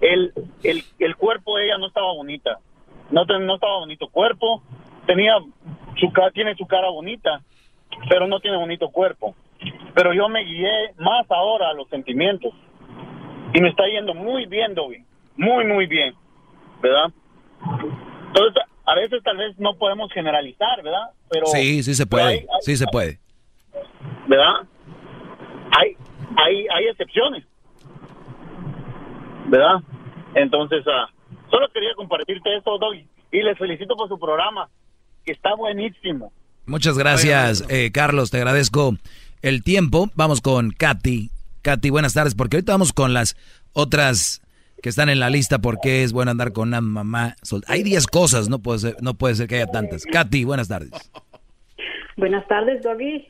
El, el, el cuerpo de ella no estaba bonita. No, no estaba bonito cuerpo, tenía su tiene su cara bonita, pero no tiene bonito cuerpo. Pero yo me guié más ahora a los sentimientos. Y me está yendo muy bien, Dobby. Muy, muy bien. ¿Verdad? Entonces, a veces tal vez no podemos generalizar, ¿verdad? Pero Sí, sí se puede. sí se puede. ¿Verdad? Hay, hay, hay excepciones. ¿Verdad? Entonces, uh, solo quería compartirte esto, Doggy, y les felicito por su programa, que está buenísimo. Muchas gracias, eh, Carlos, te agradezco el tiempo. Vamos con Katy. Katy, buenas tardes, porque ahorita vamos con las otras que están en la lista porque es bueno andar con una mamá Hay 10 cosas, no puede, ser, no puede ser que haya tantas. Katy, buenas tardes. Buenas tardes, Doggy.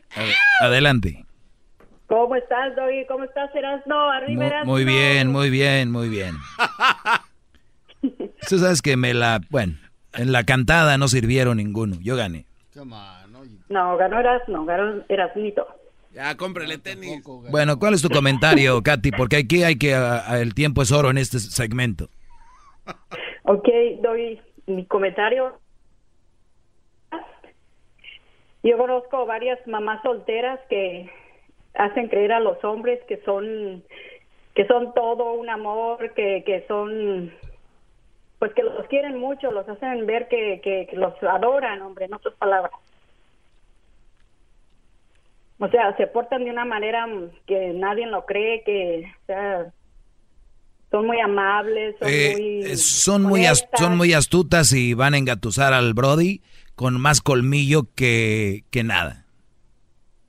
Adelante. ¿Cómo estás, Doggy? ¿Cómo estás, Erasno? Arriba, Erasno. muy bien, muy bien, muy bien. Tú sabes que me la, bueno, en la cantada no sirvieron ninguno. Yo gané. No, ganó Erasno, ganó Erasnito. Ya, cómprele tenis. Bueno, ¿cuál es tu comentario, Katy? Porque aquí hay que, a- a- el tiempo es oro en este segmento. Ok, doy mi comentario. Yo conozco varias mamás solteras que hacen creer a los hombres que son que son todo un amor, que, que son pues que los quieren mucho, los hacen ver que, que, que los adoran, hombre, en otras palabras. O sea, se portan de una manera que nadie lo cree, que o sea, son muy amables, son Eh, muy son, muy son muy astutas y van a engatusar al Brody con más colmillo que, que nada.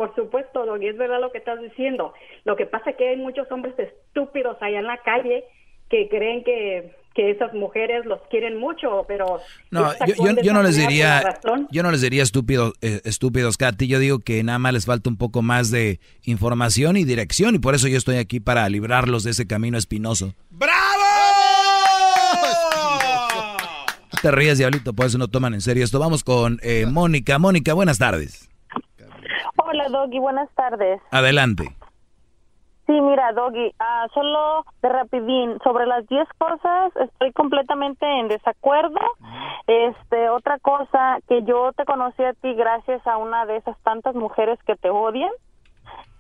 Por supuesto, Doggy, es verdad lo que estás diciendo. Lo que pasa es que hay muchos hombres estúpidos allá en la calle que creen que, que esas mujeres los quieren mucho, pero... No, yo, yo- no les diría, yo no les diría estúpidos, eh, estúpidos, Katy. Yo digo que nada más les falta un poco más de información y dirección y por eso yo estoy aquí para librarlos de ese camino espinoso. Te ríes, diablito, por eso no toman en serio esto. Vamos con eh, Mónica. Mónica, buenas tardes. Hola Doggy, buenas tardes. Adelante. Sí, mira Doggy, ah, solo de rapidín, sobre las 10 cosas estoy completamente en desacuerdo. Este, otra cosa, que yo te conocí a ti gracias a una de esas tantas mujeres que te odian.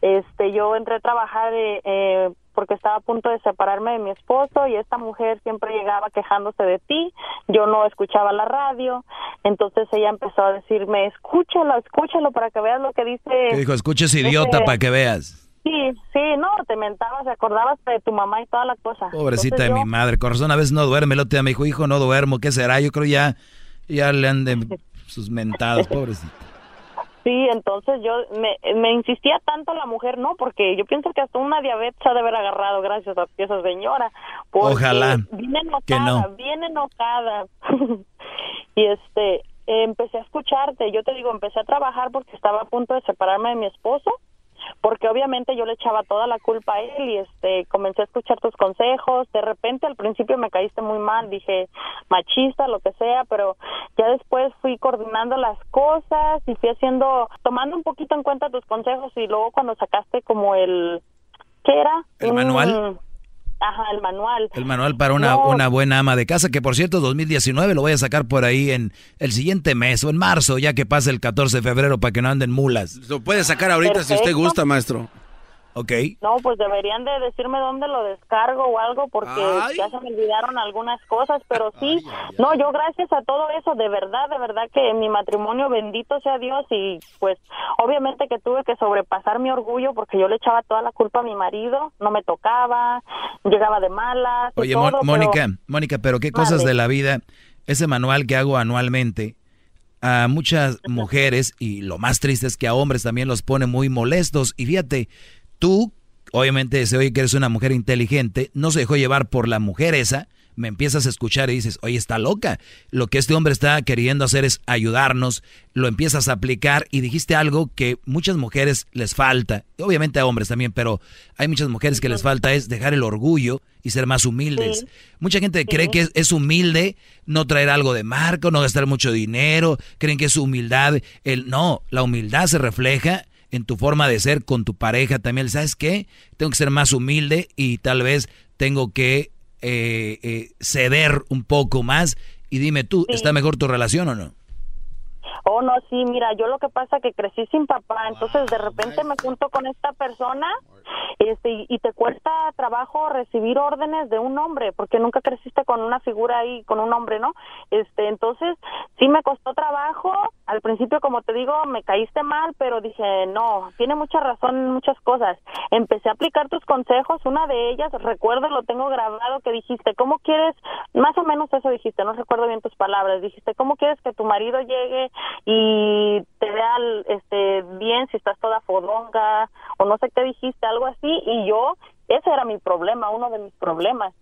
Este, yo entré a trabajar eh, eh, porque estaba a punto de separarme de mi esposo y esta mujer siempre llegaba quejándose de ti. Yo no escuchaba la radio, entonces ella empezó a decirme, escúchalo, escúchalo para que veas lo que dice. Que dijo, escuches idiota ese- para que veas. Sí, sí, no, te mentabas, te acordabas de tu mamá y toda la cosa. Pobrecita de mi madre, con razón a veces no duerme. El otro día me dijo, hijo, no duermo, ¿qué será? Yo creo ya, ya le han de sus mentadas, pobrecita. Sí, entonces yo me, me insistía tanto la mujer, no, porque yo pienso que hasta una diabetes ha de haber agarrado gracias a esa señora. Ojalá Viene enojada, que no. bien enojada. y este, empecé a escucharte, yo te digo, empecé a trabajar porque estaba a punto de separarme de mi esposo porque obviamente yo le echaba toda la culpa a él y este comencé a escuchar tus consejos de repente al principio me caíste muy mal dije machista lo que sea pero ya después fui coordinando las cosas y fui haciendo tomando un poquito en cuenta tus consejos y luego cuando sacaste como el qué era ¿El Un- manual? Ajá el manual El manual para una, No. una buena ama de casa, que por cierto 2019 lo voy a sacar por ahí en el siguiente mes o en marzo, ya que pase el 14 de febrero para que no anden mulas. Lo puede sacar ahorita si usted gusta, maestro. Ok. No, pues deberían de decirme dónde lo descargo o algo porque Ay. ya se me olvidaron algunas cosas, pero sí, no, yo gracias a todo eso, de verdad, de verdad que mi matrimonio, bendito sea Dios y pues obviamente que tuve que sobrepasar mi orgullo porque yo le echaba toda la culpa a mi marido, no me tocaba, llegaba de malas. Oye, todo, Mon- pero- Mónica, Mónica, pero qué cosas de la vida, ese manual que hago anualmente, a muchas mujeres, y lo más triste es que a hombres también los pone muy molestos. Y fíjate, tú, obviamente se oye que eres una mujer inteligente, no se dejó llevar por la mujer esa, me empiezas a escuchar y dices, oye, está loca. Lo que este hombre está queriendo hacer es ayudarnos, lo empiezas a aplicar y dijiste algo que muchas mujeres les falta, obviamente a hombres también, pero hay muchas mujeres que les falta es dejar el orgullo y ser más humildes. Sí. Mucha gente cree que es, es humilde no traer algo de marco, no gastar mucho dinero, creen que es humildad. El, no, la humildad se refleja en tu forma de ser con tu pareja también. ¿Sabes qué? Tengo que ser más humilde y tal vez tengo que eh, eh, ceder un poco más. Y dime tú, Sí. ¿está mejor tu relación o no? Oh, no, sí, mira, yo lo que pasa que crecí sin papá, entonces de repente me junto con esta persona este, y, y te cuesta trabajo recibir órdenes de un hombre, porque nunca creciste con una figura ahí, con un hombre, ¿no? Este, entonces sí me costó trabajo, al principio, como te digo, me caíste mal, pero dije, no, tiene mucha razón en muchas cosas. Empecé a aplicar tus consejos, una de ellas, recuerdo, lo tengo grabado, que dijiste, ¿cómo quieres? Más o menos eso dijiste, no recuerdo bien tus palabras, dijiste, ¿cómo quieres que tu marido llegue y te vea este bien si estás toda fodonga o no sé qué dijiste algo así y yo ese era mi problema uno de mis problemas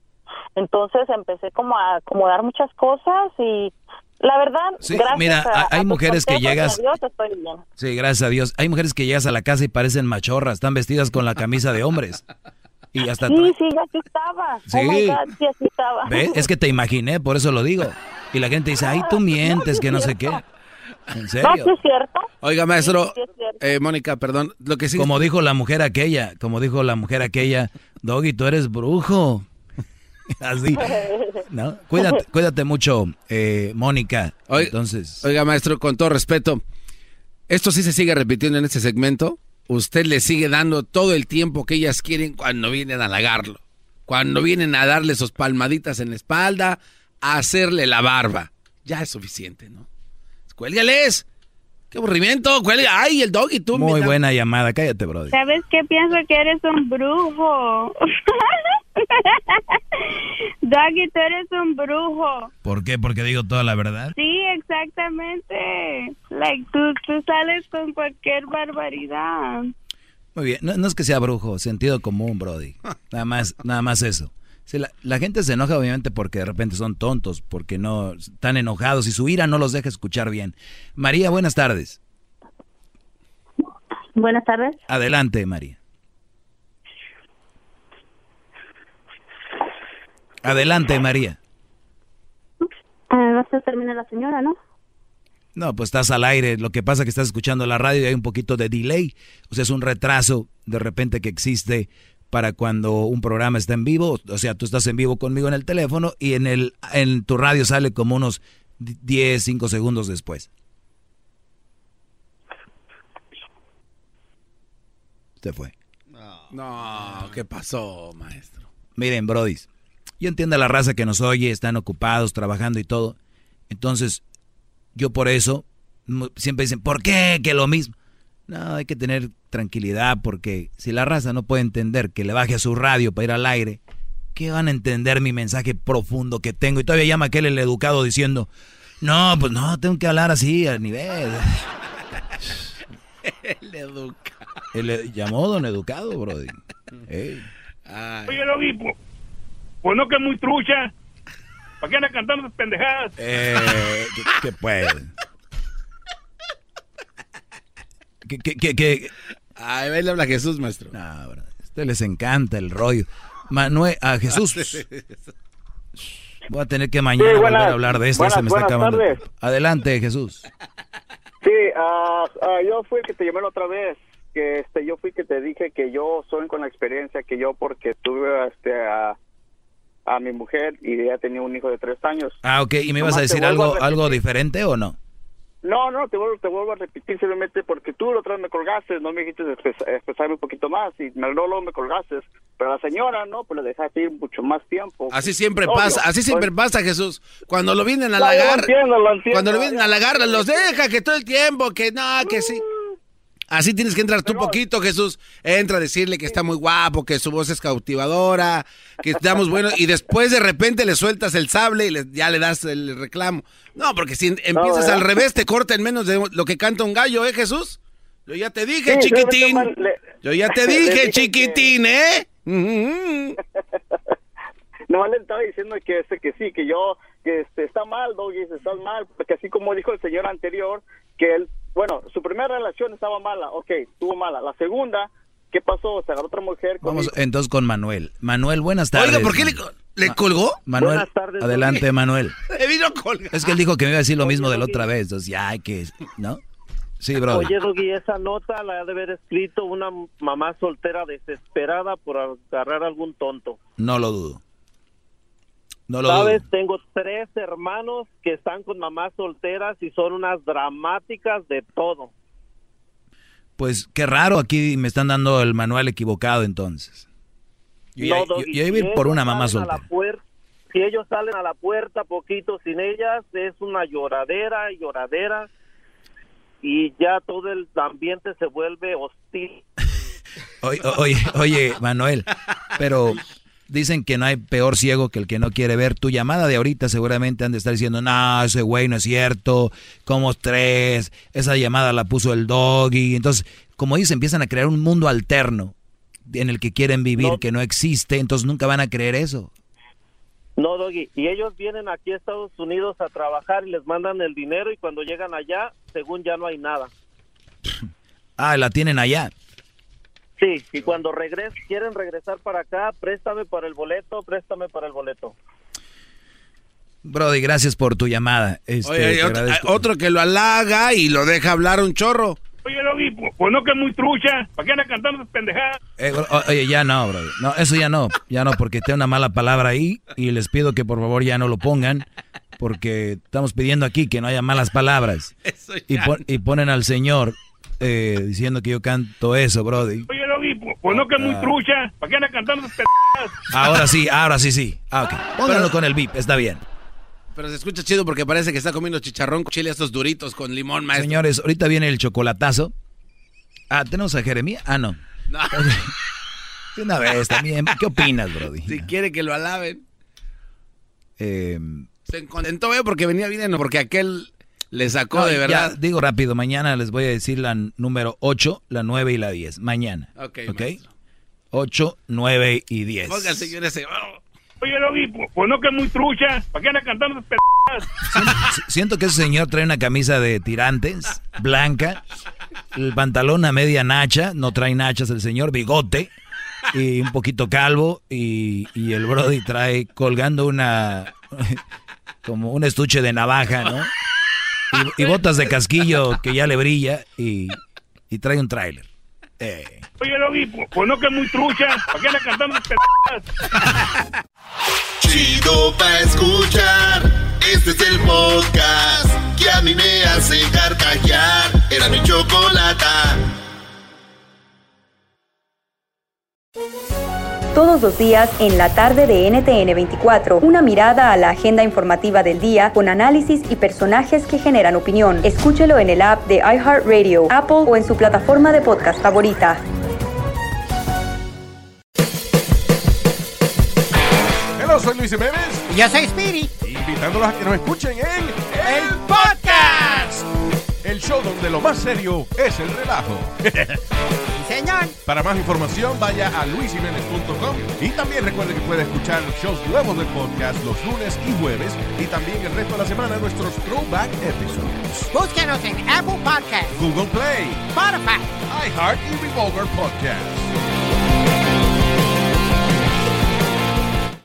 entonces empecé como a acomodar muchas cosas y La verdad, Sí, gracias mira, a, hay a mujeres que llegas- a Dios, estoy bien. Sí, gracias a Dios. Hay mujeres que llegas a la casa y parecen machorras, están vestidas con la camisa de hombres. Y hasta... Sí, sí, así estaba. Sí. Oh my God, sí, así estaba. ¿Ve? Es que te imaginé, por eso lo digo. Y la gente dice, ay, tú mientes, que no sé qué. En No, serio. sí es cierto. Oiga, maestro, Sí, sí es cierto. eh, Mónica, perdón, lo que sí... Como dijo la mujer aquella, como dijo la mujer aquella, Doggy, tú eres brujo. Así, ¿no? Cuídate, cuídate mucho, eh, Mónica. Oiga, Entonces, Oiga, maestro, con todo respeto, esto sí se sigue repitiendo en este segmento. Usted le sigue dando todo el tiempo que ellas quieren cuando vienen a halagarlo. Cuando vienen a darle sus palmaditas en la espalda, a hacerle la barba. Ya es suficiente, ¿no? Cuélgales. ¡Qué aburrimiento! Cuelga. ¡Ay, el doggy, tú! muy mira. buena llamada, cállate, brother. ¿Sabes qué? Pienso que eres un brujo. Doggy, tú eres un brujo. ¿Por qué? Porque digo toda la verdad. Sí, exactamente. Like, tú, tú sales con cualquier barbaridad. Muy bien, no, no es que sea brujo, sentido común, Brody. Nada más, nada más eso. Sí, la, la gente se enoja obviamente porque de repente son tontos, porque no están enojados y su ira no los deja escuchar bien. María, buenas tardes. Buenas tardes. Adelante, María. Adelante, María. Ah, vas a terminar la señora, ¿no? No, pues estás al aire. Lo que pasa es que estás escuchando la radio y hay un poquito de delay. O sea, es un retraso de repente que existe para cuando un programa está en vivo. O sea, tú estás en vivo conmigo en el teléfono y en, el, en tu radio sale como unos 10, 5 segundos después. Se fue. No, ¿qué pasó, maestro? Miren, brodis, yo entiendo a la raza que nos oye, están ocupados, trabajando y todo. Entonces, yo por eso, siempre dicen, ¿por qué? Que lo mismo. No, hay que tener tranquilidad porque si la raza no puede entender que le baje a su radio para ir al aire, ¿qué van a entender mi mensaje profundo que tengo? Y todavía llama aquel el educado diciendo, no, pues no, tengo que hablar así, a nivel. El educa. El e- llamó don educado, brody. Ey. Oye, Doggy, pues, pues no que es muy trucha. ¿Para qué andas cantando esas pendejadas? Eh, que, que puede. Que, que, que, que- Ay, le habla Jesús, maestro. No, bro, a ustedes les encanta el rollo. Manuel, a Jesús. Voy a tener que mañana Sí, buenas- volver a hablar de esto. ya se me está buenas acabando. tardes. Adelante, Jesús. Sí, ah, ah, yo fui el que te llamé la otra vez. Que este, yo fui que te dije que yo soy con la experiencia que yo porque tuve este, a, a mi mujer y ella tenía un hijo de tres años. Ah, ok. ¿Y me ibas a decir algo, a algo diferente o no? No, no, te vuelvo, te vuelvo a repetir simplemente porque tú la otra vez me colgaste, no me dijiste expresa- expresarme un poquito más y me, no, luego me colgaste. Pero la señora, no, pues le dejaste ir mucho más tiempo. Así siempre Obvio. pasa, así siempre Pues, pasa, Jesús. Cuando lo vienen a No, lo halagar, lo cuando lo vienen a halagar, los deja que todo el tiempo, que no, que sí. Así tienes que entrar tú un poquito, Jesús. Entra a decirle que está muy guapo, que su voz es cautivadora, que estamos buenos, y después de repente le sueltas el sable y le- ya le das el reclamo. No, porque si empiezas al revés, te corta en menos de lo que canta un gallo, ¿eh, Jesús? Yo ya te dije, Sí, chiquitín. le- Yo ya te dije, que- chiquitín, ¿eh? No, le estaba diciendo que este que sí, que yo, que este, está mal, Doggy, está mal, porque así como dijo el señor anterior, que él, bueno, su primera relación estaba mala, ok, estuvo mala. La segunda, ¿qué pasó? Se agarró otra mujer. con Vamos entonces con Manuel. Manuel, buenas tardes. Oiga, ¿por qué le, colgó? Manuel, Buenas tardes, adelante. Manuel. Le vino colgado. Es que él dijo que me iba a decir lo mismo de la otra vez. Entonces, ya hay que. ¿No? Sí, bro. Oye, Doggy, esa nota la ha de haber escrito una mamá soltera desesperada por agarrar a algún tonto. No lo dudo. No lo dudo. ¿Sabes? Tengo tres hermanos que están con mamás solteras y son unas dramáticas de todo. Pues qué raro, aquí me están dando el manual equivocado entonces. Yo, No, yo- yo iba a ir si por ellos una mamá salen a la soltera. Si ellos salen a la puerta poquito sin ellas, es una lloradera y lloradera y ya todo el ambiente se vuelve hostil. Oye, oye, oye, Manuel, pero dicen que no hay peor ciego que el que no quiere ver. Tu llamada de ahorita seguramente han de estar diciendo, no, ese güey no es cierto, como tres, esa llamada la puso el doggy. Entonces, como dicen, empiezan a crear un mundo alterno en el que quieren vivir, que no existe, entonces nunca van a creer eso. No, Doggy. Y ellos vienen aquí a Estados Unidos a trabajar y les mandan el dinero y cuando llegan allá, según ya no hay nada. Ah, la tienen allá. Sí, y cuando regres, quieren regresar para acá, préstame para el boleto, préstame para el boleto. Brody, gracias por tu llamada. Este, Oye, otro, que lo halaga y lo deja hablar un chorro. Oye, Doggy, pues, no que es muy trucha. ¿Para qué anda cantando esas pendejadas? Eh, oye, ya no, Brody. No, eso ya no. Ya no, porque tengo una mala palabra ahí y les pido que por favor ya no lo pongan porque estamos pidiendo aquí que no haya malas palabras. Y, pon- y ponen al señor eh, diciendo que yo canto eso, Brody. Oye, Doggy, pues, no que es muy Ah. trucha. ¿Para qué anda cantando esas? Ahora sí, ahora sí, sí. Ah, ok. Pónganlo con el beep, está bien. Pero se escucha chido porque parece que está comiendo chicharrón con chile estos duritos con limón, maestro. Señores, ahorita viene el chocolatazo. Ah, ¿tenemos a Jeremía? Ah, no. No. De una vez también. ¿Qué opinas, Brody? Si quiere que lo alaben. Eh, Se contentó, ¿eh? Porque venía bien, porque aquel le sacó no, de ya, verdad. digo rápido, mañana les voy a decir la número 8, la 9 y la 10. Mañana. Ok, ¿Ok? maestro. 8, 9 y 10. Oiga, señor ese. oh. Oye, Doggy, pues, pues no que es muy trucha. ¿Para qué anda cantando esas pendejadas? Si- Siento que ese señor trae una camisa de tirantes, blanca, el pantalón a media nacha, no trae nachas el señor, bigote y un poquito calvo y, y el Brody trae colgando una, como un estuche de navaja, ¿no? Y, y botas de casquillo que ya le brilla y, y trae un tráiler. Eh. Oye, Doggy, pues, pues no que es muy trucha. ¿Para qué esas pendejadas? Chido pa' escuchar. Este es el podcast que a mí me hace carcajear. Era mi chocolata. Todos los días en la tarde de NTN 24, una mirada a la agenda informativa del día con análisis y personajes que generan opinión. Escúchelo en el app de iHeartRadio, Apple o en su plataforma de podcast favorita. Hello, soy Luis Jiménez. Y yo soy Speedy. Invitándolos a que nos escuchen en El Podcast. El show donde lo más serio es el relajo. Señor. Para más información vaya a luisiménez.com y también recuerde que puede escuchar shows nuevos del podcast los lunes y jueves y también el resto de la semana nuestros throwback episodes. Búsquenos en Apple Podcasts, Google Play, Spotify, iHeart y Revolver Podcast.